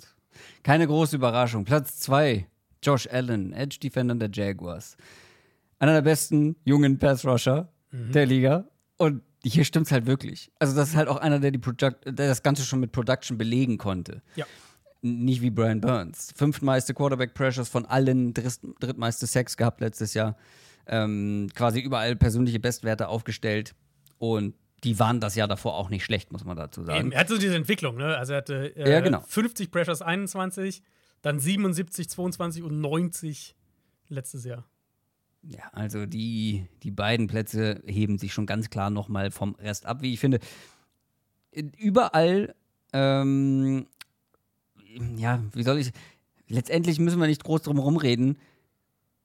Keine große Überraschung. Platz 2, Josh Allen, Edge Defender der Jaguars. Einer der besten jungen Pass-Rusher mhm. der Liga. Und hier stimmt es halt wirklich. Also, das ist halt auch einer, der, die der das Ganze schon mit Production belegen konnte. Ja nicht wie Brian Burns. Fünftmeiste Quarterback Pressures von allen, drittmeiste Sex gehabt letztes Jahr. Ähm, quasi überall persönliche Bestwerte aufgestellt. Und die waren das Jahr davor auch nicht schlecht, muss man dazu sagen. Eben, er hatte so diese Entwicklung, ne? Also er hatte äh, ja, genau. 50 Pressures 21, dann 77, 22 und 90 letztes Jahr. Ja, also die, die beiden Plätze heben sich schon ganz klar nochmal vom Rest ab, wie ich finde. Überall, ähm, ja, wie soll ich, letztendlich müssen wir nicht groß drum rumreden,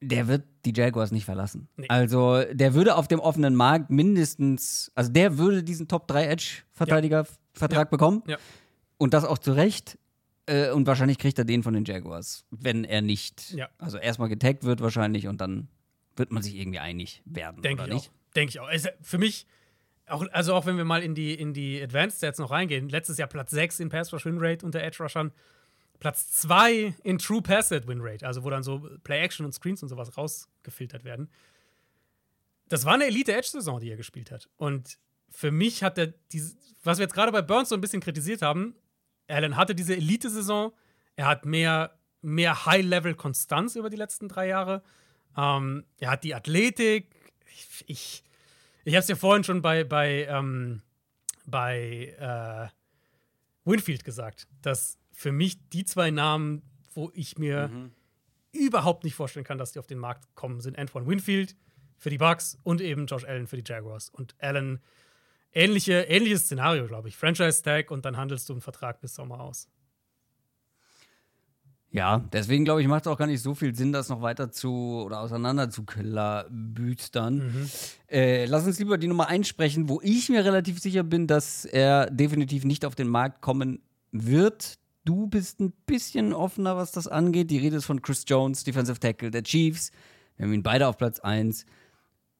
der wird die Jaguars nicht verlassen. Nee. Also der würde auf dem offenen Markt mindestens, also der würde diesen Top 3 Edge-Verteidiger-Vertrag ja. bekommen. Ja. Und das auch zu Recht. Äh, und wahrscheinlich kriegt er den von den Jaguars, wenn er nicht, ja. also erstmal getaggt wird wahrscheinlich und dann wird man sich irgendwie einig werden. Denke ich nicht? auch. Denke ich auch. Also für mich, auch, also auch wenn wir mal in die, in die Advanced Stats noch reingehen, letztes Jahr Platz 6 in Pass Rush Win Rate unter Edge Rushern, Platz 2 in True Pass Set Win also wo dann so Play Action und Screens und sowas rausgefiltert werden. Das war eine Elite Edge Saison, die er gespielt hat. Und für mich hat er diese, was wir jetzt gerade bei Burns so ein bisschen kritisiert haben, Allen hatte diese Elite-Saison, er hat mehr, mehr High-Level-Konstanz über die letzten drei Jahre. Ähm, er hat die Athletik. Ich, ich, ich habe es ja vorhin schon bei, bei, ähm, bei äh, Winfield gesagt, dass für mich die zwei Namen, wo ich mir mhm. überhaupt nicht vorstellen kann, dass die auf den Markt kommen, sind Antoine Winfield für die Bucks und eben Josh Allen für die Jaguars. Und Allen ähnliche, ähnliches Szenario, glaube ich. Franchise-Tag und dann handelst du einen Vertrag bis Sommer aus. Ja, deswegen glaube ich, macht es auch gar nicht so viel Sinn, das noch weiter zu oder auseinander zu klabüstern. Mhm. Äh, lass uns lieber die Nummer einsprechen, wo ich mir relativ sicher bin, dass er definitiv nicht auf den Markt kommen wird. Du bist ein bisschen offener, was das angeht. Die Rede ist von Chris Jones, Defensive Tackle der Chiefs. Wir haben ihn beide auf Platz 1.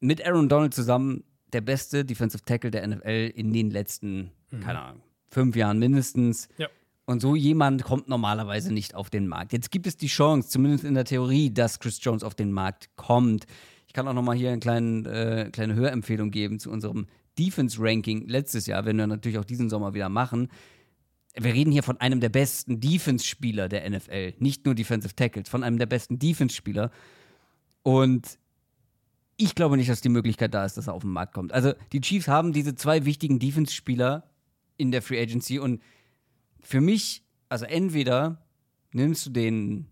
Mit Aaron Donald zusammen der beste Defensive Tackle der NFL in den letzten, mhm. keine Ahnung, fünf Jahren mindestens. Ja. Und so jemand kommt normalerweise nicht auf den Markt. Jetzt gibt es die Chance, zumindest in der Theorie, dass Chris Jones auf den Markt kommt. Ich kann auch noch mal hier eine kleine, äh, kleine Hörempfehlung geben zu unserem Defense-Ranking letztes Jahr, wenn wir natürlich auch diesen Sommer wieder machen. Wir reden hier von einem der besten Defense-Spieler der NFL, nicht nur Defensive Tackles, von einem der besten Defense-Spieler. Und ich glaube nicht, dass die Möglichkeit da ist, dass er auf den Markt kommt. Also die Chiefs haben diese zwei wichtigen Defense-Spieler in der Free Agency und für mich, also entweder nimmst du den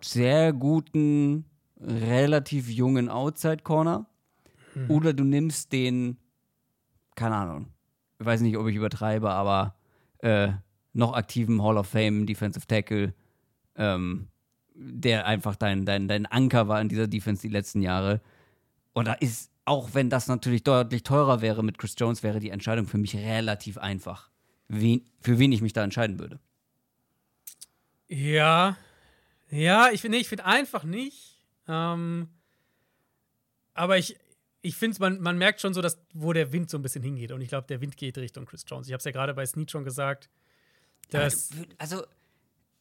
sehr guten, relativ jungen Outside-Corner mhm. oder du nimmst den, keine Ahnung, ich weiß nicht, ob ich übertreibe, aber äh, noch aktiven Hall of Fame Defensive Tackle, ähm, der einfach dein, dein, dein Anker war in dieser Defense die letzten Jahre. Und da ist, auch wenn das natürlich deutlich teurer wäre mit Chris Jones, wäre die Entscheidung für mich relativ einfach, wen, für wen ich mich da entscheiden würde. Ja, ja, ich finde, ich finde einfach nicht. Ähm, aber ich, ich finde, man, man merkt schon so, dass, wo der Wind so ein bisschen hingeht. Und ich glaube, der Wind geht Richtung Chris Jones. Ich habe es ja gerade bei Snead schon gesagt. Dass du, also,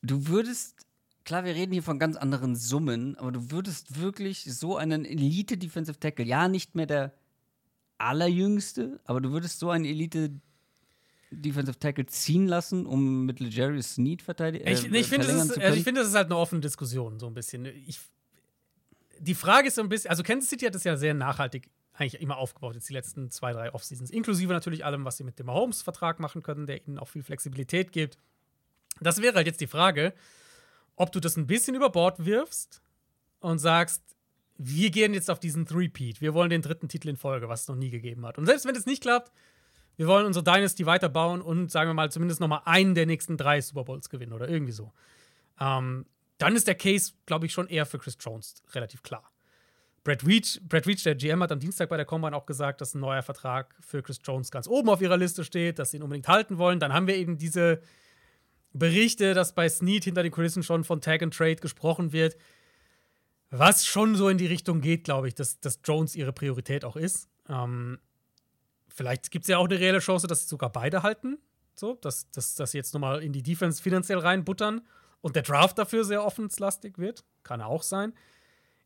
du würdest klar, wir reden hier von ganz anderen Summen, aber du würdest wirklich so einen Elite Defensive Tackle, ja, nicht mehr der allerjüngste, aber du würdest so einen Elite Defensive Tackle ziehen lassen, um mit Legarius Sneed verteidigen äh, ich, ich finde, das, ist, also ich find, das ist halt eine offene Diskussion, so ein bisschen. Ich, die Frage ist so ein bisschen, also Kansas City hat es ja sehr nachhaltig eigentlich immer aufgebaut, jetzt die letzten zwei, drei Offseasons, inklusive natürlich allem, was sie mit dem Mahomes-Vertrag machen können, der ihnen auch viel Flexibilität gibt. Das wäre halt jetzt die Frage, ob du das ein bisschen über Bord wirfst und sagst, wir gehen jetzt auf diesen Three-Peat. Wir wollen den dritten Titel in Folge, was es noch nie gegeben hat. Und selbst wenn es nicht klappt, wir wollen unsere Dynasty weiterbauen und sagen wir mal zumindest noch mal einen der nächsten drei Super Bowls gewinnen oder irgendwie so. Ähm, dann ist der Case, glaube ich, schon eher für Chris Jones relativ klar. Brad Reach, Brad Reach, der GM, hat am Dienstag bei der Combine auch gesagt, dass ein neuer Vertrag für Chris Jones ganz oben auf ihrer Liste steht, dass sie ihn unbedingt halten wollen. Dann haben wir eben diese Berichte, dass bei Snead hinter den Kulissen schon von Tag and Trade gesprochen wird. Was schon so in die Richtung geht, glaube ich, dass, dass Jones ihre Priorität auch ist. Ähm, vielleicht gibt es ja auch eine reelle Chance, dass sie sogar beide halten. So, dass, dass, dass sie jetzt nochmal in die Defense finanziell reinbuttern und der Draft dafür sehr offenslastig wird. Kann auch sein.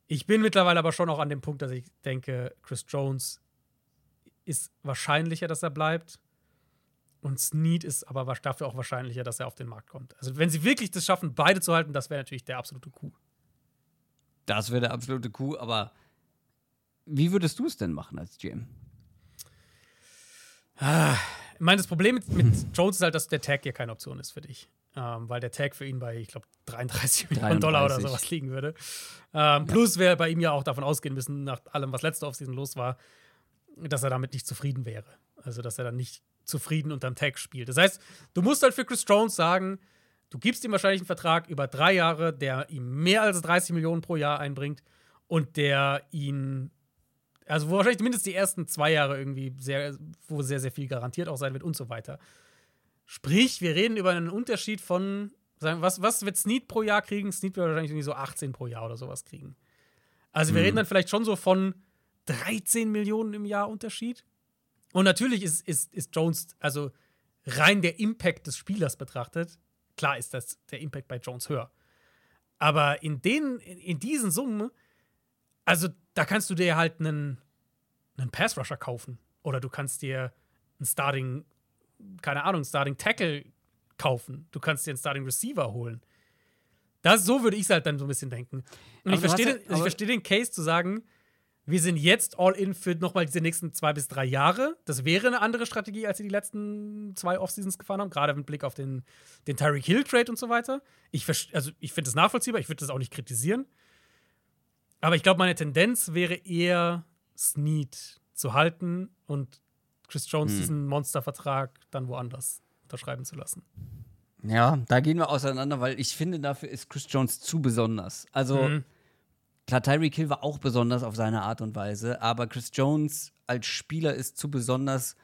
Ich bin mittlerweile aber schon auch an dem Punkt, dass ich denke, Chris Jones ist wahrscheinlicher, dass er bleibt. Und Snead ist aber dafür auch wahrscheinlicher, dass er auf den Markt kommt. Also, wenn sie wirklich das schaffen, beide zu halten, das wäre natürlich der absolute Coup. Das wäre der absolute Coup, aber wie würdest du es denn machen als GM? Ah, ich meine, das Problem mit, mit Jones ist halt, dass der Tag hier keine Option ist für dich. ähm, weil der Tag für ihn bei, ich glaube, 33 Millionen Dollar oder sowas liegen würde. Ähm, plus wir bei ihm ja auch davon ausgehen müssen, nach allem, was letzte Offseason los war, dass er damit nicht zufrieden wäre. Also, dass er dann nicht zufrieden unterm Tag spielt. Das heißt, du musst halt für Chris Jones sagen, du gibst ihm wahrscheinlich einen Vertrag über drei Jahre, der ihm mehr als 30 Millionen pro Jahr einbringt und der ihn, also wo wahrscheinlich mindestens die ersten zwei Jahre irgendwie sehr, wo sehr, sehr viel garantiert auch sein wird und so weiter. Sprich, wir reden über einen Unterschied von, sagen, was, was wird Snead pro Jahr kriegen? Snead wird wahrscheinlich irgendwie so 18 pro Jahr oder sowas kriegen. Also wir mhm. reden dann vielleicht schon so von 13 Millionen im Jahr Unterschied. Und natürlich ist, ist, ist Jones, also rein der Impact des Spielers betrachtet, klar ist das der Impact bei Jones höher. Aber in, den, in diesen Summen, also da kannst du dir halt einen, einen Pass-Rusher kaufen. Oder du kannst dir einen Starting, keine Ahnung, Starting Tackle kaufen. Du kannst dir einen Starting Receiver holen. Das, so würde ich es halt dann so ein bisschen denken. Und aber ich verstehe ja, versteh den Case zu sagen, wir sind jetzt all in für nochmal diese nächsten zwei bis drei Jahre. Das wäre eine andere Strategie, als sie die letzten zwei Offseasons gefahren haben, gerade mit Blick auf den, den Tyreek Hill Trade und so weiter. Ich, also, ich finde das nachvollziehbar, ich würde das auch nicht kritisieren. Aber ich glaube, meine Tendenz wäre eher, Snead zu halten und Chris Jones hm. diesen Monstervertrag dann woanders unterschreiben zu lassen. Ja, da gehen wir auseinander, weil ich finde, dafür ist Chris Jones zu besonders. Also. Mhm Klar, Tyreek Hill war auch besonders auf seine Art und Weise, aber Chris Jones als Spieler ist zu besonders,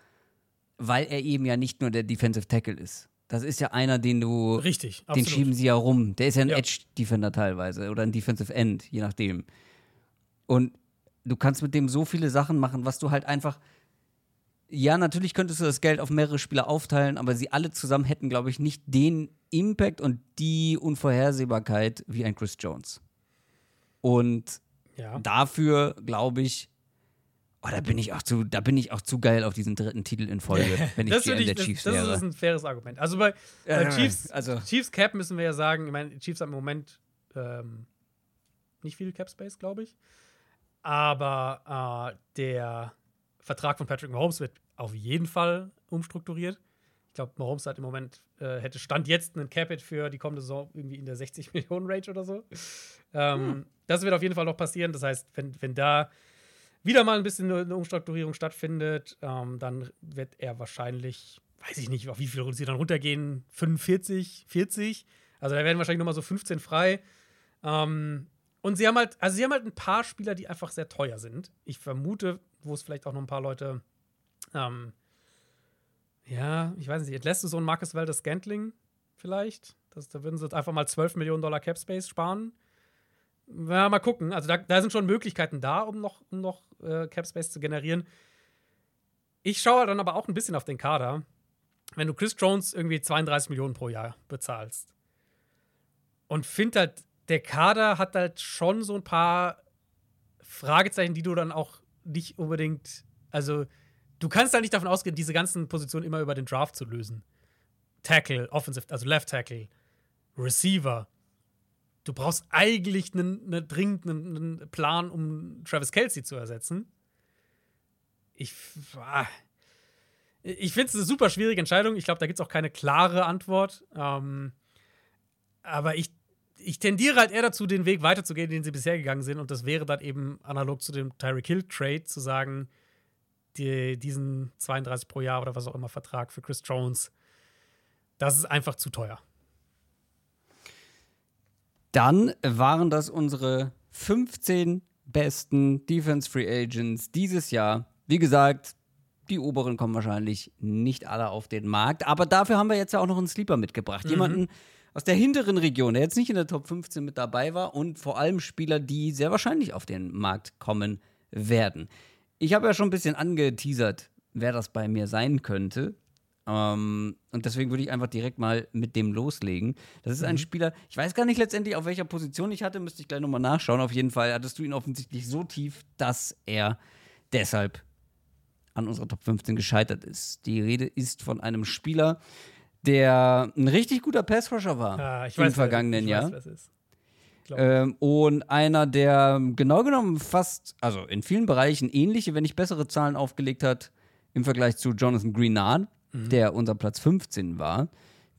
weil er eben ja nicht nur der Defensive Tackle ist. Das ist ja einer, den du. Richtig, absolut. Den schieben sie ja rum. Der ist ja ein ja. Edge-Defender teilweise oder ein Defensive End, je nachdem. Und du kannst mit dem so viele Sachen machen, was du halt einfach. Ja, natürlich könntest du das Geld auf mehrere Spieler aufteilen, aber sie alle zusammen hätten, glaube ich, nicht den Impact und die Unvorhersehbarkeit wie ein Chris Jones. Und ja. dafür, glaube ich, oh, da bin ich auch zu, da bin ich auch zu geil auf diesen dritten Titel in Folge, wenn ich GM der Chiefs das, wäre. Das ist ein faires Argument. Also bei, bei Chiefs, also. Chiefs Cap müssen wir ja sagen, ich meine, Chiefs haben im Moment ähm, nicht viel Cap Space, glaube ich. Aber äh, der Vertrag von Patrick Mahomes wird auf jeden Fall umstrukturiert. Ich glaube, Mahomes hat im Moment, äh, hätte Stand jetzt einen Capit für die kommende Saison irgendwie in der 60 Millionen Range oder so. Ähm, hm. Das wird auf jeden Fall noch passieren. Das heißt, wenn, wenn da wieder mal ein bisschen eine Umstrukturierung stattfindet, ähm, dann wird er wahrscheinlich, weiß ich nicht, auf wie viel sie dann runtergehen, 45, 40. Also da werden wahrscheinlich noch mal so 15 frei. Ähm, und sie haben halt, also sie haben halt ein paar Spieler, die einfach sehr teuer sind. Ich vermute, wo es vielleicht auch noch ein paar Leute ähm, ja, ich weiß nicht, entlässt du so einen Marcus Waldes Scantling vielleicht? Das, da würden sie einfach mal 12 Millionen Dollar Cap Space sparen. Ja, mal gucken. Also da, da sind schon Möglichkeiten da, um noch, um noch äh, Cap Space zu generieren. Ich schaue dann aber auch ein bisschen auf den Kader. Wenn du Chris Jones irgendwie 32 Millionen pro Jahr bezahlst und finde halt, der Kader hat halt schon so ein paar Fragezeichen, die du dann auch nicht unbedingt, also du kannst halt nicht davon ausgehen, diese ganzen Positionen immer über den Draft zu lösen. Tackle, Offensive, also Left Tackle, Receiver. Du brauchst eigentlich einen, einen dringend einen, Plan, um Travis Kelsey zu ersetzen. Ich, ah, ich finde es eine super schwierige Entscheidung. Ich glaube, da gibt es auch keine klare Antwort. Ähm, aber ich, ich tendiere halt eher dazu, den Weg weiterzugehen, den sie bisher gegangen sind. Und das wäre dann eben analog zu dem Tyreek Hill Trade, zu sagen, die, diesen 32 pro Jahr oder was auch immer Vertrag für Chris Jones, das ist einfach zu teuer. Dann waren das unsere 15 besten Defense Free Agents dieses Jahr. Wie gesagt, die oberen kommen wahrscheinlich nicht alle auf den Markt, aber dafür haben wir jetzt ja auch noch einen Sleeper mitgebracht. Mhm. Jemanden aus der hinteren Region, der jetzt nicht in der Top 15 mit dabei war und vor allem Spieler, die sehr wahrscheinlich auf den Markt kommen werden. Ich habe ja schon ein bisschen angeteasert, wer das bei mir sein könnte. Ähm, und deswegen würde ich einfach direkt mal mit dem loslegen. Das ist ein mhm. Spieler, ich weiß gar nicht letztendlich, auf welcher Position ich hatte, müsste ich gleich nochmal nachschauen. Auf jeden Fall hattest du ihn offensichtlich so tief, dass er deshalb an unserer Top 15 gescheitert ist. Die Rede ist von einem Spieler, der ein richtig guter Passrusher war ah, im weiß, vergangenen Jahr. Weiß, ähm, und einer, der genau genommen fast, also in vielen Bereichen ähnliche, wenn nicht bessere Zahlen aufgelegt hat im Vergleich zu Jonathan Greenard, mhm. der unser Platz 15 war,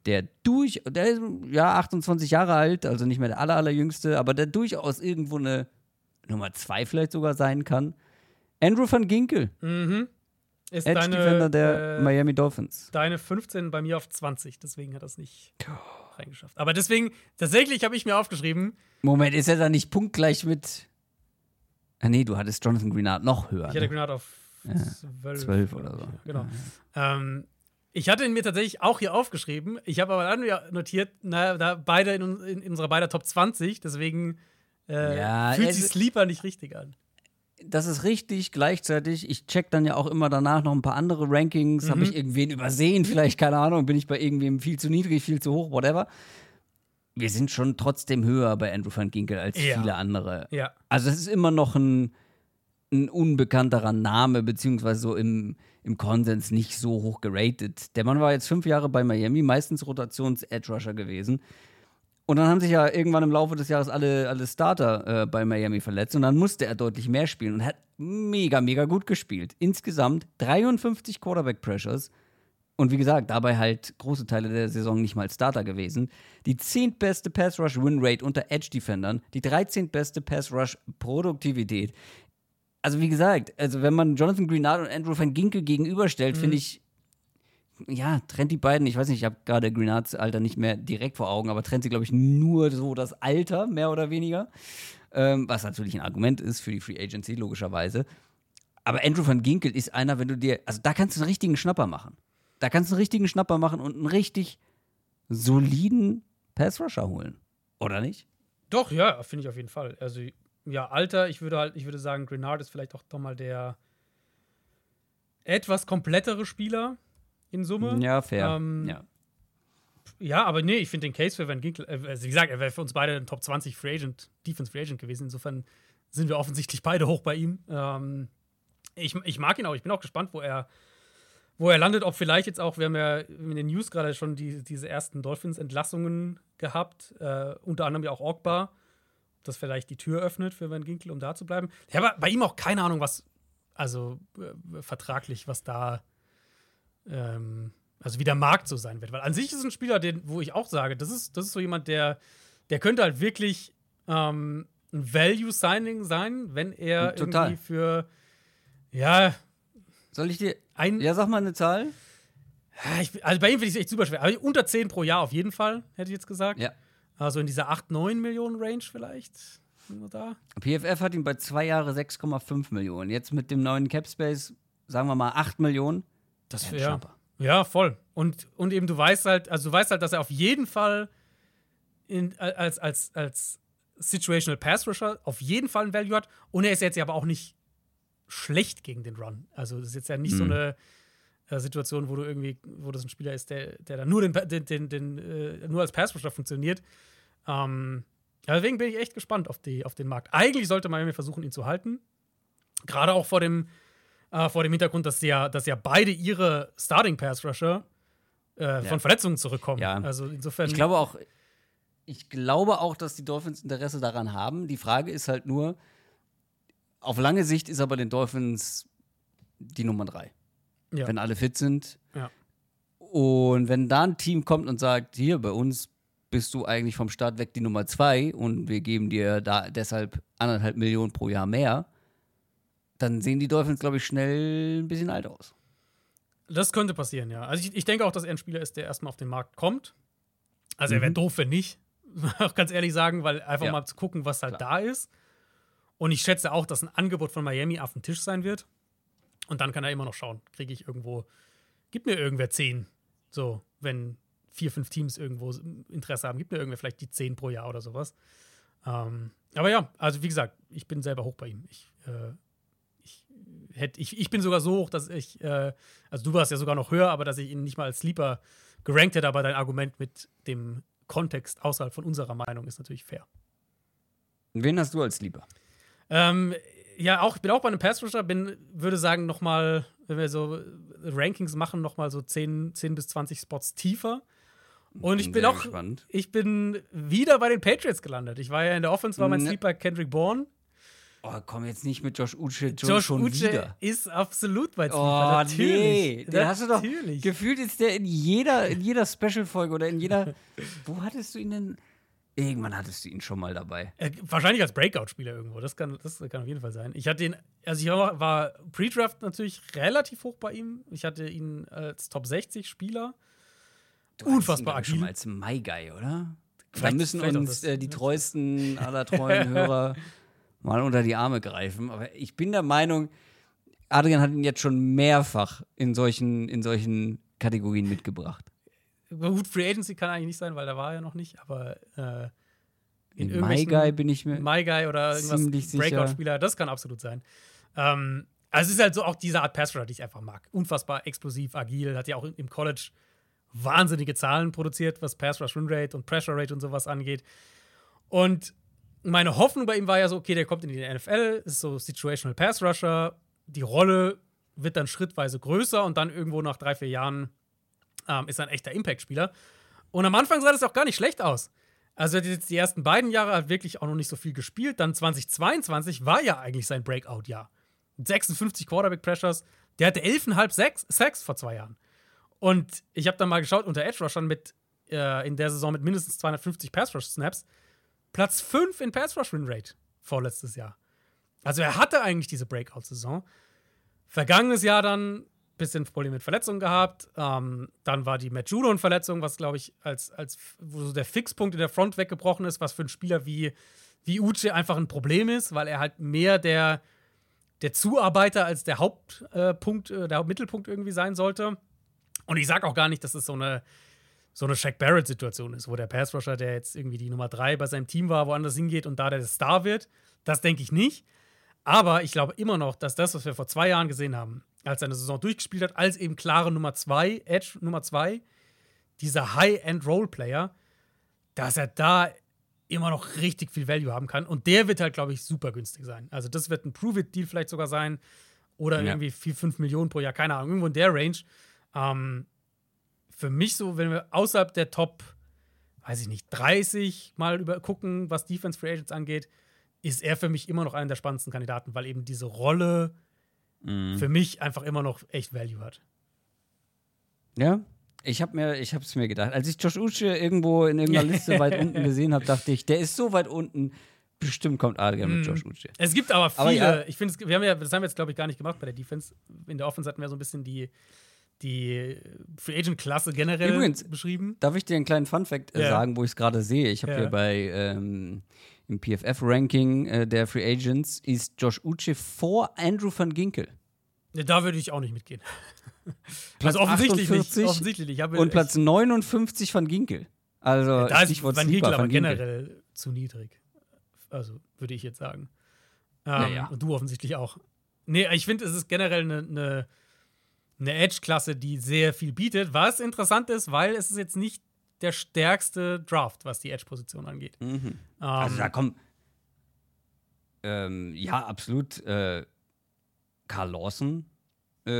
der durch, der ist ja 28 Jahre alt, also nicht mehr der aller, allerjüngste, aber der durchaus irgendwo eine Nummer 2 vielleicht sogar sein kann. Andrew van Ginkel. Mhm. Ist Edge deine, Defender der äh, Miami Dolphins. deine 15 bei mir auf 20, deswegen hat das nicht reingeschafft. Aber deswegen, tatsächlich habe ich mir aufgeschrieben, Moment, ist er da nicht punktgleich mit. Ah, nee, du hattest Jonathan Greenard noch höher. ich hatte Ne? Greenard auf Ja, 12, 12 oder so. Genau. Ähm, ich hatte ihn mir tatsächlich auch hier aufgeschrieben. Ich habe aber dann ja notiert, na, da beide in, in, in unserer beider Top 20, deswegen äh, Ja, fühlt es- sich Sleeper nicht richtig an. Das ist richtig. Gleichzeitig, ich check dann ja auch immer danach noch ein paar andere Rankings. Mhm. Habe ich irgendwen übersehen? Vielleicht, keine Ahnung. Bin ich bei irgendwem viel zu niedrig, viel zu hoch, whatever. Wir sind schon trotzdem höher bei Andrew van Ginkel als Ja. viele andere. Ja. Also, es ist immer noch ein, ein unbekannterer Name, beziehungsweise so im, im Konsens nicht so hoch geratet. Der Mann war jetzt fünf Jahre bei Miami, meistens Rotations-Edge-Rusher gewesen. Und dann haben sich ja irgendwann im Laufe des Jahres alle, alle Starter äh, bei Miami verletzt und dann musste er deutlich mehr spielen und hat mega, mega gut gespielt. Insgesamt 53 Quarterback-Pressures und wie gesagt, dabei halt große Teile der Saison nicht mal Starter gewesen. Die zehntbeste Pass-Rush-Win-Rate unter Edge-Defendern, die 13. beste Pass-Rush-Produktivität. Also wie gesagt, also wenn man Jonathan Greenard und Andrew van Ginkel gegenüberstellt, finde ich, ja, trennt die beiden, ich weiß nicht, ich habe gerade Greenards Alter nicht mehr direkt vor Augen, aber trennt sie, glaube ich, nur so das Alter, mehr oder weniger. Ähm, was natürlich ein Argument ist für die Free Agency, logischerweise. Aber Andrew van Ginkel ist einer, wenn du dir, also da kannst du einen richtigen Schnapper machen. Da kannst du einen richtigen Schnapper machen und einen richtig soliden Pass-Rusher holen. Oder nicht? Doch, ja, finde ich auf jeden Fall. Also, ja, Alter, ich würde halt, ich würde sagen, Grenard ist vielleicht auch nochmal der etwas komplettere Spieler in Summe. Ja, fair. Ähm, ja. Ja, aber nee, ich finde den Case für Van Ginkel, äh, also wie gesagt, er wäre für uns beide ein Top 20 Free Agent, Defense Free Agent gewesen. Insofern sind wir offensichtlich beide hoch bei ihm. Ähm, ich, ich mag ihn auch, ich bin auch gespannt, wo er, wo er landet. Ob vielleicht jetzt auch, wir haben ja in den News gerade schon die, diese ersten Dolphins-Entlassungen gehabt, äh, unter anderem ja auch Ogbar, ob das vielleicht die Tür öffnet für Van Ginkel, um da zu bleiben. Ich habe bei ihm auch keine Ahnung, was, also äh, vertraglich, was da ähm, also wie der Markt so sein wird. Weil an sich ist ein Spieler, den, wo ich auch sage, das ist, das ist so jemand, der, der könnte halt wirklich ähm, ein Value-Signing sein, wenn er Total. irgendwie für ja, Soll ich dir. ein. Ja, sag mal eine Zahl. Ich, also bei ihm finde ich es echt super schwer. Aber unter 10 pro Jahr auf jeden Fall, hätte ich jetzt gesagt. Ja. Also in dieser 8, 9 Millionen Range vielleicht. Da? PFF hat ihn bei zwei Jahre 6,5 Millionen. Jetzt mit dem neuen Cap Space, sagen wir mal 8 Millionen. Das Ja, wäre ja. Ja, voll. Und, und eben du weißt halt, also du weißt halt, dass er auf jeden Fall in, als, als, als Situational Pass Rusher auf jeden Fall ein Value hat. Und er ist jetzt ja aber auch nicht schlecht gegen den Run. Also das ist jetzt ja nicht so Mhm. eine äh, Situation, wo du irgendwie, wo das ein Spieler ist, der, der dann nur den, den, den, den äh, nur als Pass Rusher funktioniert. Ähm, ja, deswegen bin ich echt gespannt auf, die, auf den Markt. Eigentlich sollte Miami versuchen, ihn zu halten. Gerade auch vor dem, äh, vor dem Hintergrund, dass ja, dass ja beide ihre Starting Pass Rusher äh, von Verletzungen zurückkommen. Ja. Also insofern. Ich glaube auch, ich glaube auch, dass die Dolphins Interesse daran haben. Die Frage ist halt nur, auf lange Sicht ist aber den Dolphins die Nummer drei. Ja. Wenn alle fit sind. Ja. Und wenn da ein Team kommt und sagt, hier, bei uns bist du eigentlich vom Start weg die Nummer zwei und wir geben dir da deshalb anderthalb Millionen pro Jahr mehr, dann sehen die Dolphins, glaube ich, schnell ein bisschen alt aus. Das könnte passieren, ja. Also ich, ich denke auch, dass er ein Spieler ist, der erstmal auf den Markt kommt. Also er wäre Mhm. doof, wenn nicht. Auch ganz ehrlich sagen, weil einfach Ja. mal zu gucken, was halt Klar. da ist. Und ich schätze auch, dass ein Angebot von Miami auf dem Tisch sein wird. Und dann kann er immer noch schauen, kriege ich irgendwo, gib mir irgendwer 10. So, wenn vier, fünf Teams irgendwo Interesse haben, gib mir irgendwer vielleicht die 10 pro Jahr oder sowas. Ähm, aber ja, also wie gesagt, ich bin selber hoch bei ihm. Ich, äh, ich, hätt, ich, ich bin sogar so hoch, dass ich, äh, also du warst ja sogar noch höher, aber dass ich ihn nicht mal als Sleeper gerankt hätte, aber dein Argument mit dem Kontext außerhalb von unserer Meinung ist natürlich fair. Wen hast du als Lieber? Ähm, ja, auch, ich bin auch bei einem Pass Rusher, bin, würde sagen, noch mal, wenn wir so Rankings machen, noch mal so 10, 10 bis 20 Spots tiefer. Und ich bin Sehr auch, gespannt. ich bin wieder bei den Patriots gelandet. Ich war ja in der Offense, war mein Ne. Sleeper Kendrick Bourne. Oh, komm jetzt nicht mit Josh Uche Josh schon Uche wieder. ist absolut bei Oh, Sleeper. nee. Natürlich. Den hast du doch. Natürlich. Gefühlt ist der in jeder, in jeder Special-Folge oder in jeder. Wo hattest du ihn denn? Irgendwann hattest du ihn schon mal dabei. Äh, wahrscheinlich als Breakout-Spieler irgendwo. Das kann, das kann auf jeden Fall sein. Ich hatte ihn, also ich war, war Pre-Draft natürlich relativ hoch bei ihm. Ich hatte ihn als Top 60 Spieler. Du Unfassbar ich, schon mal als My Guy, oder? Da Vielleicht- müssen vielleicht auch uns äh, die treuesten aller treuen Hörer mal unter die Arme greifen. Aber ich bin der Meinung, Adrian hat ihn jetzt schon mehrfach in solchen, in solchen Kategorien mitgebracht. Gut, Free Agency kann eigentlich nicht sein, weil da war er ja noch nicht, aber äh, in In My Guy bin ich mir. My Guy oder irgendwas. Breakout-Spieler, das kann absolut sein. Ähm, also es ist halt so auch diese Art Pass-Rusher, die ich einfach mag. Unfassbar explosiv, agil, hat ja auch im College wahnsinnige Zahlen produziert, was Pass-Rush-Win-Rate und Pressure-Rate und sowas angeht. Und meine Hoffnung bei ihm war ja so, okay, der kommt in die NFL, ist so Situational Pass-Rusher, die Rolle wird dann schrittweise größer und dann irgendwo nach drei, vier Jahren ähm, ist er ein echter Impact-Spieler. Und am Anfang sah das auch gar nicht schlecht aus. Also jetzt die ersten beiden Jahre hat wirklich auch noch nicht so viel gespielt. Dann 2022 war ja eigentlich sein Breakout-Jahr. Mit 56 Quarterback-Pressures. Der hatte 11,5 Sacks, vor zwei Jahren. Und ich habe dann mal geschaut, unter Edge-Rushern äh, in der Saison mit mindestens 250 Pass-Rush-Snaps. Platz 5 in Pass-Rush-Win-Rate vorletztes Jahr. Also er hatte eigentlich diese Breakout-Saison. Vergangenes Jahr dann bisschen Probleme mit Verletzungen gehabt. Ähm, dann war die Matt Judon-Verletzung, was glaube ich als, als wo so der Fixpunkt in der Front weggebrochen ist, was für einen Spieler wie, wie Uche einfach ein Problem ist, weil er halt mehr der, der Zuarbeiter als der Hauptpunkt, äh, der Mittelpunkt irgendwie sein sollte. Und ich sage auch gar nicht, dass es so eine, so eine Shaq Barrett-Situation ist, wo der Pass-Rusher, der jetzt irgendwie die Nummer drei bei seinem Team war, woanders hingeht und da der Star wird. Das denke ich nicht. Aber ich glaube immer noch, dass das, was wir vor zwei Jahren gesehen haben, als er eine Saison durchgespielt hat, als eben klare Nummer zwei, Edge Nummer zwei, dieser High-End-Roleplayer, dass er da immer noch richtig viel Value haben kann. Und der wird halt, glaube ich, super günstig sein. Also, das wird ein Prove-It-Deal vielleicht sogar sein. Oder Ja. irgendwie 4, 5 Millionen pro Jahr, keine Ahnung, irgendwo in der Range. Ähm, für mich so, wenn wir außerhalb der Top, weiß ich nicht, 30 mal über gucken, was Defense Free Agents angeht, ist er für mich immer noch einer der spannendsten Kandidaten, weil eben diese Rolle für mich einfach immer noch echt Value hat. Ja, ich habe mir, ich habe es mir gedacht. Als ich Josh Uche irgendwo in irgendeiner Liste weit unten gesehen habe, dachte ich, der ist so weit unten. Bestimmt kommt Adrian mit Josh Uche. Es gibt aber viele, Aber ja. ich finde, wir haben ja, das haben wir jetzt, glaube ich, gar nicht gemacht bei der Defense. In der Offense hatten wir so ein bisschen die, die Free Agent-Klasse generell Übrigens, beschrieben. Darf ich dir einen kleinen Fun-Fact äh, Ja. sagen, wo ich es gerade sehe? Ich habe Ja. hier bei ähm, im PFF-Ranking äh, der Free Agents ist Josh Uche vor Andrew van Ginkel. Ja, da würde ich auch nicht mitgehen. Platz also offensichtlich 48 nicht. Offensichtlich nicht. Und Platz 59 van Ginkel. Also da ist Van Ginkel aber Van Ginkel. generell zu niedrig. Also, würde ich jetzt sagen. Ähm, Ja, ja. Und du offensichtlich auch. Nee, ich finde, es ist generell eine, eine, eine Edge-Klasse, die sehr viel bietet, was interessant ist, weil es ist jetzt nicht der stärkste Draft, was die Edge-Position angeht. Mhm. Ähm, Also da kommen ähm, ja absolut äh, Carl Lawson äh,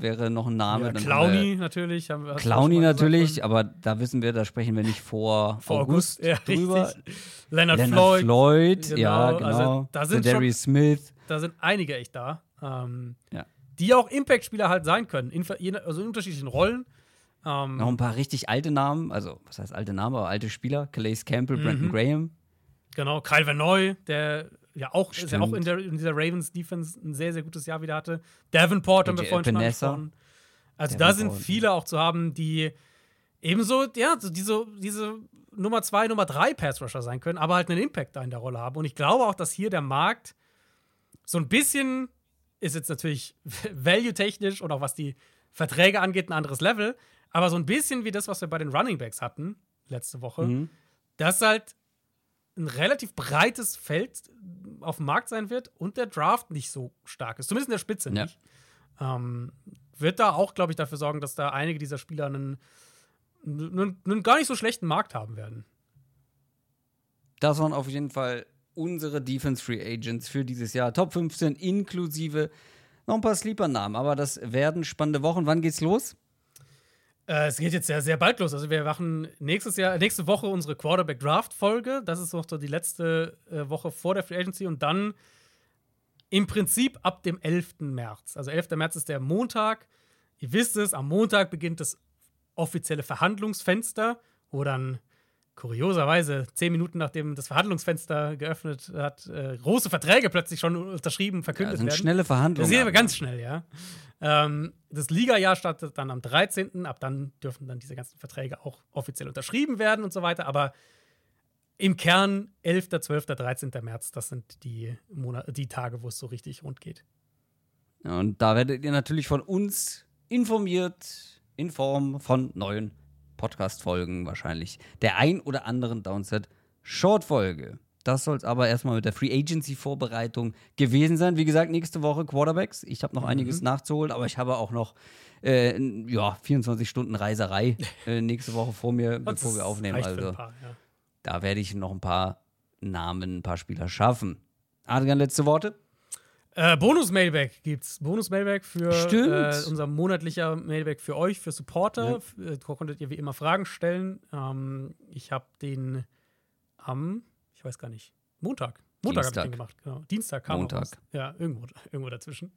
wäre noch ein Name. ja, Clowny natürlich. Haben, Clowny gesagt natürlich, vorhin. aber da wissen wir, da sprechen wir nicht vor, vor August, August, ja, drüber. richtig. Leonard, Leonard Floyd, Floyd, genau, ja, also genau. da sind Darius Smith. da sind einige echt da. Ähm, Ja. Die auch Impact-Spieler halt sein können, in, also in unterschiedlichen Rollen. Ähm, Noch ein paar richtig alte Namen, also was heißt alte Namen, aber alte Spieler. Calais Campbell, Mhm. Brandon Graham. Genau, Kyle Van Noy, der ja auch, ist ja auch Stimmt. in, der, in dieser Ravens-Defense ein sehr, sehr gutes Jahr wieder hatte. Davenport haben wir vorhin schon angesprochen. Also da sind Davenport, viele auch zu haben, die ebenso, ja, so diese, diese Nummer zwei, Nummer drei Pass-Rusher sein können, aber halt einen Impact da in der Rolle haben. Und ich glaube auch, dass hier der Markt so ein bisschen, ist jetzt natürlich value-technisch und auch was die Verträge angeht, ein anderes Level, aber so ein bisschen wie das, was wir bei den Running Backs hatten letzte Woche, Mhm. dass halt ein relativ breites Feld auf dem Markt sein wird und der Draft nicht so stark ist. Zumindest in der Spitze Ja. nicht. Ähm, wird da auch, glaube ich, dafür sorgen, dass da einige dieser Spieler einen, einen, einen gar nicht so schlechten Markt haben werden. Das waren auf jeden Fall unsere Defense Free Agents für dieses Jahr. Top 15 inklusive noch ein paar Sleeper-Namen. Aber das werden spannende Wochen. Wann geht's los? Äh, es geht jetzt sehr, sehr bald los. Also wir machen nächstes Jahr, nächste Woche unsere Quarterback Draft Folge. Das ist noch so die letzte äh, Woche vor der Free Agency und dann im Prinzip ab dem 11. März. Also 11. März ist der Montag. Ihr wisst es, am Montag beginnt das offizielle Verhandlungsfenster, wo dann kurioserweise zehn Minuten nachdem das Verhandlungsfenster geöffnet hat, äh, große Verträge plötzlich schon unterschrieben, verkündet ja, sind werden. schnelle Verhandlungen. Das ist aber ganz schnell, ja. Ähm, das Liga-Jahr startet dann am 13. Ab dann dürfen dann diese ganzen Verträge auch offiziell unterschrieben werden und so weiter. Aber im Kern 11., 12., 13. März, das sind die, Monate, die Tage, wo es so richtig rund geht. Ja, und da werdet ihr natürlich von uns informiert in Form von neuen Podcast-Folgen wahrscheinlich der ein oder anderen Downset Short-Folge. Das soll es aber erstmal mit der Free Agency-Vorbereitung gewesen sein. Wie gesagt, nächste Woche Quarterbacks. Ich habe noch mhm. einiges nachzuholen, aber ich habe auch noch äh, ja, 24 Stunden Reiserei äh, nächste Woche vor mir, bevor wir aufnehmen. Also paar, ja. da werde ich noch ein paar Namen, ein paar Spieler schaffen. Adrian, letzte Worte? Äh, Bonus-Mailback gibt's. Bonus-Mailback für äh, unser monatlicher Mailback für euch, für Supporter. Ja. Äh, da konntet ihr wie immer Fragen stellen. Ähm, ich habe den am, ich weiß gar nicht, Montag. Montag habe ich den gemacht, genau. Dienstag kam Montag. Ja, irgendwo, irgendwo dazwischen.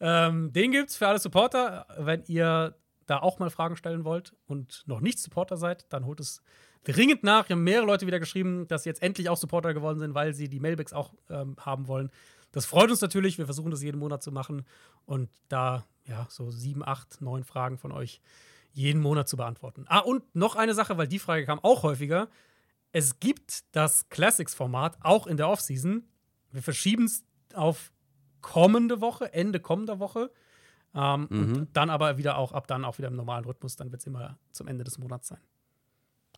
Ähm, den gibt's für alle Supporter. Wenn ihr da auch mal Fragen stellen wollt und noch nicht Supporter seid, dann holt es dringend nach. Wir haben mehrere Leute wieder geschrieben, dass sie jetzt endlich auch Supporter geworden sind, weil sie die Mailbacks auch ähm, haben wollen. Das freut uns natürlich. Wir versuchen das jeden Monat zu machen und da ja so sieben, acht, neun Fragen von euch jeden Monat zu beantworten. Ah, und noch eine Sache, weil die Frage kam auch häufiger. Es gibt das Classics-Format auch in der Offseason. Wir verschieben es auf kommende Woche, Ende kommender Woche. Ähm, mhm. Und dann aber wieder auch, ab dann auch wieder im normalen Rhythmus. Dann wird es immer zum Ende des Monats sein.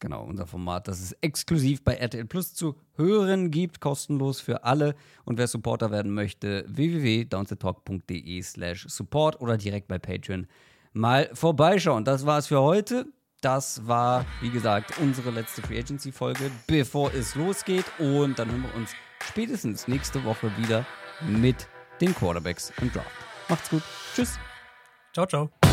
Genau, unser Format, das es exklusiv bei RTL Plus zu hören gibt, kostenlos für alle. Und wer Supporter werden möchte, www.downsetalk.de slash support oder direkt bei Patreon mal vorbeischauen. Das war es für heute. Das war, wie gesagt, unsere letzte Free Agency-Folge, bevor es losgeht. Und dann hören wir uns spätestens nächste Woche wieder mit den Quarterbacks im Draft. Macht's gut. Tschüss. Ciao, ciao.